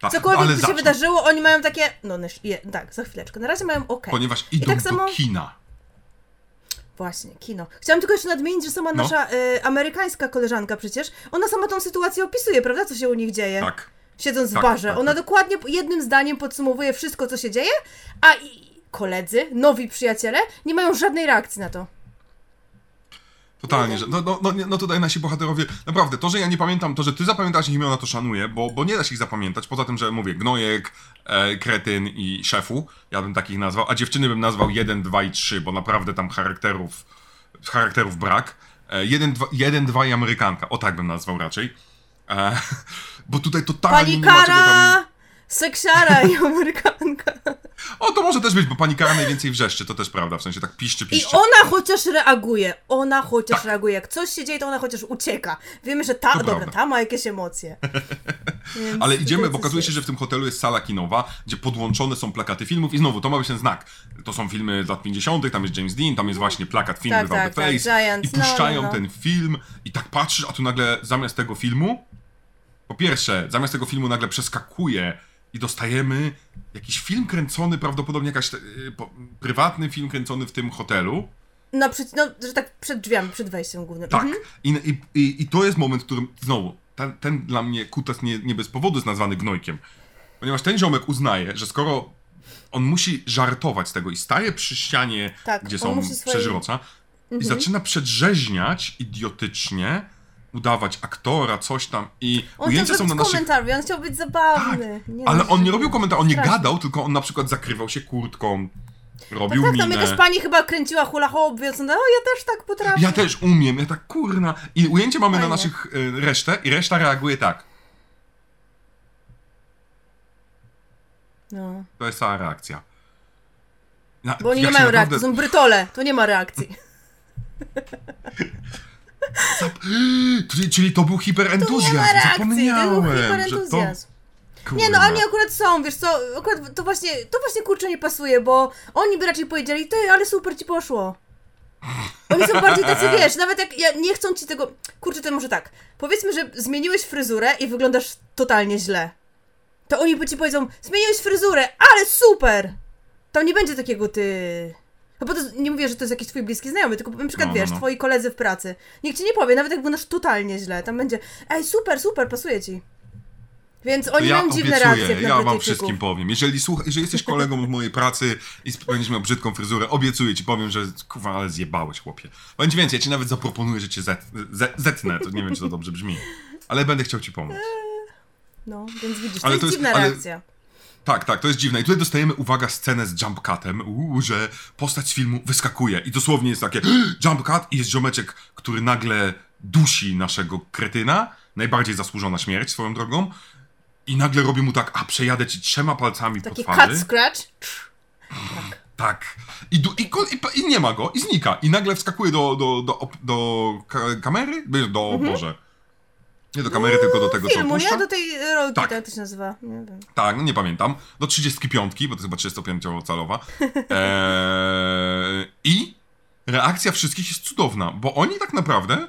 Tak, Cokolwiek ale by się wydarzyło, oni mają takie... No, je, tak, za chwileczkę. Na razie mają ok. Ponieważ idą tak do samo- kina. Właśnie, kino. Chciałam tylko jeszcze nadmienić, że sama No. nasza y, amerykańska koleżanka przecież, ona sama tą sytuację opisuje, prawda? Co się u nich dzieje. Tak. Siedząc Tak, w barze. tak, Ona tak. dokładnie jednym zdaniem podsumowuje wszystko, co się dzieje, a i koledzy, nowi przyjaciele, nie mają żadnej reakcji na to. Totalnie, że no, no, no, no tutaj nasi bohaterowie, naprawdę, to, że ja nie pamiętam, to, że ty zapamiętasz ich imiona, to szanuję, bo, bo nie da się ich zapamiętać, poza tym, że mówię, Gnojek, e, Kretyn i Szefu, ja bym takich nazwał, a dziewczyny bym nazwał 1, 2 i 3, bo naprawdę tam charakterów, charakterów brak. 1, 2, 1, 2 i Amerykanka, o tak bym nazwał raczej. E, bo tutaj totalnie Pani nie ma czego tam... Kara! Seksiara i Amerykanka. O, to może też być, bo pani Kara najwięcej wrzeszczy, to też prawda, w sensie tak piszczy, I piszczy. ona chociaż reaguje. Ona chociaż Tak. reaguje. Jak coś się dzieje, to ona chociaż ucieka. Wiemy, że ta, To dobra, prawda. ta ma jakieś emocje. Więc Ale idziemy, bo okazuje się, że w tym hotelu jest sala kinowa, gdzie podłączone są plakaty filmów i znowu, to ma być ten znak. To są filmy z lat 50., tam jest James Dean, tam jest właśnie plakat film Tak, tak, the tak, Face Giant, i no, puszczają no, no. ten film i tak patrzysz, a tu nagle zamiast tego filmu, po pierwsze, zamiast tego filmu nagle przeskakuje i dostajemy jakiś film kręcony, prawdopodobnie jakaś y, po, prywatny film kręcony w tym hotelu. No, przed, no, że tak przed drzwiami, przed wejściem głównym. Tak. Mhm. I, i, i, to jest moment, w którym znowu, ten, ten dla mnie kutas nie, nie bez powodu jest nazwany gnojkiem. Ponieważ ten ziomek uznaje, że skoro on musi żartować z tego i staje przy ścianie, Tak, gdzie są swoje- przeźroca i zaczyna przedrzeźniać idiotycznie, udawać aktora, coś tam i On ujęcia są na naszych... komentarz, on chciał być Tak, zabawny. Nie ale no, on nie robił komentarzy, on nie strasznie. gadał, tylko on na przykład zakrywał się kurtką, robił Tak, tam minę. jakaś pani chyba kręciła hula hop, więc ona, o ja też tak potrafię. Ja też umiem, ja tak kurna. I ujęcie mamy na Fajnie. naszych y, resztę i reszta reaguje tak. No. To jest cała reakcja. Na, Bo oni nie mają naprawdę- reakcji, są brytole, to nie ma reakcji. Czyli, czyli to był hiperentuzjazm. Nie ma reakcji, to był Zapomniałem, to... hiperentuzjazm. Kurna. Nie no, oni akurat są, wiesz co, akurat to właśnie, to właśnie kurczę nie pasuje, bo oni by raczej powiedzieli, ty, ale super ci poszło. Oni są bardziej tacy, wiesz, nawet jak ja, nie chcą ci tego, kurczę, to może tak, powiedzmy, że zmieniłeś fryzurę i wyglądasz totalnie źle. To oni by ci powiedzą, zmieniłeś fryzurę, ale super! Tam nie będzie takiego ty... No bo to, nie mówię, że to jest jakiś twój bliski znajomy, tylko na przykład, No, no, wiesz, no. twoi koledzy w pracy. Nikt ci nie powie, nawet jak wyglądasz totalnie źle, tam będzie, ej, super, super, pasuje ci. Więc To oni ja mają dziwne obiecuję, reakcje ja wam wszystkim powiem. Jeżeli, słucha, jeżeli jesteś kolegą w mojej pracy i będziesz miał brzydką fryzurę, obiecuję ci, powiem, że kurwa, ale zjebałeś, chłopie. Bądź więcej, ja ci nawet zaproponuję, że cię zet, zet, zetnę, to nie wiem, czy to dobrze brzmi. Ale będę chciał ci pomóc. No, więc widzisz, to Ale jest to jest- dziwna ale- reakcja. Tak, tak, to jest dziwne. I tutaj dostajemy, uwaga, scenę z jump cutem, uuu, że postać z filmu wyskakuje i dosłownie jest takie jump cut i jest ziomeczek, który nagle dusi naszego kretyna, najbardziej zasłużona śmierć swoją drogą i nagle robi mu tak, a przejadę ci trzema palcami Taki po twarzy. cut scratch. Tak. I, du, i, i, I nie ma go, i znika. I nagle wskakuje do, do, do, do ka- kamery? Do, Boże. Nie do kamery, tylko do tego, co. Filmu, opuszcza. nie? Do tej rolki, Tak. tak to się nazywa. Nie wiem. Tak, no nie pamiętam. Do 35, bo to chyba 35-calowa. Eee, I reakcja wszystkich jest cudowna, bo oni tak naprawdę.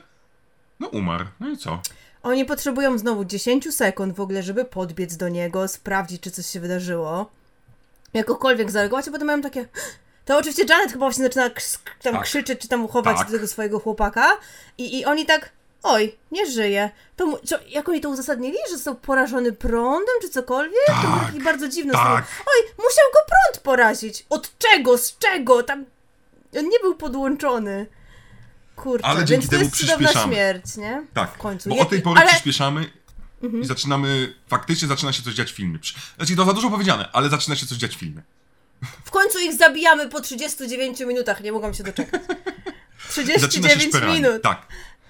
No umarł. No i co? Oni potrzebują znowu 10 sekund w ogóle, żeby podbiec do niego, sprawdzić, czy coś się wydarzyło. Jakokolwiek zareagować, a potem mają takie... To oczywiście Janet chyba właśnie zaczyna tam Tak. krzyczeć, czy tam chować Tak. do tego swojego chłopaka i, i oni tak... Oj, nie żyje. To mu, co, jak oni to uzasadnili? Że został porażony prądem, czy cokolwiek? To było Tak. takie bardzo dziwne. Tak. słowo. Oj, musiał go prąd porazić. Od czego? Z czego? Tam... On nie był podłączony. Kurczę, Ale więc dzięki to temu jest cudowna przyspieszamy. śmierć, nie? Tak. W końcu. Bo od tej pory ale... przyspieszamy i zaczynamy. Faktycznie zaczyna się coś dziać w filmie. Znaczy, to za dużo powiedziane, ale zaczyna się coś dziać w filmie. W końcu ich zabijamy po 39 minutach, nie mogłam się doczekać. Zaczyna się 39 szperanie. minut. Tak.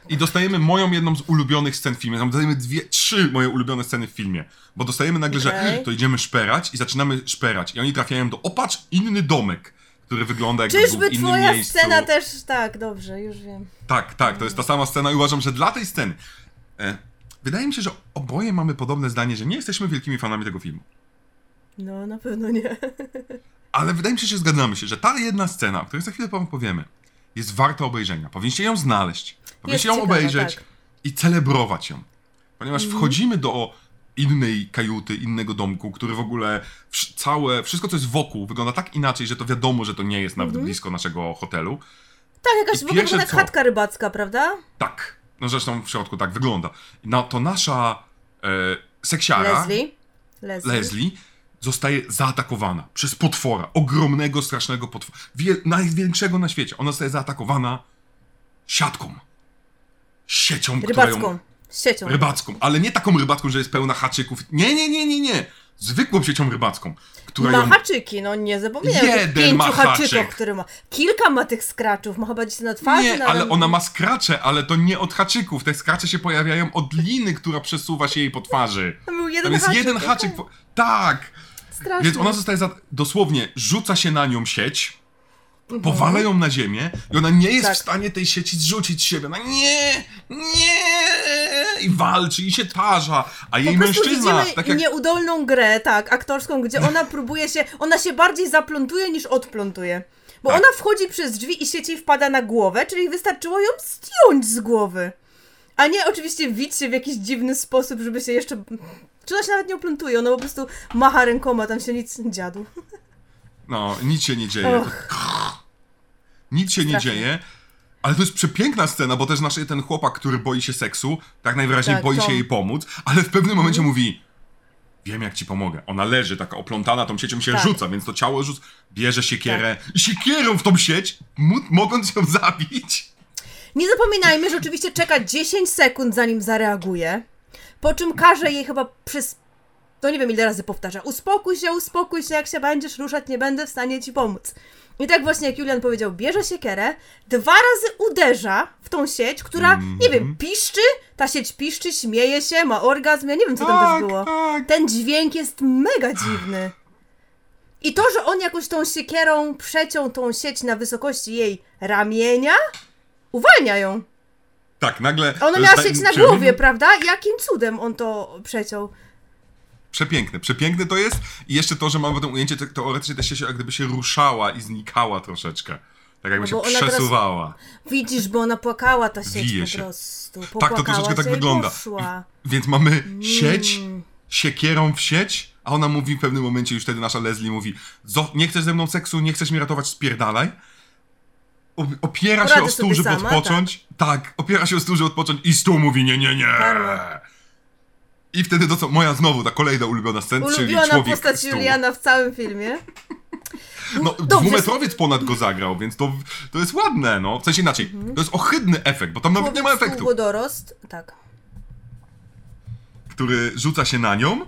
I dostajemy moją jedną z ulubionych scen w filmie. Tam dostajemy dwie, trzy moje ulubione sceny w filmie. Bo dostajemy nagle, że Okej. to idziemy szperać i zaczynamy szperać. I oni trafiają do opatrz inny domek, który wygląda jakby był Czyżby w innym twoja miejscu. scena też... Tak, dobrze, już wiem. Tak, tak, to jest ta sama scena i uważam, że dla tej sceny. E, wydaje mi się, że oboje mamy podobne zdanie, że nie jesteśmy wielkimi fanami tego filmu. No, na pewno nie. Ale wydaje mi się, że zgadzamy się, że ta jedna scena, o której za chwilę wam powiemy, jest warta obejrzenia. Powinniście ją znaleźć. Powinniście ją obejrzeć tak. i celebrować ją. Ponieważ Mhm. wchodzimy do innej kajuty, innego domku, który w ogóle wsz- całe, wszystko co jest wokół wygląda tak inaczej, że to wiadomo, że to nie jest nawet Mhm. blisko naszego hotelu. Tak, jakaś I w ogóle co? chatka rybacka, prawda? Tak. No zresztą w środku tak wygląda. No to nasza e, seksiara, Leslie. Leslie. Leslie zostaje zaatakowana przez potwora. Ogromnego, strasznego potwora. Największego na świecie. Ona zostaje zaatakowana siatką. Siecią, Rybacką. ją... Siecią. Rybacką. Ale nie taką rybacką, że jest pełna haczyków. Nie, nie, nie, nie, nie. Zwykłą siecią rybacką. Która Ma ją... haczyki, no nie tych Jeden pięciu ma haczykach, haczyk. które ma. Kilka ma tych skraczów, ma chyba gdzieś na twarzy. Nie, na ale ona ma skracze, ale to nie od haczyków. Te skracze się pojawiają od liny, która przesuwa się jej po twarzy. Tam był jeden Tam jest haczyk. jeden haczyk. Po... Tak! Więc ona zostaje za... dosłownie, rzuca się na nią sieć, Mhm. powala ją na ziemię i ona nie jest Tak. w stanie tej sieci zrzucić z siebie. Ona nie, nie i walczy i się tarza, a jej Po mężczyzna, tak jak... nieudolną grę, tak, aktorską, gdzie ona próbuje się, ona się bardziej zaplątuje niż odplątuje. Bo Tak. ona wchodzi przez drzwi i sieć jej wpada na głowę, czyli wystarczyło ją zdjąć z głowy. A nie oczywiście wić się w jakiś dziwny sposób, żeby się jeszcze... Czy ona się nawet nie oplątuje, ona po prostu macha rękoma, tam się nic... Dziadu. No, nic się nie dzieje. Nic się nie dzieje. Ale to jest przepiękna scena, bo też nasz ten chłopak, który boi się seksu, tak najwyraźniej Tak, boi Tom. się jej pomóc, ale w pewnym momencie mówi wiem jak ci pomogę. Ona leży taka oplątana tą siecią się Tak. rzuca, więc to ciało rzuca, bierze siekierę i siekierą w tą sieć, mogąc ją zabić. Nie zapominajmy, że oczywiście czeka 10 sekund, zanim zareaguje. Po czym każe jej chyba przez. To nie wiem ile razy powtarza. Uspokój się, uspokój się, jak się będziesz ruszać, nie będę w stanie ci pomóc. I tak właśnie jak Julian powiedział, bierze siekierę, dwa razy uderza w tą sieć, która, nie Mhm. wiem, piszczy, ta sieć piszczy, śmieje się, ma orgazm, ja nie wiem co tam Tak, też było. tak. Ten dźwięk jest mega dziwny. I to, że on jakoś tą siekierą przeciął tą sieć na wysokości jej ramienia, uwalnia ją. Tak, nagle... Ona miała sieć na głowie, prawda? Jakim cudem on to przeciął? Przepiękne, przepiękne to jest i jeszcze to, że mamy potem ujęcie, te- teoretycznie ta sieć jak gdyby się ruszała i znikała troszeczkę. Tak jakby No się ona teraz- przesuwała. Widzisz, bo ona płakała ta sieć Wije po się. prostu. Tak, to Popłakała troszeczkę tak wygląda. Więc mamy sieć, Mm. siekierą w sieć, a ona mówi w pewnym momencie, już wtedy nasza Leslie mówi, "Zo- nie chcesz ze mną seksu, nie chcesz mnie ratować, spierdalaj. Opiera się Poradzę o stół, żeby sama, odpocząć. Tak. opiera się o stół, żeby odpocząć i stół mówi nie, nie, nie. I wtedy to co, moja znowu, ta kolejna ulubiona scena, czyli Ulubiona człowiek postać stół. Juliana w całym filmie. No, dwumetrowiec ponad go zagrał, więc to, to jest ładne, no. W sensie inaczej, Mhm. to jest ohydny efekt, bo tam nawet nie ma efektu. Wodorost, tak. Który rzuca się na nią,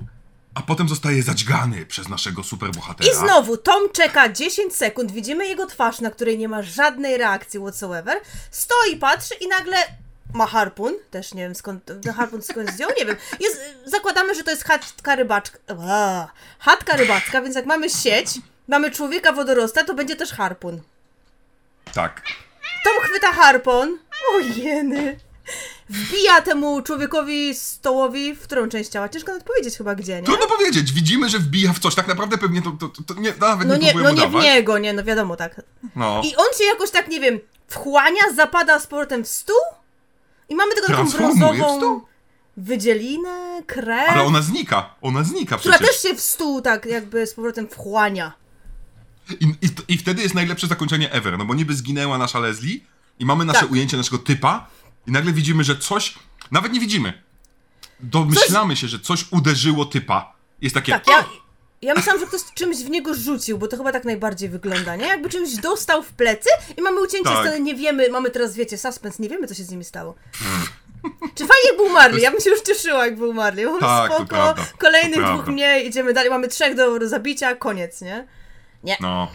a potem zostaje zadźgany przez naszego superbohatera. I znowu Tom czeka 10 sekund, widzimy jego twarz, na której nie ma żadnej reakcji whatsoever. Stoi, patrzy i nagle ma harpun, też nie wiem skąd ten harpun skąd zdjął, nie wiem. Jest, zakładamy, że to jest chatka rybaczka. Ua, chatka rybacka, więc jak mamy sieć, mamy człowieka wodorosta, to będzie też harpun. Tak. Tom chwyta harpon. O jeny. Wbija temu człowiekowi stołowi, w którą część ciała. Ciężko nawet powiedzieć chyba gdzie, nie? Trudno powiedzieć, widzimy, że wbija w coś, tak naprawdę pewnie to, to, to, nie, nawet No nie nie, no nie w niego, nie, no wiadomo, tak. No. I on się jakoś tak, nie wiem, wchłania, zapada z powrotem w stół i mamy taką brązową wydzielinę, krew, Ale ona znika, ona znika która przecież. też się w stół tak jakby z powrotem wchłania. I, i, I wtedy jest najlepsze zakończenie ever, no bo niby zginęła nasza Leslie i mamy nasze Tak. ujęcie naszego typa i nagle widzimy, że coś, nawet nie widzimy, domyślamy się, że coś uderzyło typa. Jest takie, Tak, ja, ja myślałam, że ktoś czymś w niego rzucił, bo to chyba tak najbardziej wygląda, nie? Jakby czymś dostał w plecy i mamy ucięcie Tak. sceny, nie wiemy, mamy teraz, wiecie, suspens, nie wiemy, co się z nimi stało. Czy fajnie jakby umarli? Ja bym się już cieszyła, jakby umarli. Bo Tak, spoko, prawda, kolejnych dwóch mniej, idziemy dalej, mamy trzech do zabicia, koniec, nie? Nie. No.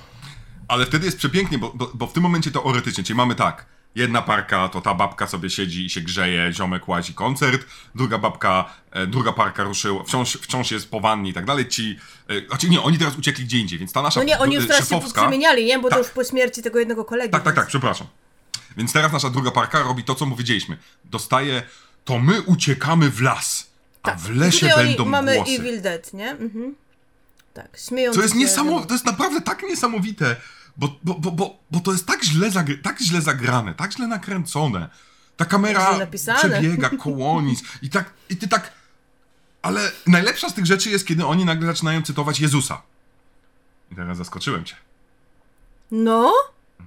Ale wtedy jest przepięknie, bo, bo, bo w tym momencie teoretycznie, czyli mamy tak, jedna parka to ta babka sobie siedzi i się grzeje, ziomek łazi koncert, druga babka, e, druga parka ruszyła, wciąż, wciąż jest po wannie i tak dalej, ci, e, znaczy nie, oni teraz uciekli gdzie indziej, więc ta nasza No nie, oni już e, teraz się przemieniali, nie? Bo Tak. to już po śmierci tego jednego kolegi. tak, tak, więc- tak, przepraszam. Więc teraz nasza druga parka robi to, co mu wiedzieliśmy. Dostaje, to my uciekamy w las, a w lesie Tak. Tutaj będą oni, mamy głosy. Evil Dead, nie? Mhm. Tak, śmiejąc To jest niesamowite, to jest naprawdę tak niesamowite, bo, bo, bo, bo, bo to jest tak źle, zagr- tak źle zagrane, tak źle nakręcone. Ta kamera przebiega koło nic i tak, i ty tak... Ale najlepsza z tych rzeczy jest, kiedy oni nagle zaczynają cytować Jezusa. I teraz zaskoczyłem cię. No?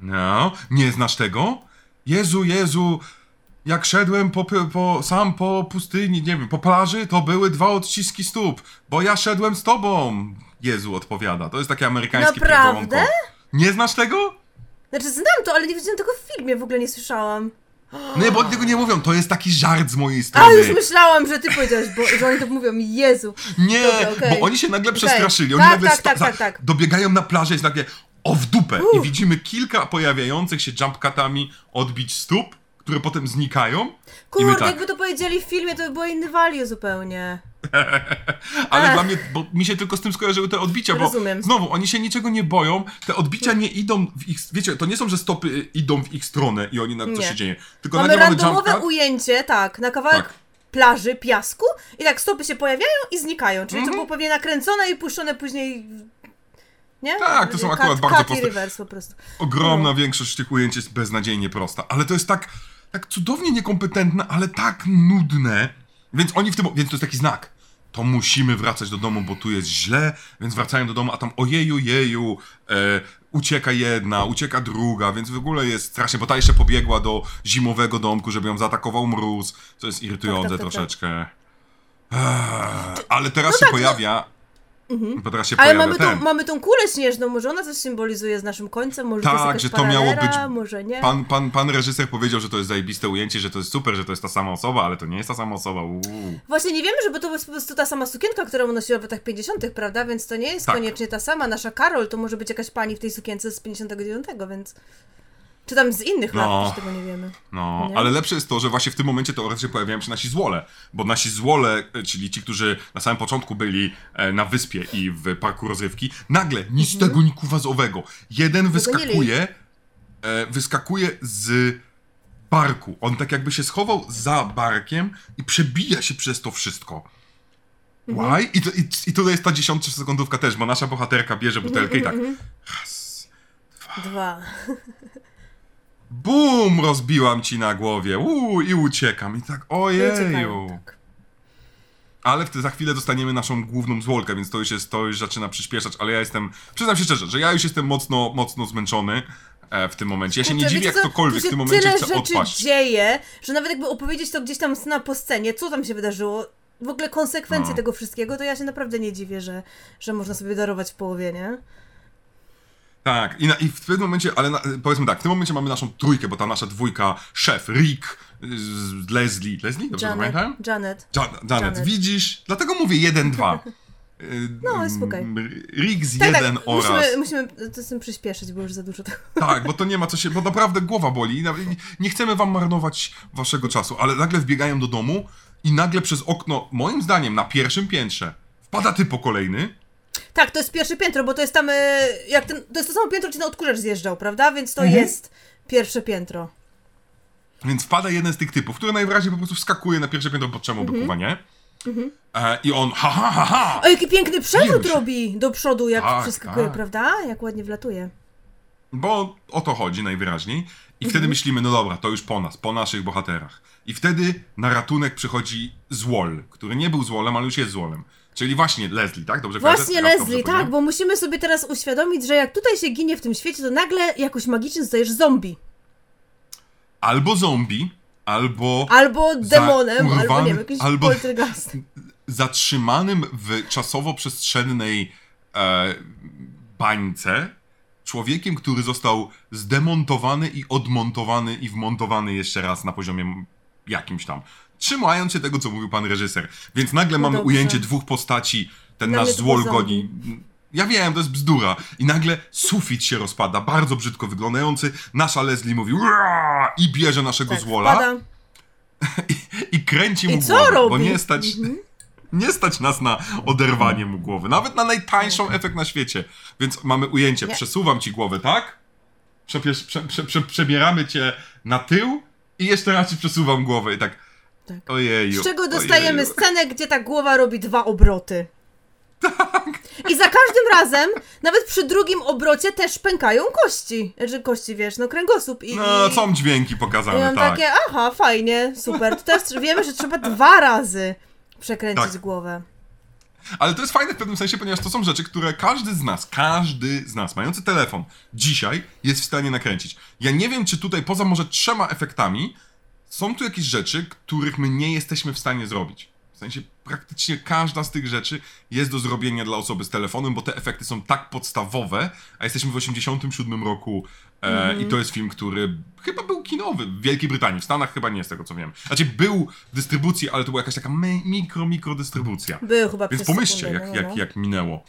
No, nie znasz tego? Jezu, Jezu, jak szedłem po, po, sam po pustyni, nie wiem, po plaży, to były dwa odciski stóp, bo ja szedłem z tobą. Jezu odpowiada. To jest takie amerykańskie Naprawdę? pierdolonko. Nie znasz tego? Znaczy znam to, ale nie widziałam tego w filmie, w ogóle nie słyszałam. Nie, bo oni tego nie mówią. To jest taki żart z mojej A, strony. już myślałam, że ty powiedziałeś, bo że oni to mówią. Jezu. Nie, Dobra, okej. bo oni się nagle przestraszyli. Oni Tak, nagle tak, tak, tak, tak. dobiegają na plażę, jest takie o w dupę. I Uff. widzimy kilka pojawiających się jumpcutami odbić stóp, które potem znikają. I Kurde, tak. jakby to powiedzieli w filmie, to by było inny value zupełnie. Ale Ech. dla mnie, bo mi się tylko z tym skojarzyły te odbicia, bo Rozumiem. znowu, oni się niczego nie boją, te odbicia nie idą w ich, wiecie, to nie są, że stopy idą w ich stronę i oni na co Nie. się dzieje, tylko Mamy nagle mamy randomowe ujęcie, tak, na kawałek Tak. plaży, piasku i tak stopy się pojawiają i znikają, czyli Mhm. to było pewnie nakręcone i puszczone później... Nie? Tak, to są akurat bardzo cut i proste. reverse po prostu. ogromna No. większość tych ujęć jest beznadziejnie prosta, ale to jest tak, tak cudownie niekompetentne, ale tak nudne, więc oni w tym, więc to jest taki znak. To musimy wracać do domu, bo tu jest źle, więc wracają do domu, a tam ojeju, jeju, e, ucieka jedna, ucieka druga, więc w ogóle jest strasznie, bo ta jeszcze pobiegła do zimowego domku, żeby ją zaatakował mróz, co jest irytujące Tak, tak, tak, tak. troszeczkę. Eee, ale teraz się tak, no- pojawia, się Ale mamy tą, mamy tą kulę śnieżną, może ona coś symbolizuje z naszym końcem, może to jest Tak, że to miało być- może nie. Pan, pan, pan reżyser powiedział, że to jest zajebiste ujęcie, że to jest super, że to jest ta sama osoba, ale to nie jest ta sama osoba. Uuu. Właśnie nie wiemy, żeby to była po prostu ta sama sukienka, którą nosiła w latach 50., prawda? Więc to nie jest Tak. koniecznie ta sama. Nasza Karol to może być jakaś pani w tej sukience z 59, więc. Czy tam z innych No. lat, też tego nie wiemy. No, Nie? ale lepsze jest to, że właśnie w tym momencie teoretycznie pojawiają się nasi złole, bo nasi złole, e, czyli ci, którzy na samym początku byli e, na wyspie i w parku rozrywki, nagle ni z tego, ni kuwa z owego. Jeden wyskakuje, e, wyskakuje z barku. On tak jakby się schował za barkiem i przebija się przez to wszystko. Why? I, to, i, I tutaj jest ta dziesiątka sekundówka też, bo nasza bohaterka bierze butelkę i tak raz, Dwa. bum, rozbiłam ci na głowie, uuu, i uciekam. I tak, ojeju. Tak. Ale wtedy za chwilę dostaniemy naszą główną złolkę, więc to już jest, to już zaczyna przyspieszać, ale ja jestem, przyznam się szczerze, że ja już jestem mocno, mocno zmęczony e, w tym momencie. Ja się nie Kurczę, dziwię, jak co? ktokolwiek w tym momencie tyle chce rzeczy odpaść. dzieje, że nawet jakby opowiedzieć to gdzieś tam scena po scenie, co tam się wydarzyło, w ogóle konsekwencje No. tego wszystkiego, to ja się naprawdę nie dziwię, że, że można sobie darować w połowie, nie? Tak, i, na, i w pewnym momencie, ale na, powiedzmy tak, w tym momencie mamy naszą trójkę, bo ta nasza dwójka, szef, Rick, y, z Leslie, Leslie, dobrze Janet, pamiętam? Janet. Ja, Janet, Janet. widzisz? Dlatego mówię jeden, dwa. Y, No, jest okej. mm, Rick z Tak, jeden tak, oraz... musimy, musimy to z tym przyspieszyć, bo już za dużo tego. Tak, bo to nie ma co się, bo naprawdę głowa boli. Nie, nie chcemy wam marnować waszego czasu, ale nagle wbiegają do domu i nagle przez okno, moim zdaniem, na pierwszym piętrze wpada typo kolejny. Tak, to jest pierwsze piętro, bo to jest tam, e, jak ten, to jest to samo piętro, gdzie na odkurzacz zjeżdżał, prawda? Więc to Mhm. jest pierwsze piętro. Więc wpada jeden z tych typów, który najwyraźniej po prostu wskakuje na pierwsze piętro, bo czemu by Mhm. kuwa, nie? E, I on, ha, ha, ha, ha! O, jaki piękny przewrót robi do przodu, jak Tak, przeskakuje, tak. prawda? Jak ładnie wlatuje. Bo o to chodzi najwyraźniej. I wtedy Mhm. myślimy, no dobra, to już po nas, po naszych bohaterach. I wtedy na ratunek przychodzi Złol, który nie był Złolem, ale już jest Złolem. Czyli właśnie Leslie, tak? Dobrze? Właśnie dobrze Leslie, tak, bo musimy sobie teraz uświadomić, że jak tutaj się ginie w tym świecie, to nagle jakoś magicznie zostajesz zombie. Albo zombie, albo Albo demonem, albo nie wiem, jakiś albo- poltergeist. zatrzymanym w czasowo-przestrzennej e, bańce człowiekiem, który został zdemontowany i odmontowany i wmontowany jeszcze raz na poziomie jakimś tam. Trzymając się tego, co mówił pan reżyser. Więc nagle No mamy dobrze. ujęcie dwóch postaci. Ten nasz złol goni. Ja wiem, to jest bzdura. I nagle sufit się rozpada, bardzo brzydko wyglądający. Nasza Leslie mówi i bierze naszego Tak, złola wpada. i kręci mu I co głowę, bo robi? Mhm. nie stać, nie stać nas na oderwanie mu głowy. Nawet na najtańszą efekt na świecie. Więc mamy ujęcie, Nie. przesuwam ci głowę, tak? Prze, prze, prze, przebieramy cię na tył i jeszcze raz ci przesuwam głowę i tak, Tak. ojeju. Z czego dostajemy ojeju. scenę, gdzie ta głowa robi dwa obroty. I za każdym razem, nawet przy drugim obrocie też pękają kości. Znaczy kości, wiesz, no kręgosłup i... No, i... są dźwięki I pokazane, mam tak. takie, aha, fajnie, super. To teraz wiemy, że trzeba dwa razy przekręcić Tak. głowę. Ale to jest fajne w pewnym sensie, ponieważ to są rzeczy, które każdy z nas, każdy z nas mający telefon dzisiaj jest w stanie nakręcić. Ja nie wiem, czy tutaj poza może trzema efektami są tu jakieś rzeczy, których my nie jesteśmy w stanie zrobić. W sensie praktycznie każda z tych rzeczy jest do zrobienia dla osoby z telefonem, bo te efekty są tak podstawowe, a jesteśmy w 87 roku e, i to jest film, który chyba był kinowy w Wielkiej Brytanii, w Stanach chyba nie, z tego co wiem. Znaczy był w dystrybucji, ale to była jakaś taka mikro, mikro dystrybucja. Był chyba Więc pomyślcie, sekundę, jak, no, jak, no. jak minęło.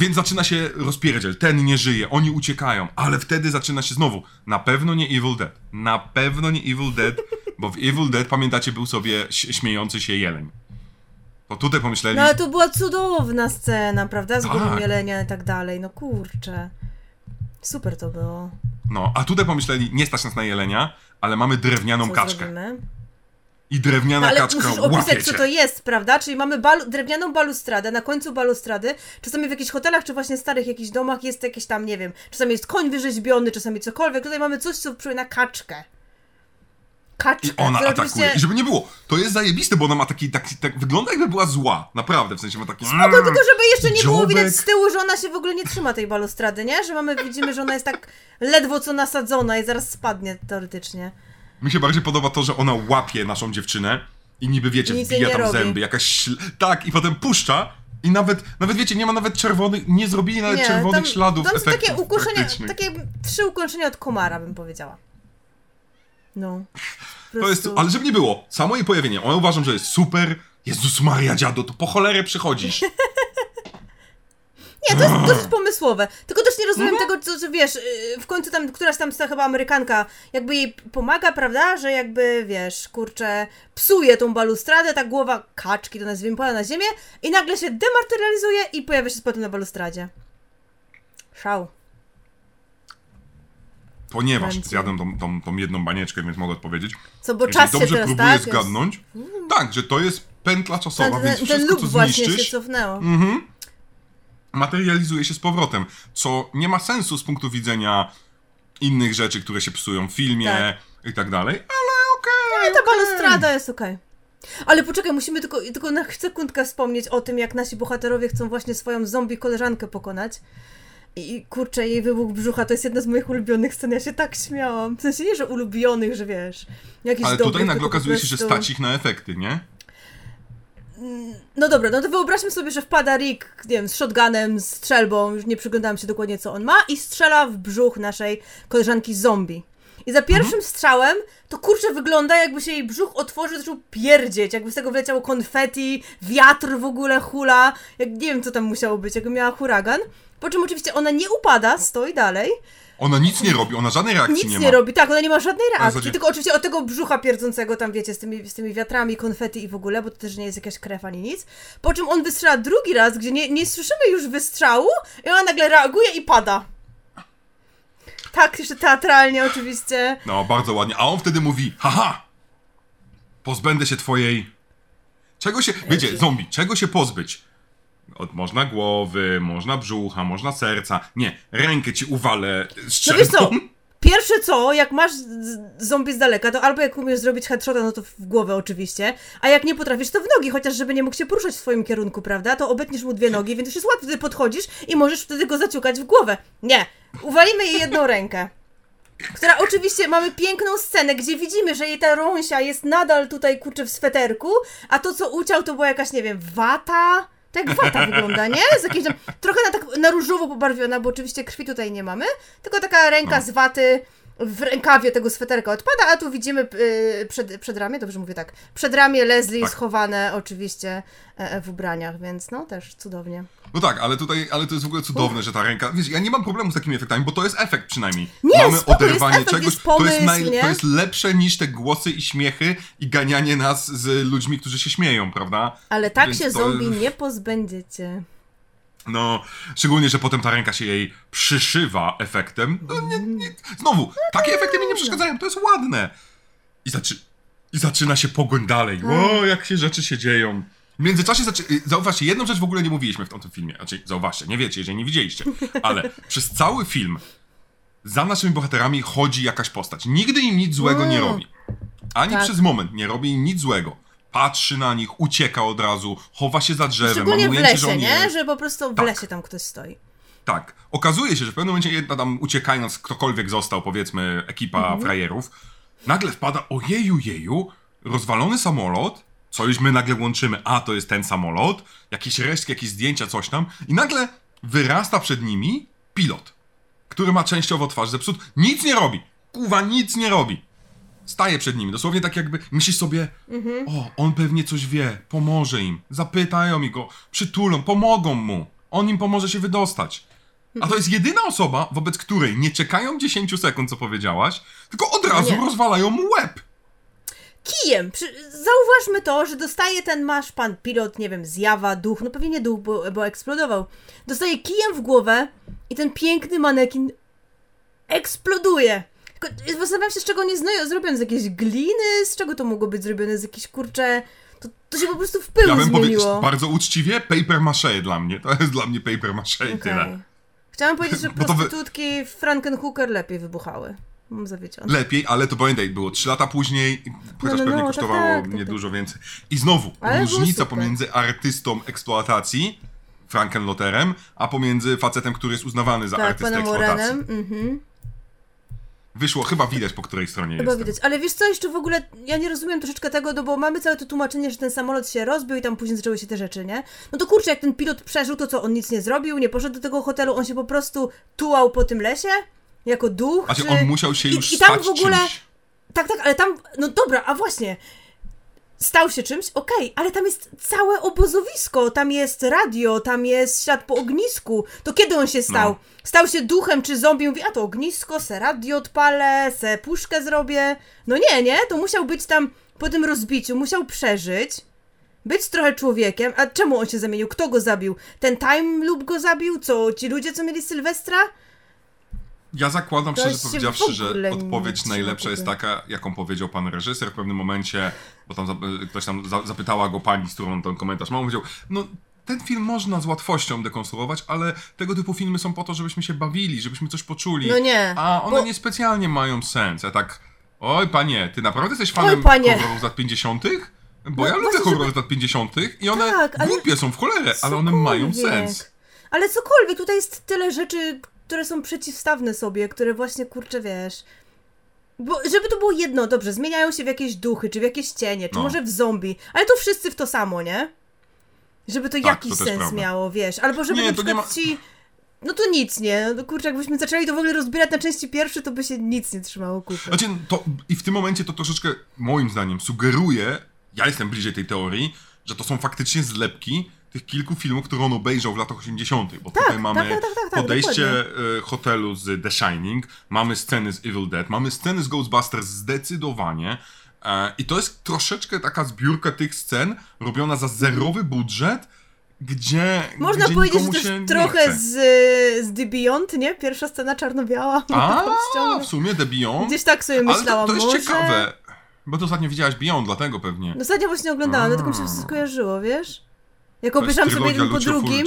Więc zaczyna się rozpierdziel. Ten nie żyje, oni uciekają, ale wtedy zaczyna się znowu. Na pewno nie Evil Dead. Na pewno nie Evil Dead, bo w Evil Dead, pamiętacie, był sobie śmiejący się jeleń. To tutaj pomyśleli, No ale to była cudowna scena, prawda? Z głową Tak. jelenia i tak dalej. No kurczę. Super to było. no, a tutaj pomyśleli, nie stać nas na jelenia, ale mamy drewnianą Co kaczkę. zrobimy? I drewniana ale kaczka musisz opisać, co to jest, prawda? Czyli mamy balu- drewnianą balustradę, na końcu balustrady, czasami w jakichś hotelach, czy właśnie starych jakichś domach jest jakieś tam, nie wiem, czasami jest koń wyrzeźbiony, czasami cokolwiek. Tutaj mamy coś, co przypomina kaczkę. Kaczkę. I ona atakuje. oczywiście- I żeby nie było, to jest zajebiste, bo ona ma taki, taki tak, wygląda jakby była zła. Naprawdę, w sensie ma taki... Spoko, tylko żeby jeszcze nie było widać z tyłu, że ona się w ogóle nie trzyma tej balustrady, nie? Że mamy, widzimy, że ona jest tak ledwo co nasadzona i zaraz spadnie teoretycznie. Mi się bardziej podoba to, że ona łapie naszą dziewczynę i niby wiecie, Nic wbija nie tam robi. zęby, jakaś śl... Tak, i potem puszcza i nawet, nawet wiecie, nie ma nawet czerwonych, nie zrobili nawet czerwonych śladów tam są takie ukoszenia, takie trzy ukończenia od komara, bym powiedziała. No. To jest, ale żeby nie było, samo jej pojawienie, ja uważam, że jest super. Jezus Maria, dziado, to po cholerę przychodzisz. Nie, to jest dosyć pomysłowe. Tylko też nie rozumiem Mhm. tego, co, co wiesz, yy, w końcu tam któraś tam ta chyba Amerykanka jakby jej pomaga, prawda, że jakby, wiesz, kurczę, psuje tą balustradę, ta głowa kaczki, to nazwijmy, pada na ziemię i nagle się dematerializuje i pojawia się z potem na balustradzie. Szał. Ponieważ zjadłem tą, tą, tą jedną banieczkę, więc mogę odpowiedzieć. Co, bo Jeśli czas się dobrze teraz, próbuję tak? zgadnąć, tak, że to jest pętla czasowa, Ten, więc ten, ten wszystko, lub co właśnie się zniszczysz, cofnęło. Mhm. Materializuje się z powrotem, co nie ma sensu z punktu widzenia innych rzeczy, które się psują w filmie i tak dalej, ale okej. Ta okej. balustrada jest okej. Ale poczekaj, musimy tylko, tylko na sekundkę wspomnieć o tym, jak nasi bohaterowie chcą właśnie swoją zombie koleżankę pokonać. I kurczę, jej wybuch brzucha to jest jedna z moich ulubionych scen. Ja się tak śmiałam. W sensie nie, że ulubionych, że wiesz. Jakiś Ale dobrych, tutaj nagle okazuje się, że stać ich na efekty, nie? No dobra, no to wyobraźmy sobie, że wpada Rick, nie wiem, z shotgunem, z strzelbą, już nie przyglądałam się dokładnie co on ma, i strzela w brzuch naszej koleżanki zombie. I za pierwszym strzałem to kurczę wygląda jakby się jej brzuch otworzył, zaczął pierdzieć, jakby z tego wleciało konfetti, wiatr w ogóle hula, jak nie wiem co tam musiało być, jakby miała huragan. Po czym oczywiście ona nie upada, stoi dalej, Ona nic nie robi, ona żadnej reakcji nic nie nie, ma. robi, tak, ona nie ma żadnej reakcji, zasadzie- tylko oczywiście od tego brzucha pierdzącego tam, wiecie, z tymi, z tymi wiatrami, konfety i w ogóle, bo to też nie jest jakaś krew ani nic. Po czym on wystrzela drugi raz, gdzie nie, nie słyszymy już wystrzału i ona nagle reaguje i pada. Tak, jeszcze teatralnie oczywiście. No, bardzo ładnie. A on wtedy mówi, haha, pozbędę się twojej... Czego się... Wiecie, zombie, czego się pozbyć? Od, można głowy, można brzucha, można serca. Nie, rękę ci uwalę No strzelbą. wiesz co, pierwsze co, jak masz zombie z daleka, to albo jak umiesz zrobić headshota, no to w głowę oczywiście, a jak nie potrafisz, to w nogi, chociaż żeby nie mógł się poruszać w swoim kierunku, prawda, to obetniesz mu dwie nogi, więc już jest łatwo, wtedy podchodzisz i możesz wtedy go zaciukać w głowę. Nie, uwalimy jej jedną rękę. Która oczywiście mamy piękną scenę, gdzie widzimy, że jej ta rąsia jest nadal tutaj kurczę w sweterku, a to co uciął to była jakaś, nie wiem, wata. To jak wata wygląda, nie? Z jakimś tam, trochę na, tak, na różowo pobarwiona, bo oczywiście krwi tutaj nie mamy, tylko taka ręka No. z waty w rękawie tego sweterka odpada, a tu widzimy yy, przed, przedramię, dobrze mówię tak, przedramię Leslie Tak. schowane oczywiście e, e, w ubraniach, więc no też cudownie. No tak, ale tutaj, ale to jest w ogóle cudowne, że ta ręka, wiesz, ja nie mam problemu z takimi efektami, bo to jest efekt przynajmniej. Nie, Mamy spoko, oderwanie efekt, czegoś, jest to, pomysł, jest naj, to jest lepsze niż te głosy i śmiechy i ganianie nas z ludźmi, którzy się śmieją, prawda? Ale tak Więc się to- zombie nie pozbędziecie. No, szczególnie, że potem ta ręka się jej przyszywa efektem. No, nie, nie. Znowu, takie efekty mi nie przeszkadzają, to jest ładne. I, zaczy... I zaczyna się pogoń dalej. O, jak się rzeczy się dzieją. W międzyczasie, y, zauważcie, jedną rzecz w ogóle nie mówiliśmy w tym filmie. Znaczy, zauważcie, nie wiecie, jeżeli nie widzieliście. Ale przez cały film za naszymi bohaterami chodzi jakaś postać. Nigdy im nic złego nie Mm. robi. Ani Tak. przez moment nie robi im nic złego. Patrzy na nich, ucieka od razu, chowa się za drzewem, Szczególnie w ujęcie, że lesie, nie? Że po prostu w Tak. lesie tam ktoś stoi. Tak. Okazuje się, że w pewnym momencie jedna tam uciekając, ktokolwiek został, powiedzmy, ekipa Mhm. frajerów, nagle wpada, ojeju, jeju, rozwalony samolot, co już my nagle łączymy, a to jest ten samolot, jakieś resztki, jakieś zdjęcia, coś tam, i nagle wyrasta przed nimi pilot, który ma częściowo twarz zepsut, nic nie robi, kuwa, nic nie robi. Staje przed nimi, dosłownie tak jakby myślisz sobie, Mhm. o, on pewnie coś wie, pomoże im, zapytają mi go, przytulą, pomogą mu, on im pomoże się wydostać. A to jest jedyna osoba, wobec której nie czekają 10 sekund, co powiedziałaś, tylko od razu nie. rozwalają mu łeb. Kijem! Przy... Zauważmy to, że dostaje ten masz pan pilot, nie wiem, zjawa, duch, no pewnie nie duch, bo, bo eksplodował. Dostaje kijem w głowę i ten piękny manekin eksploduje. Tylko zastanawiam się, z czego jest zno- zrobiony, z jakiejś gliny? Z czego to mogło być zrobione? Z jakiejś, kurcze... To, to się po prostu w pył Ja bym powiedział zmieniło. bardzo uczciwie, paper mache dla mnie. To jest dla mnie paper mache i Okej. tyle. Chciałam powiedzieć, że prostytutki w Frankenhooker lepiej wybuchały. Mam zawiedzione. Lepiej, ale to pamiętaj, było 3 lata później, chociaż no, pewnie no, kosztowało tak, tak, tak, nie tak. więcej. I znowu, Ale różnica pomiędzy artystą eksploatacji, Frankenloterem, a pomiędzy facetem, który jest uznawany za Tak, artystę eksploatacji. Mhm. Wyszło, chyba widać po której stronie Chyba jestem. widać. Ale wiesz co, jeszcze w ogóle ja nie rozumiem troszeczkę tego, no bo mamy całe to tłumaczenie, że ten samolot się rozbił i tam później zaczęły się te rzeczy, nie? No to kurczę, jak ten pilot przeżył, to co, on nic nie zrobił, nie poszedł do tego hotelu, on się po prostu tułał po tym lesie? Jako duch? Znaczy czy... on musiał się I- już i tam w ogóle- czymś. Tak, tak, ale tam, no dobra, a właśnie, stał się czymś, okej, ale tam jest całe obozowisko, tam jest radio, tam jest ślad po ognisku. To kiedy on się stał? No. Stał się duchem czy zombie, mówi, a to ognisko, se radio odpalę, se puszkę zrobię. No nie, nie, to musiał być tam po tym rozbiciu, musiał przeżyć, być trochę człowiekiem. A czemu on się zamienił? Kto go zabił? Ten Time Loop go zabił? Co, ci ludzie, co mieli Sylwestra? Ja zakładam, To szczerze powiedziawszy, że odpowiedź najlepsza jest taka, jaką powiedział pan reżyser w pewnym momencie, bo tam za, ktoś tam za, zapytała go pani, z którą on ten komentarz ma, on powiedział, no ten film można z łatwością dekonstruować, ale tego typu filmy są po to, żebyśmy się bawili, żebyśmy coś poczuli. No nie, A one bo- niespecjalnie mają sens. Ja tak, oj panie, ty naprawdę jesteś fanem horrorów z lat 50 Bo No ja lubię horrory z lat 50 i one Tak, ale- głupie są w cholerę, ale one mają sens. Ale cokolwiek, tutaj jest tyle rzeczy, które są przeciwstawne sobie, które właśnie, kurczę, wiesz... Bo żeby to było jedno, dobrze, zmieniają się w jakieś duchy, czy w jakieś cienie, czy No. może w zombie, ale to wszyscy w to samo, nie? Żeby to Tak, jakiś to sens prawda. miało, wiesz. Albo żeby Nie, na przykład ci... No to nic, nie? No kurczę, jakbyśmy zaczęli to w ogóle rozbierać na części pierwsze, to by się nic nie trzymało kupy. Znaczy, to, i w tym momencie to troszeczkę, moim zdaniem, sugeruje, ja jestem bliżej tej teorii, że to są faktycznie zlepki tych kilku filmów, które on obejrzał w latach 80., bo tutaj mamy tak, tak, tak, tak, podejście e, hotelu z The Shining, mamy sceny z Evil Dead, mamy sceny z Ghostbusters zdecydowanie. E, I to jest troszeczkę taka zbiórka tych scen, robiona za zerowy budżet, gdzie. Można gdzie powiedzieć, że nie trochę z, z The Beyond, nie? Pierwsza scena czarno-biała. A, w sumie The Beyond. Gdzieś tak sobie Ale to, myślałam, to jest może... ciekawe. Bo to ostatnio widziałaś Beyond, dlatego pewnie. No Ostatnio właśnie oglądałam, dlatego mi się wszystko skojarzyło, wiesz? Jak obejrzałam sobie jeden po drugim.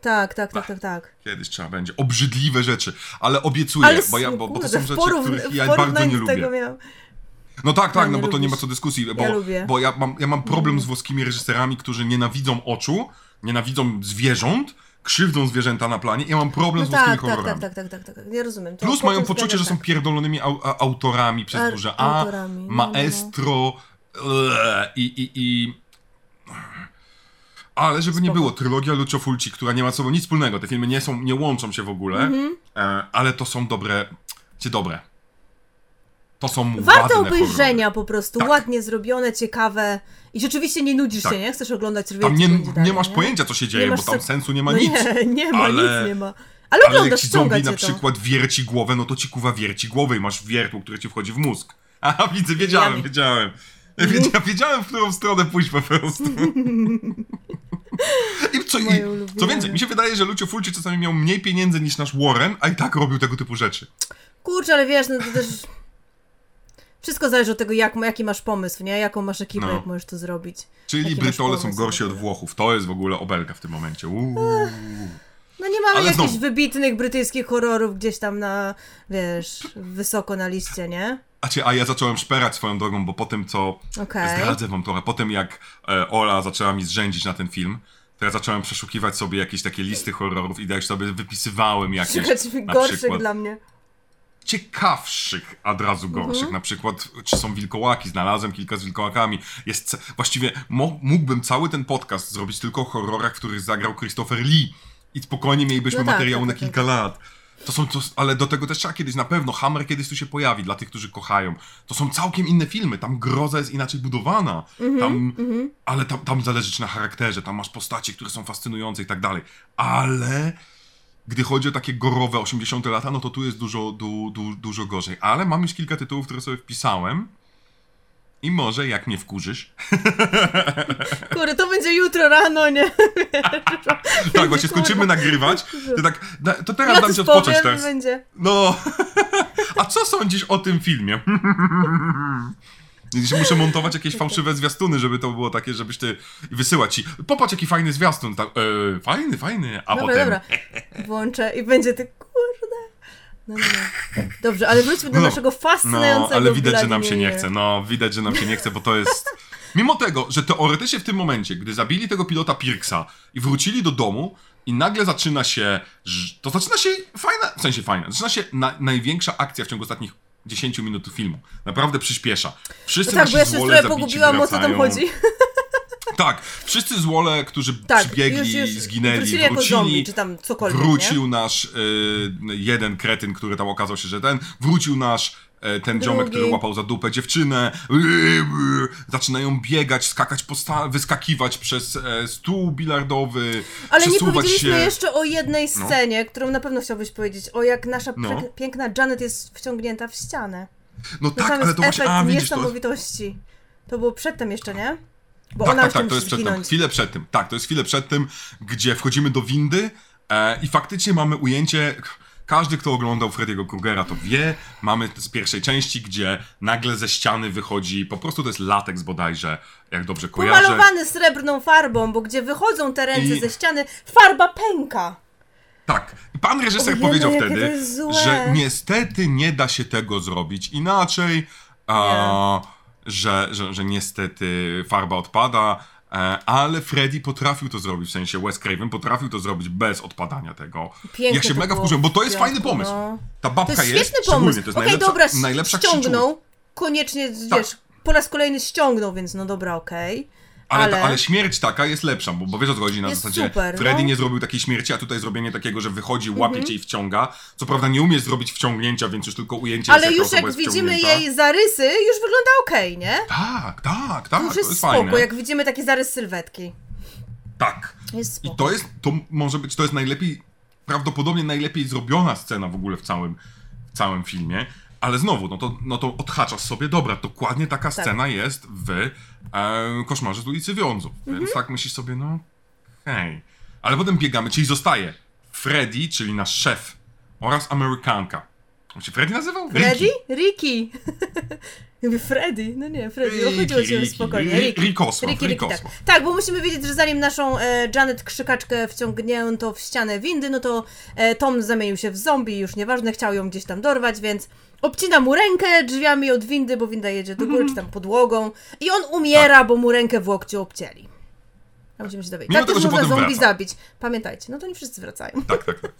Tak, tak, tak, tak, tak. Kiedyś trzeba będzie. Obrzydliwe rzeczy, ale obiecuję, Ale bo, ja, bo, bo to są rzeczy, porówn- których ja bardzo nie lubię. No tak, tak, Ja no bo to nie ma lubisz. co dyskusji, bo, Ja lubię. bo ja, mam, ja mam problem z włoskimi reżyserami, którzy nienawidzą oczu, nienawidzą zwierząt, krzywdzą zwierzęta na planie. Ja mam problem No z włoskimi tak, tak, horrorami. tak, tak, tak, tak, tak. Nie rozumiem. To Plus mają poczucie, że są pierdolonymi au, a, autorami przez Ar- duże A, autorami, no, no, no. maestro eee, i, i, i... Ale żeby nie Spoko. było, trylogia Lucio Fulci, która nie ma z sobą nic wspólnego, te filmy nie są, nie łączą się w ogóle, Mhm. e, ale to są dobre, czy dobre. To są. Warte obejrzenia horrory. po prostu, Tak. ładnie zrobione, ciekawe i rzeczywiście nie nudzisz Tak. się, nie? Chcesz oglądać Tam nie, nie dalej, masz pojęcia, co się dzieje, bo tam se- sensu nie ma no nic. Nie, nie ma, ale- nic nie ma. Ale Ale jak ci zombie na to. przykład wierci głowę, no to ci kuwa wierci głowę i masz wiertło, które ci wchodzi w mózg. A widzę, wiedziałem, wiedziałem. Wiedziałem, wiedziałem, w którą stronę pójść po prostu. I co, i, co więcej, mi się wydaje, że Lucio Fulci czasami miał mniej pieniędzy niż nasz Warren, a i tak robił tego typu rzeczy. Kurczę, ale wiesz, no to też... Wszystko zależy od tego, jak, jaki masz pomysł, nie? Jaką masz ekipę, No. jak możesz to zrobić. Czyli Jaki Brytole są gorsi od? Włochów. To jest w ogóle obelga w tym momencie. Uuu. No nie mamy Ale jakichś znowu- wybitnych brytyjskich horrorów gdzieś tam na, wiesz, wysoko na liście, nie? A, a ja zacząłem szperać swoją drogą, bo po tym, co Okej. Zdradzę wam trochę. Po tym jak e, Ola zaczęła mi zrzędzić na ten film, to ja zacząłem przeszukiwać sobie jakieś takie listy horrorów i tak sobie wypisywałem jakieś Szukać na gorszych przykład dla mnie. ciekawszych, od razu gorszych. Mhm. Na przykład, czy są wilkołaki, znalazłem kilka z wilkołakami. Jest, właściwie mógłbym cały ten podcast zrobić tylko o horrorach, w których zagrał Christopher Lee i spokojnie mielibyśmy No tak, materiału tak, na tak, kilka lat. To są, to, ale do tego też trzeba kiedyś, na pewno, Hammer kiedyś tu się pojawi, dla tych, którzy kochają. To są całkiem inne filmy, tam groza jest inaczej budowana, Mhm, tam, ale tam, tam zależy na charakterze, tam masz postacie, które są fascynujące i tak dalej. Ale gdy chodzi o takie gorowe 80 lata, no to tu jest dużo, du, du, dużo gorzej. Ale mam już kilka tytułów, które sobie wpisałem. I może, jak mnie wkurzysz. Kurde, to będzie jutro rano, nie? tak, właśnie skończymy nagrywać. To, tak, to teraz Ja dam ci odpocząć powiem, teraz. będzie. No. A co sądzisz o tym filmie? Muszę montować jakieś fałszywe zwiastuny, żeby to było takie, żebyś ty wysyłać ci. Popatrz jaki fajny zwiastun. E, fajny, fajny. A Dobra, potem. dobra. Włączę i będzie ty, kurde. No, no, no. Dobrze, ale wróćmy do No, naszego No, fascynującego ale widać, że nam się nie chce. No, widać, że nam się nie chce, bo to jest. Mimo tego, że teoretycznie w tym momencie, gdy zabili tego pilota Pirksa i wrócili do domu, i nagle zaczyna się. To zaczyna się fajna. W sensie fajna. Zaczyna się na, największa akcja w ciągu ostatnich 10 minut filmu. Naprawdę przyspiesza. Wszyscy No tak, nasi bo ja się trochę pogubiłam, o co tam wracają. chodzi. Tak, wszyscy złole, którzy Tak, przybiegli, już, już zginęli, wrócili wrócili. zombie, czy tam cokolwiek, Wrócił nasz y, jeden kretyn, który tam okazał się, że ten. Wrócił nasz e, ten Drugi. który łapał za dupę dziewczynę. Y, y, Zaczynają biegać, skakać wyskakiwać przez e, stół bilardowy. Ale nie powiedzieliśmy się. jeszcze o jednej No. scenie, którą na pewno chciałbyś powiedzieć. O jak nasza No. pięk- piękna Janet jest wciągnięta w ścianę. No No tak, ale to właśnie. A, widzisz to. niesamowitości. To było przedtem jeszcze, nie? Bo Tak, ona tak, tak, to jest przed tym. Chwilę przed tym. Tak, to jest chwilę przed tym, gdzie wchodzimy do windy e, i faktycznie mamy ujęcie. Każdy, kto oglądał Freddy'ego Krugera, to wie. Mamy z pierwszej części, gdzie nagle ze ściany wychodzi, po prostu to jest lateks bodajże, jak dobrze kojarzę. Pomalowany srebrną farbą, bo gdzie wychodzą te ręce I- ze ściany, farba pęka. Tak. Pan reżyser Ojej, powiedział wtedy, że niestety nie da się tego zrobić inaczej, a, że, że, że niestety farba odpada, e, ale Freddy potrafił to zrobić, w sensie Wes Craven potrafił to zrobić bez odpadania tego. Pięknie ja się to mega wkurzyłem, bo to jest fajny pomysł. no. Ta To babka jest jest, świetny pomysł. to jest Okej, najlepsza, dobra, najlepsza ściągnął. Koniecznie, Tak. wiesz, po raz kolejny ściągnął, więc no dobra, okej. Ale, Ale- Ta, ale śmierć taka jest lepsza, bo, bo wiesz o co chodzi na Jest zasadzie super, Freddy no. Mhm. nie zrobił takiej śmierci, a tutaj zrobienie takiego, że wychodzi, łapie cię i wciąga. Co prawda nie umie zrobić wciągnięcia, więc już tylko ujęcie Ale już jak widzimy jej zarysy, już wygląda okej, nie? Tak, tak, tak, To to już jest, jest spoko, fajne. jak widzimy taki zarys sylwetki. Tak. I to jest, to może być, to jest najlepiej, prawdopodobnie najlepiej zrobiona scena w ogóle w całym, w całym filmie. Ale znowu, no to, no to odhaczasz sobie, dobra, dokładnie taka Tak. scena jest w e, Koszmarze z ulicy Wiązów. Mhm. Więc tak myślisz sobie, no hej. Ale potem biegamy, czyli zostaje Freddy, czyli nasz szef oraz Amerykanka. On się Freddy nazywał? Freddy? Ricky. Ricky. Freddy. No nie, Freddy. Ricky, Chodziło się Ricky. spokojnie. Ri- Ricky. Rikosław, Ricky, Ricky, tak. Tak, bo musimy wiedzieć, że zanim naszą e, Janet krzykaczkę wciągnięto w ścianę windy, no to e, Tom zamienił się w zombie, już nieważne, chciał ją gdzieś tam dorwać, więc obcina mu rękę drzwiami od windy, bo winda jedzie do góry, czy tam podłogą i on umiera, bo mu rękę w łokciu obcięli. A musimy się dowiedzieć. Mimo tak też można zombie wraca. zabić. Pamiętajcie, no to nie wszyscy wracają. Tak, tak, tak.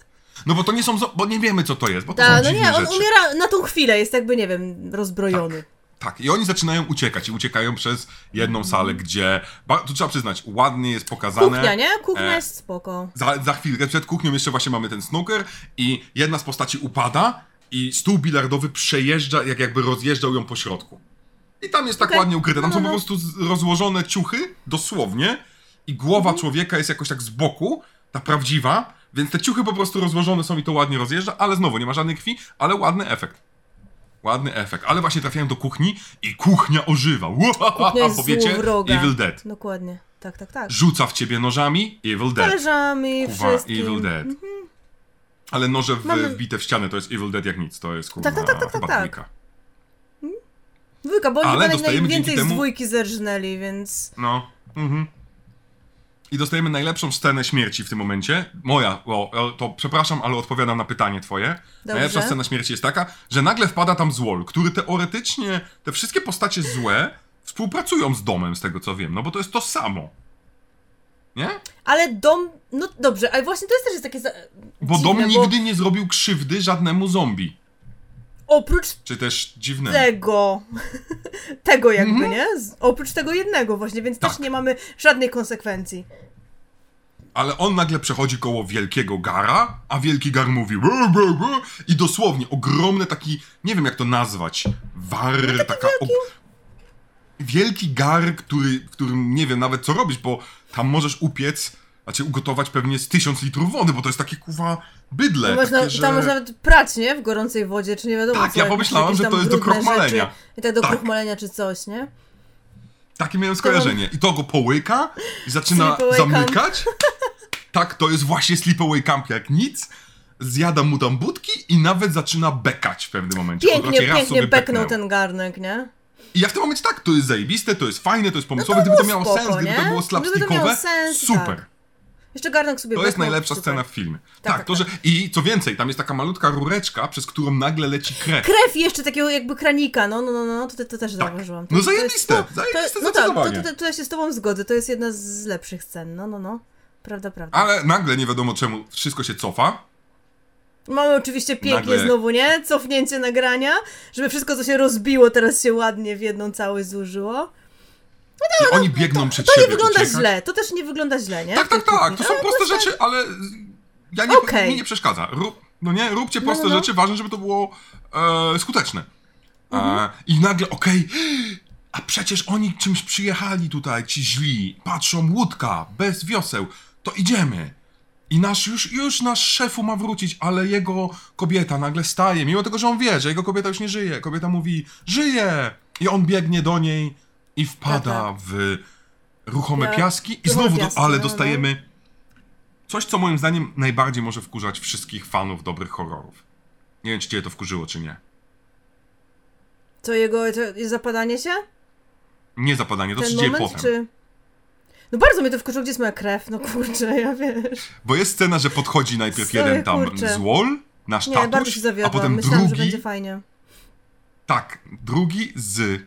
No bo to nie są, bo nie wiemy co to jest, bo to Ta, no nie, on rzeczy. umiera na tą chwilę, jest jakby, nie wiem, rozbrojony. Tak, i oni zaczynają uciekać i uciekają przez jedną salę, gdzie, tu trzeba przyznać, ładnie jest pokazane. Kuchnia, nie? Kuchnia E, jest spoko. Za, za chwilkę przed kuchnią jeszcze właśnie mamy ten snooker i jedna z postaci upada i stół bilardowy przejeżdża, jak jakby rozjeżdżał ją po środku. I tam jest tak Okej. ładnie ukryte. Tam No, są no, po no. prostu rozłożone ciuchy, dosłownie, i głowa Mhm. człowieka jest jakoś tak z boku, ta prawdziwa, więc te ciuchy po prostu rozłożone są i to ładnie rozjeżdża, ale znowu nie ma żadnej krwi, ale ładny efekt. Ładny efekt. Ale właśnie trafiają do kuchni i kuchnia ożywa. Kuchnia jest Bo wiecie, złowroga. Evil Dead. Dokładnie. Tak, tak, tak. Rzuca w ciebie nożami, Evil Dead. Talerzami, Kuwa, wszystkim. Evil Dead. Ale noże w, Mamy- wbite w ścianę to jest Evil Dead jak nic, to jest kurwa Tak, tak, tak, tak, chyba tak, tak. dwójka. Dwójka, bo oni Ale dostajemy najwięcej dzięki z temu- dwójki zerżnęli, więc... No. Mhm. I dostajemy najlepszą scenę śmierci w tym momencie. Moja, o, to przepraszam, ale odpowiadam na pytanie twoje. Najlepsza scena śmierci jest taka, że nagle wpada tam Złol, który teoretycznie, te wszystkie postacie złe współpracują z domem, z tego co wiem, no bo to jest to samo. Nie? Ale dom... No dobrze, ale właśnie to jest też jest takie... Za... Bo dziwne, dom nigdy nie zrobił krzywdy żadnemu zombie. Oprócz Czy też dziwnemu. tego... tego jakby, nie? Z... Oprócz tego jednego właśnie, więc Tak. też nie mamy żadnej konsekwencji. Ale on nagle przechodzi koło wielkiego gara, a wielki gar mówi "Bę, bę, bę", i dosłownie ogromny taki, nie wiem jak to nazwać, war, taka... Wielki... wielki gar, który, w którym nie wiem nawet co robić, bo tam możesz upiec, znaczy ugotować pewnie z tysiąc litrów wody, bo to jest takie kuwa bydle. To można, takie, że... Tam można nawet prać, nie? W gorącej wodzie, czy nie wiadomo Tak, co. ja pomyślałem, że to jest do krochmalenia. I tak do Tak. krochmalenia czy coś, nie? Takie miałem skojarzenie. I to go połyka i zaczyna zamykać. Tak, to jest właśnie sleepaway camp jak nic. Zjada mu tam budki i nawet zaczyna bekać w pewnym momencie. Pięknie, pięknie beknął. ten garnek, nie? I ja w tym momencie tak, to jest zajebiste, to jest fajne, to jest pomysłowe. No to gdyby to było miało spoko, sens, gdyby to nie? było Gdyby to miało slapstickowe, sens, super. tak. Jeszcze garnek sobie To jest najlepsza super. scena w filmie. Tak, Tak, tak, to, że... I co więcej, tam jest taka malutka rureczka, przez którą nagle leci krew. Krew jeszcze takiego jakby kranika, no, no, no, no, to, to też zauważyłam. To, No to jest- zajebiste, to- zajebiste No tak, to, to, to ja się z tobą zgodzę, to jest jedna z lepszych scen, no, no, no. Prawda, prawda. Ale nagle nie wiadomo czemu wszystko się cofa. Mamy oczywiście pięknie Nagle- znowu, nie? Cofnięcie nagrania, żeby wszystko, co się rozbiło, teraz się ładnie w jedną całość złożyło. I oni biegną przed To siebie nie wygląda uciekać. źle, to też nie wygląda źle, nie? Tak, tak, tak. To są Ale proste jest rzeczy, ale ja nie, Okej. mi nie przeszkadza. Rób, no nie, róbcie No, proste no, no. rzeczy, ważne, żeby to było e, skuteczne. Mhm. E, I nagle, okej, a przecież oni czymś przyjechali tutaj, ci źli. Patrzą, łódka, bez wioseł. To idziemy. I nasz, już, już nasz szefu ma wrócić, ale jego kobieta nagle staje, mimo tego, że on wie, że jego kobieta już nie żyje. Kobieta mówi, żyje! I on biegnie do niej i wpada Tak, w ruchome Ja- piaski. I znowu, do, piaski, ale no, no. dostajemy coś, co moim zdaniem najbardziej może wkurzać wszystkich fanów dobrych horrorów. Nie wiem, czy cię to wkurzyło, czy nie. To jego to zapadanie się? Nie zapadanie, to Ten moment, potem. czy... No bardzo mnie to wkurzyło, gdzie jest moja krew, no kurczę, ja wiesz. Bo jest scena, że podchodzi najpierw Sorry, jeden tam kurczę. z Wall, nasz Nie, bardzo tatuś, się a zawiodłam, potem myślałam, że drugi, będzie fajnie. tak, drugi z,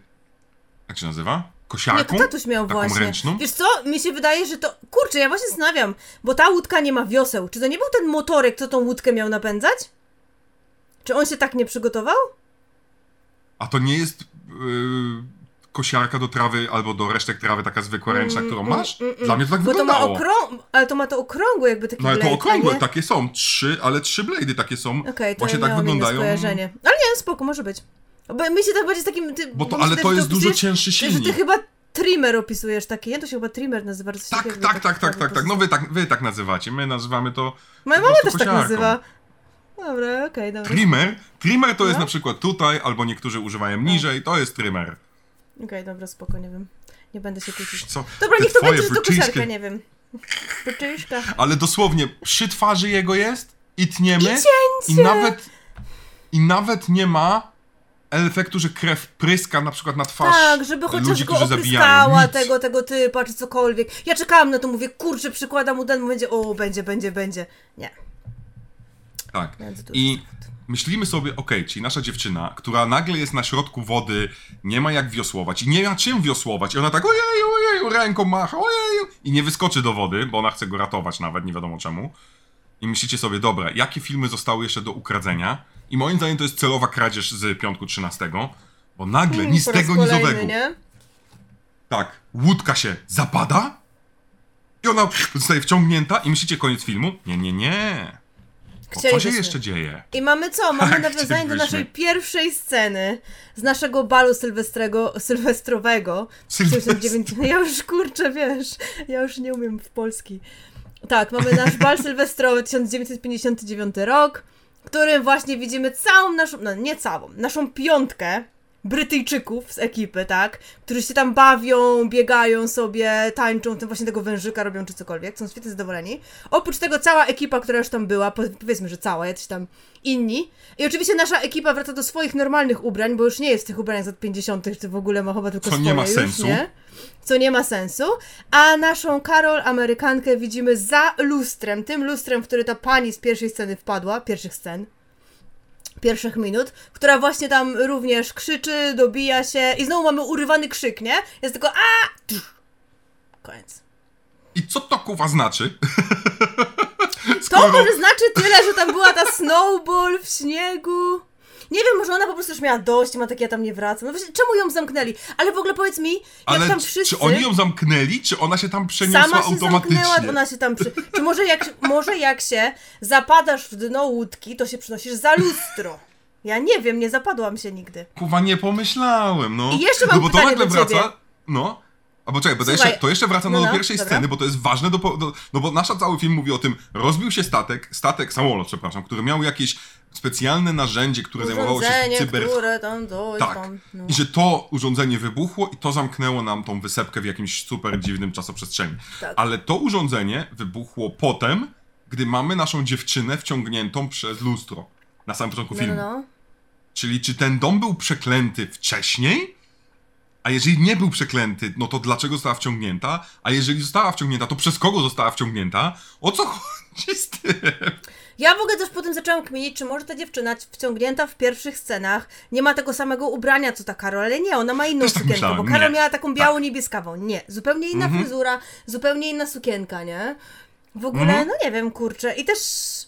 jak się nazywa? Nie, Kosiarką? to tatuś miał taką właśnie. ręczną? Wiesz co, mi się wydaje, że to... Kurczę, ja właśnie zastanawiam, bo ta łódka nie ma wioseł. Czy to nie był ten motorek, co tą łódkę miał napędzać? Czy on się tak nie przygotował? A to nie jest yy, kosiarka do trawy albo do resztek trawy, taka zwykła ręczna, którą masz? Dla mnie to tak Mm, Bo to ma wyglądało. okrąg... Ale to ma to okrągłe jakby taki No ale to blade, okrągłe, nie... takie są. Trzy, ale trzy blady takie są. Okej, to Właśnie tak wyglądają. skojarzenie. Ale nie, spoko, może być. Bo mi się tak będzie z takim... Ty, Bo to, ale to jest dużo cięższy Że ty silnik. chyba trimmer opisujesz taki, nie? To się chyba trimmer nazywa. Tak, takiego, tak, taki tak, tak, prawy tak, tak. No wy tak, wy tak nazywacie. My nazywamy to. Moja mama też tak kosiarką. nazywa. Dobra, okej, dobra. Trimmer? Trimmer to jest No. na przykład tutaj, albo niektórzy używają niżej, to jest trimmer. Okej, dobra, spoko, nie wiem. Nie będę się kłócić. Co? Dobra, Te niech to będzie, brytyjskie- nie wiem. Brytyjska. Ale dosłownie przy twarzy jego jest i tniemy. I cięcie! I nawet, I nawet nie ma efektu, że krew pryska na przykład na twarz Tak, żeby chociaż ludzi, go opryskała tego, tego typa, czy cokolwiek. Ja czekałam na to, mówię, kurczę, przykładam mu ten, będzie, o, będzie, będzie, będzie. Nie. Tak. I. myślimy sobie, okej, czyli nasza dziewczyna, która nagle jest na środku wody, nie ma jak wiosłować i nie ma czym wiosłować. I ona tak ojeju, ojeju, ręką macha, ojeju. I nie wyskoczy do wody, bo ona chce go ratować nawet, nie wiadomo czemu. I myślicie sobie, dobra, jakie filmy zostały jeszcze do ukradzenia? I moim zdaniem to jest celowa kradzież z piątku 13, bo nagle nic Po raz tego, nic kolejny, owego. nie? Tak, łódka się zapada i ona zostaje wciągnięta i myślicie koniec filmu? Nie, nie, nie. Co się jeszcze dzieje? I mamy co? Mamy Tak, nawiązanie do naszej pierwszej sceny z naszego balu sylwestrego, sylwestrowego. Sylwester. 19... Ja już kurczę, wiesz, ja już nie umiem w polski. Tak, mamy nasz bal sylwestrowy 1959 rok, w którym właśnie widzimy całą naszą, no nie całą, naszą piątkę Brytyjczyków z ekipy, tak? Którzy się tam bawią, biegają sobie, tańczą, tym właśnie tego wężyka robią czy cokolwiek, są świetnie zadowoleni. Oprócz tego cała ekipa, która już tam była, po- powiedzmy, że cała, jacyś tam inni. I oczywiście nasza ekipa wraca do swoich normalnych ubrań, bo już nie jest w tych ubraniach z lat 50., czy w ogóle ma chyba tylko Co nie swoje ma już, sensu. nie? Co nie ma sensu. A naszą Karol, Amerykankę, widzimy za lustrem, tym lustrem, w który ta pani z pierwszej sceny wpadła, pierwszych scen pierwszych minut, która właśnie tam również krzyczy, dobija się i znowu mamy urywany krzyk, nie? Jest tylko a. Koniec. I co to kuwa znaczy? To może znaczy tyle, że tam była ta snowball w śniegu. Nie wiem, może ona po prostu już miała dość ma takie, ja tam nie wracam. No właśnie, czemu ją zamknęli? Ale w ogóle powiedz mi, jak Ale tam wszyscy... czy oni ją zamknęli, czy ona się tam przeniosła Sama się automatycznie? zamknęła, ona się tam przy... Czy może jak, może jak się zapadasz w dno łódki, to się przynosisz za lustro? Ja nie wiem, nie zapadłam się nigdy. Kuwa, nie pomyślałem, no. I jeszcze mam no bo to nagle wraca, no. Albo czekaj, bo to jeszcze, to jeszcze wraca no, do no, pierwszej dobra. sceny, bo to jest ważne, do, do, no bo nasza cały film mówi o tym, rozbił się statek, statek, samolot, przepraszam, który miał jakieś specjalne narzędzie, które zajmowało się Urządzenie, cyber... które tam Tak. tam... No. I że to urządzenie wybuchło i to zamknęło nam tą wysepkę w jakimś super dziwnym czasoprzestrzeni. Tak. Ale to urządzenie wybuchło potem, gdy mamy naszą dziewczynę wciągniętą przez lustro. Na samym początku No, filmu. no, no. Czyli czy ten dom był przeklęty wcześniej? A jeżeli nie był przeklęty, no to dlaczego została wciągnięta? A jeżeli została wciągnięta, to przez kogo została wciągnięta? O co chodzi z tym? Ja w ogóle też potem zaczęłam kminić, czy może ta dziewczyna wciągnięta w pierwszych scenach nie ma tego samego ubrania co ta Karol, ale nie, ona ma inną Też tak sukienkę, myślałem, bo Karol nie. miała taką biało-niebieskawą. Nie, zupełnie inna Mhm. fryzura, zupełnie inna sukienka, nie? W ogóle, Mhm. no nie wiem, kurczę. I też,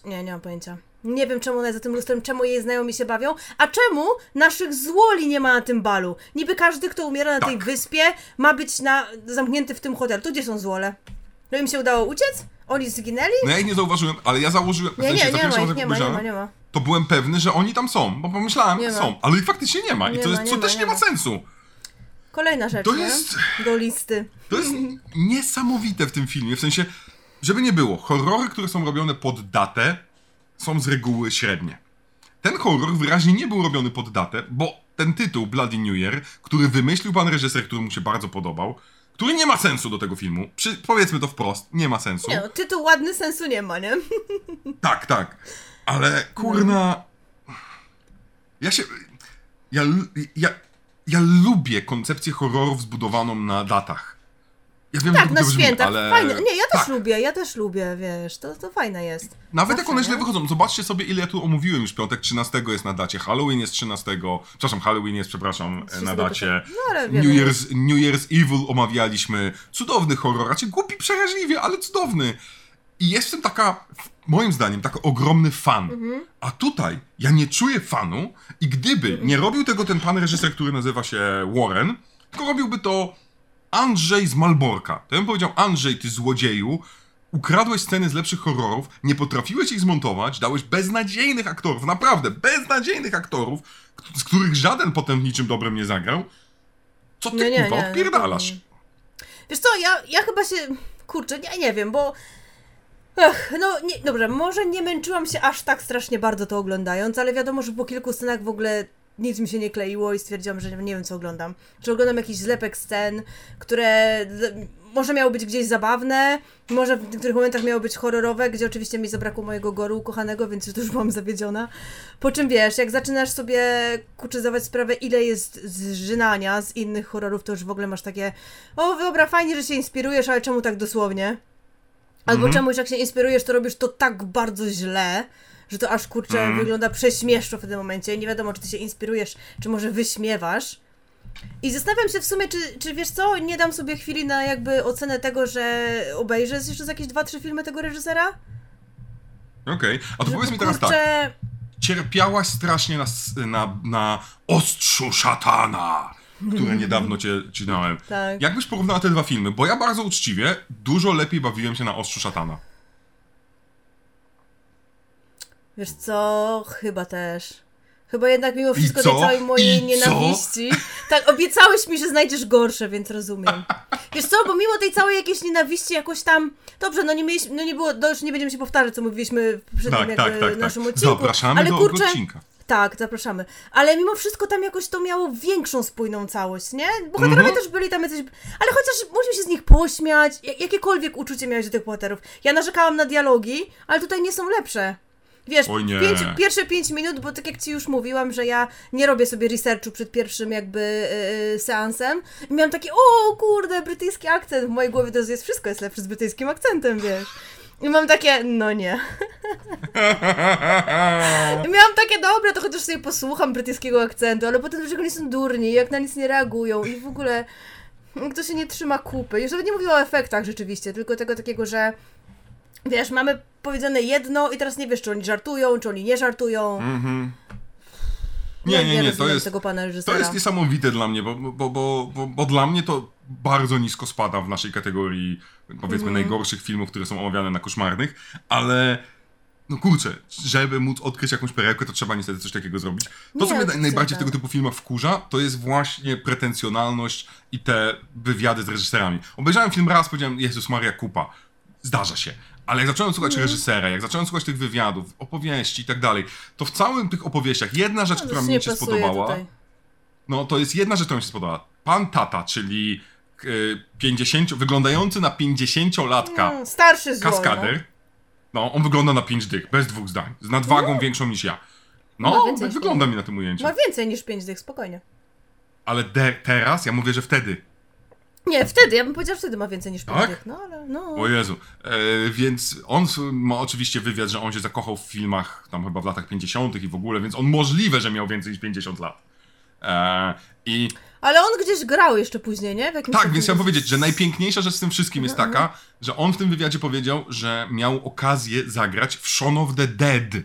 nie, nie mam pojęcia. Nie wiem, czemu ona jest za tym lustrem, czemu jej znajomi się bawią, a czemu naszych złoli nie ma na tym balu? Niby każdy, kto umiera na tej Tak. wyspie, ma być na, zamknięty w tym hotelu. Tu gdzie są złole? No im się udało uciec? Oni zginęli? No ja ich nie zauważyłem, ale ja założyłem, w Nie, sensie nie, nie pierwszym ma nie ma, nie ma, nie ma. to byłem pewny, że oni tam są, bo pomyślałem, Nie są, ale ich faktycznie nie ma. I Nie to ma, jest, nie co ma, też nie nie ma sensu. Kolejna rzecz, To nie? jest- Do listy. To jest niesamowite w tym filmie, w sensie, żeby nie było, horrory, które są robione pod datę, są z reguły średnie. Ten horror wyraźnie nie był robiony pod datę, bo ten tytuł Bloody New Year, który wymyślił pan reżyser, który mu się bardzo podobał, który nie ma sensu do tego filmu, Przy, powiedzmy to wprost, nie ma sensu. Nie no, tytuł ładny sensu nie ma, nie? Tak, tak. Ale kurna. Ja się. Ja, ja, ja lubię koncepcję horrorów zbudowaną na datach. Ja wiem, Tak, na brzmi, święta. ale... Fajne. Nie, ja też tak. lubię, ja też lubię, wiesz, to, to fajne jest. Nawet jak Zawsze, one źle wychodzą. Zobaczcie sobie, ile ja tu omówiłem już. Piątek 13 jest na dacie, Halloween jest 13. Przepraszam, Halloween jest, przepraszam, na dacie. No ale New. Year's, New Year's Evil omawialiśmy. Cudowny horror, raczej głupi przeraźliwie, ale cudowny. I jest w tym taka, moim zdaniem, taki ogromny fan. Mhm. A tutaj ja nie czuję fanu i gdyby nie robił tego ten pan reżyser, który nazywa się Warren, tylko robiłby to Andrzej z Malborka. To ja bym powiedział, Andrzej, ty złodzieju, ukradłeś sceny z lepszych horrorów, nie potrafiłeś ich zmontować, dałeś beznadziejnych aktorów, naprawdę beznadziejnych aktorów, z których żaden potem niczym dobrym nie zagrał. Co ty, nie, kurwa, nie, odpierdalasz? nie. Wiesz co, ja, ja chyba się, kurczę, nie, nie wiem, bo Ech, no nie, dobrze, może nie męczyłam się aż tak strasznie bardzo to oglądając, ale wiadomo, że po kilku scenach w ogóle nic mi się nie kleiło i stwierdziłam, że nie wiem co oglądam. Czy oglądam jakiś zlepek scen, które może miały być gdzieś zabawne, może w niektórych momentach miały być horrorowe, gdzie oczywiście mi zabrakło mojego goru ukochanego, więc już byłam zawiedziona. Po czym wiesz, jak zaczynasz sobie kurczę zdawać sprawę, ile jest zżynania z innych horrorów, to już w ogóle masz takie o dobra, fajnie, że się inspirujesz, ale czemu tak dosłownie? Albo Mhm. czemuś, jak się inspirujesz, to robisz to tak bardzo źle, że to aż kurczę Mhm. wygląda prześmieszczo w tym momencie. Nie wiadomo, czy ty się inspirujesz, czy może wyśmiewasz. I zastanawiam się w sumie, czy, czy wiesz co, nie dam sobie chwili na jakby ocenę tego, że obejrzę jeszcze jakieś dwa, trzy filmy tego reżysera? Okej, a to powiedz mi teraz tak, kurczę, cierpiałaś strasznie na, na, na ostrzu szatana, które niedawno cię czytałem. Tak. Jakbyś porównała te dwa filmy? Bo ja bardzo uczciwie, dużo lepiej bawiłem się na ostrzu szatana. Wiesz co, chyba też. Chyba jednak mimo wszystko co? tej całej mojej I nienawiści. Tak, obiecałeś mi, że znajdziesz gorsze, więc rozumiem. Wiesz co, bo mimo tej całej jakiejś nienawiści jakoś tam. Dobrze, no nie mieliśmy, no nie było, no już nie będziemy się powtarzać, co mówiliśmy w poprzednim Tak, tak, tak, tak. naszym odcinku. Zapraszamy ale do kurczę, odcinka. Tak, zapraszamy. Ale mimo wszystko tam jakoś to miało większą spójną całość, nie? Bohaterowie Mhm. też byli tam jacyś... Ale chociaż możemy się z nich pośmiać, jak- jakiekolwiek uczucie miałeś do tych bohaterów. Ja narzekałam na dialogi, ale tutaj nie są lepsze. Wiesz, pięć, pierwsze pięć minut, bo tak jak ci już mówiłam, że ja nie robię sobie researchu przed pierwszym jakby yy, seansem. I miałam takie, o kurde, brytyjski akcent. W mojej głowie to jest wszystko jest lepsze z brytyjskim akcentem, wiesz. I mam takie, no nie. I miałam takie, dobra, to chociaż sobie posłucham brytyjskiego akcentu, ale potem dlaczego nie są durni, jak na nic nie reagują i w ogóle kto się nie trzyma kupy. Już nawet nie mówię o efektach rzeczywiście, tylko tego takiego, że wiesz, mamy powiedziane jedno i teraz nie wiesz, czy oni żartują, czy oni nie żartują. Mhm. Nie, nie, nie, to rozumiem jest, tego pana reżysera. to jest niesamowite dla mnie, bo, bo, bo, bo, dla mnie to bardzo nisko spada w naszej kategorii, powiedzmy, Mhm. najgorszych filmów, które są omawiane na koszmarnych, ale no kurczę, żeby móc odkryć jakąś perełkę, to trzeba niestety coś takiego zrobić. To, Nie, co mnie najbardziej w tego typu filmach wkurza, to jest właśnie pretensjonalność i te wywiady z reżyserami. Obejrzałem film raz, powiedziałem, Jezus Maria Kupa, zdarza się. Ale jak zacząłem słuchać Mhm. reżysera, jak zacząłem słuchać tych wywiadów, opowieści i tak dalej, to w całym tych opowieściach jedna rzecz, No, która mi się spodobała, tutaj. no to jest jedna rzecz, która mi się spodobała. Pan Tata, czyli y, 50, wyglądający na 50-latka Mm, starszy z kaskader, no on wygląda na 5 dych, bez dwóch zdań, z nadwagą większą niż ja. No, tak wygląda mi na tym ujęciu. Ma więcej niż pięć dych, spokojnie. Ale de- teraz, ja mówię, że wtedy. Nie, wtedy, ja bym powiedziała, że wtedy ma więcej niż Tak? no ale no. O Jezu. E, więc on ma oczywiście wywiad, że on się zakochał w filmach tam chyba w latach 50. i w ogóle, więc on możliwe, że miał więcej niż 50 lat. E, I Ale on gdzieś grał jeszcze później, nie? Tak, więc chciałem dosyć- powiedzieć, że najpiękniejsza rzecz z tym wszystkim jest Mhm, taka, że on w tym wywiadzie powiedział, że miał okazję zagrać w Shaun of the Dead.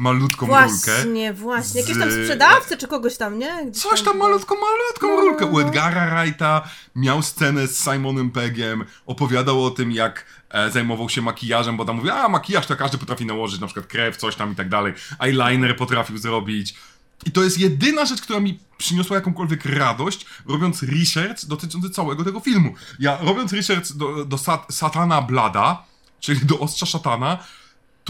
Malutką rulkę. Właśnie, właśnie. Jakieś tam z- sprzedawcy czy kogoś tam, nie? Gdzieś Coś tam malutką, malutką No, rulkę. no, U no. Edgara Wrighta miał scenę z Simonem Peggiem, opowiadał o tym, jak e, zajmował się makijażem, bo tam mówił, a makijaż to każdy potrafi nałożyć, na przykład krew, coś tam i tak dalej. Eyeliner potrafił zrobić. I to jest jedyna rzecz, która mi przyniosła jakąkolwiek radość, robiąc research dotyczący całego tego filmu. Ja robiąc research do, do sat Satana Blada, czyli do Ostrza Szatana,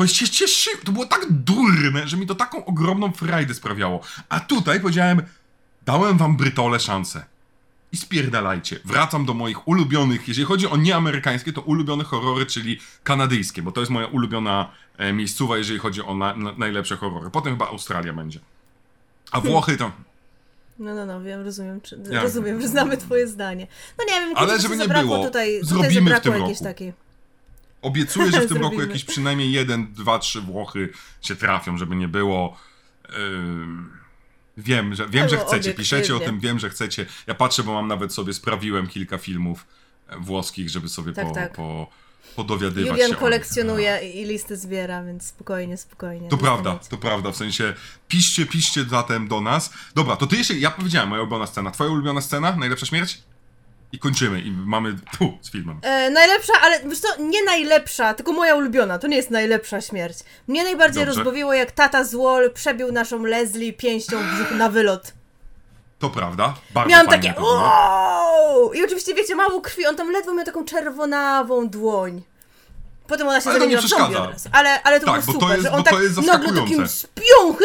to się cieszy, to było tak durne, że mi to taką ogromną frajdę sprawiało. A tutaj powiedziałem, dałem wam Brytole szansę. I spierdalajcie. Wracam do moich ulubionych, jeżeli chodzi o nieamerykańskie, to ulubione horrory, czyli kanadyjskie, bo to jest moja ulubiona e, miejscowa, jeżeli chodzi o na, na, najlepsze horrory. Potem chyba Australia będzie. A Włochy to... No, no, no, wiem, rozumiem, czy, Ja- rozumiem, że znamy twoje zdanie. No nie wiem, Ale żeby nie było, tutaj, zrobimy tutaj w zabrakło tym roku. takiej. Obiecuję, że w tym roku jakieś przynajmniej jeden, dwa, trzy Włochy się trafią, żeby nie było. Ym, wiem, że, wiem, że chcecie, piszecie o tym, wiem, że chcecie. Ja patrzę, bo mam nawet sobie, sprawiłem kilka filmów włoskich, żeby sobie Tak, po, tak. Po, podowiadywać się o Julian nich. kolekcjonuje i i listy zbiera, więc spokojnie, spokojnie. To prawda, to prawda, w sensie piszcie, piszcie zatem do nas. Dobra, to ty jeszcze, ja powiedziałem moja ulubiona scena. Twoja ulubiona scena? Najlepsza śmierć? I kończymy i mamy tu z filmem. E, najlepsza, ale wiesz co, nie najlepsza, tylko moja ulubiona, to nie jest najlepsza śmierć. Mnie najbardziej Dobrze. rozbawiło, jak tata z Wall przebił naszą Leslie pięścią brzuch na wylot. To prawda, bardzo Miałam fajnie takie! I oczywiście, wiecie, mało krwi, on tam ledwo miał taką czerwonawą dłoń. Potem ona się Ale to nie zamieniła w zombie przeszkadza. od razu. Ale, ale to Tak, było bo to super, jest- że on tak nagle takim z piąchy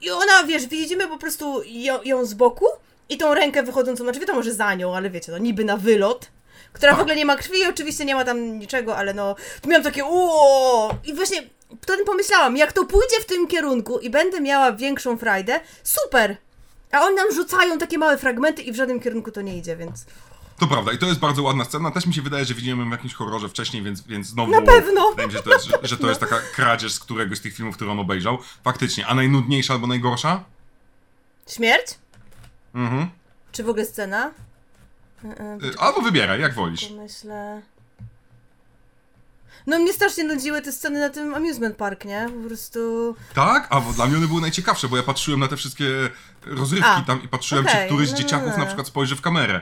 i ona, wiesz, widzimy po prostu ją, ją z boku i tą rękę wychodzącą, znaczy wiadomo, że za nią, ale wiecie, no niby na wylot, która Tak. w ogóle nie ma krwi oczywiście nie ma tam niczego, ale no, tu miałam takie uuu i właśnie wtedy pomyślałam, jak to pójdzie w tym kierunku i będę miała większą frajdę, super! A oni nam rzucają takie małe fragmenty i w żadnym kierunku to nie idzie, więc To prawda i to jest bardzo ładna scena. Też mi się wydaje, że widziałem ją w jakimś horrorze wcześniej, więc, więc znowu... Na pewno. Wydaje mi się, że to, jest, że, że to jest taka kradzież z któregoś z tych filmów, który on obejrzał. Faktycznie. A najnudniejsza albo najgorsza? śmierć? Mhm. Czy w ogóle scena? E, e, Y, Albo wybieraj, jak wolisz. Myślę. No mnie strasznie nudziły te sceny na tym amusement park, nie? Po prostu... Tak? A bo dla mnie one były najciekawsze, bo ja patrzyłem na te wszystkie rozrywki A, tam i patrzyłem, okej, czy któryś z no, no, dzieciaków no. na przykład spojrzy w kamerę.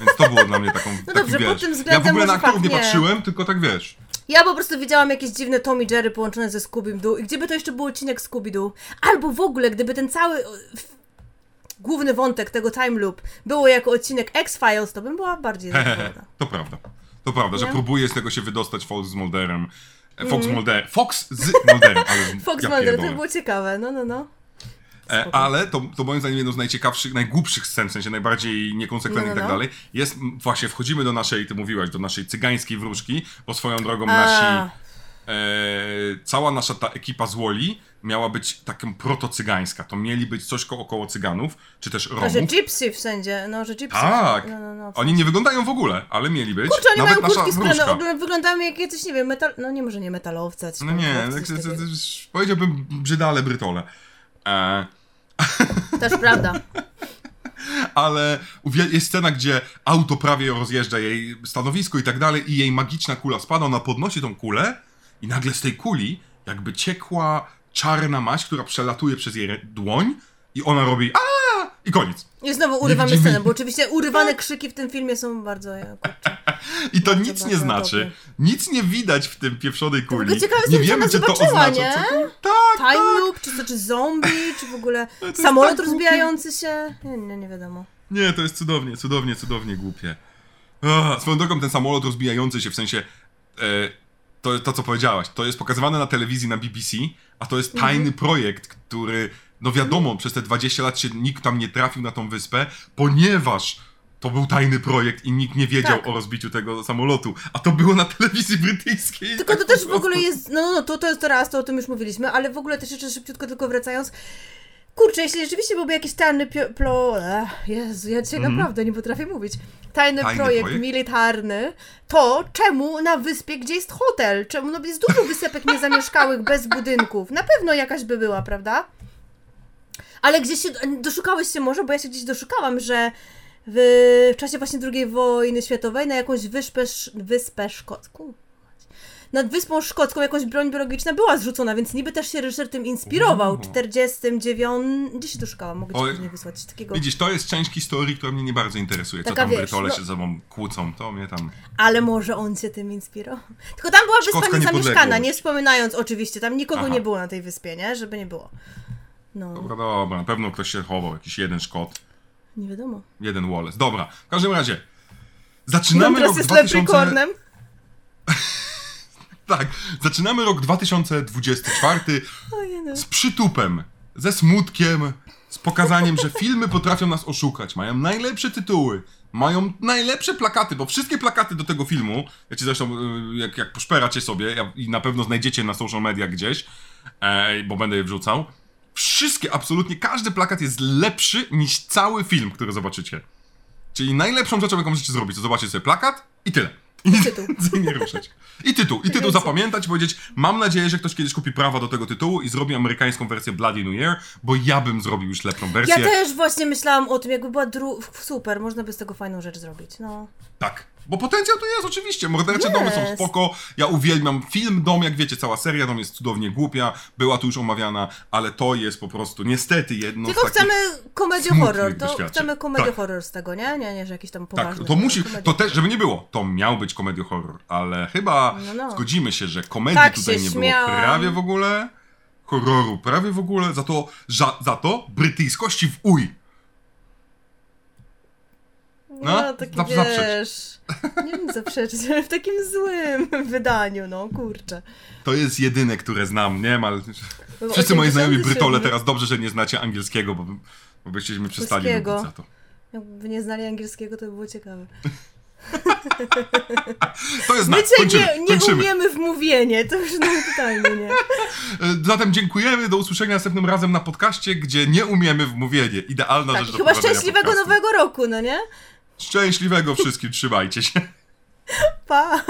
Więc to było dla mnie taką, No dobrze, pod tym Ja w względem ogóle na aktorów nie patrzyłem, tylko tak wiesz. Ja po prostu widziałam jakieś dziwne Tommy Jerry połączone ze Scooby-Doo i gdyby to jeszcze był odcinek Scooby-Doo, albo w ogóle gdyby ten cały główny wątek tego time loop było jako odcinek X-Files, to bym była bardziej zadowolona. to prawda. To prawda, że Nie? próbuje z tego się wydostać Fox z Mulderem. E, Fox Mulder. Fox z Mulderem, ale. Fox ja Mulder, to było ciekawe, no, no, no. E, Spoko. ale to, to moim zdaniem jedną z najciekawszych, najgłupszych scen, w sensie najbardziej niekonsekwentnych No, i no, tak no. dalej, jest, właśnie wchodzimy do naszej, ty mówiłaś, do naszej cygańskiej wróżki, bo swoją drogą A. nasi, cała nasza ta ekipa z Woli miała być taką protocygańska, to mieli być coś ko- około cyganów, czy też No, że Romów. gypsy wszędzie, no, że gypsy Tak, No, no, no. oni nie wyglądają w ogóle, ale mieli być. Kurczę, oni Nawet mają kurtki ogólnie wyglądają jak jacyś, nie wiem, metal... No nie, może nie metalowcy, No nie, tak, to- to- to- powiedziałbym brzydale brytole. E, Też prawda. ale jest scena, gdzie auto prawie rozjeżdża jej stanowisko i tak dalej i jej magiczna kula spada, ona podnosi tą kulę i nagle z tej kuli jakby ciekła czarna maść, która przelatuje przez jej dłoń i ona robi a i koniec. I znowu urywamy widzimy- scenę, bo oczywiście urywane krzyki w tym filmie są bardzo... I to nic nie znaczy. dobre. Nic nie widać w tym pieprzonej kuli. Tylko ciekawe nie wiemy, czy to oznacza. nie? Co to... Tak, Time tak. loop, czy to czy zombie, czy w ogóle samolot tak rozbijający się? Nie, nie, nie wiadomo. Nie, to jest cudownie, cudownie, cudownie głupie. Ah, swoją drogą ten samolot rozbijający się, w sensie e, to, to, co powiedziałaś, to jest pokazywane na telewizji na BBC, a to jest Mhm. tajny projekt, który, no wiadomo, przez te 20 lat się nikt tam nie trafił na tą wyspę, ponieważ to był tajny projekt i nikt nie wiedział Tak. o rozbiciu tego samolotu, a to było na telewizji brytyjskiej. Tylko tak to też w ogóle jest, no, no, no to, to jest to raz, to o tym już mówiliśmy, ale w ogóle też jeszcze szybciutko tylko wracając, kurczę, jeśli rzeczywiście byłby jakiś tajny plo... Ech, Jezu, ja dzisiaj naprawdę nie potrafię mówić. Tajny. Tajny projekt, projekt? militarny, to czemu na wyspie, gdzie jest hotel? Czemu, no jest dużo wysepek niezamieszkałych bez budynków, na pewno jakaś by była, prawda? Ale gdzieś się, doszukałeś się może, bo ja się gdzieś doszukałam, że w czasie właśnie II wojny światowej na jakąś wyspę, wyspę szkocką, nad Wyspą Szkocką jakąś broń biologiczna była zrzucona, więc niby też się reżyser tym inspirował. Uuu. W 49... Gdzie się doszukałam? Mogę ci później wysłać takiego... Widzisz, to jest część historii, która mnie nie bardzo interesuje. Co Taka, tam wiesz, brytole no- się ze sobą kłócą, to mnie tam... Ale może on się tym inspirował. Tylko tam była wyspa niezamieszkana, nie wspominając oczywiście, tam nikogo Aha. nie było na tej wyspie, nie? Żeby nie było. No, Dobra, dobra, na pewno ktoś się chował, jakiś jeden Szkot. nie wiadomo. Jeden Wallace. Dobra, w każdym razie. Zaczynamy rok jest 2000... leprekornem. Tak, zaczynamy rok 2024 Ojej, no. z przytupem, ze smutkiem, z pokazaniem, że filmy potrafią nas oszukać, mają najlepsze tytuły, mają najlepsze plakaty, bo wszystkie plakaty do tego filmu, ja ci zresztą, y, jak, jak poszperacie sobie ja, i na pewno znajdziecie na social media gdzieś, e, bo będę je wrzucał, wszystkie, absolutnie każdy plakat jest lepszy niż cały film, który zobaczycie. Czyli najlepszą rzeczą, jaką możecie zrobić, to zobaczyć sobie plakat i tyle. I tytuł. nie ruszać. I tytuł. I tytuł zapamiętać, powiedzieć, mam nadzieję, że ktoś kiedyś kupi prawa do tego tytułu i zrobi amerykańską wersję Bloody New Year, bo ja bym zrobił już lepszą Ja wersję. też właśnie myślałam o tym, jakby była dru... Super, można by z tego fajną rzecz zrobić, no. Tak, Bo potencjał tu jest oczywiście, mordercze domy są spoko, ja uwielbiam film Dom, jak wiecie, cała seria Dom jest cudownie głupia, była tu już omawiana, ale to jest po prostu niestety jedno Tylko z takich... chcemy komedię horror. To chcemy komedię Tak. horror z tego, nie? Nie, nie, że jakiś tam Tak, poważny. to musi, komedię to też, żeby nie było, to miał być komedio horror, ale chyba No, no. zgodzimy się, że komedii Tak tutaj nie śmiałam. było prawie w ogóle, horroru prawie w ogóle, za to, za, za to brytyjskości w uj. No, No, taki zap- wiesz... Nie wiem zaprzeczyć, ale w takim złym wydaniu, no kurczę. To jest jedyne, które znam, nie? Ale wszyscy moi znajomi 87. Brytole teraz dobrze, że nie znacie angielskiego, bo, bo byście przestali Polskiego. lubić za to. Jakby nie znali angielskiego, to by było ciekawe. To jest My znak, cię kończymy, nie, nie kończymy. umiemy w mówienie, to już no totalnie nie. E, Zatem dziękujemy, do usłyszenia następnym razem na podcaście, gdzie nie umiemy w mówienie. Idealna Tak, rzecz do chyba szczęśliwego podcastu. nowego roku, no nie? Szczęśliwego wszystkim, trzymajcie się. Pa!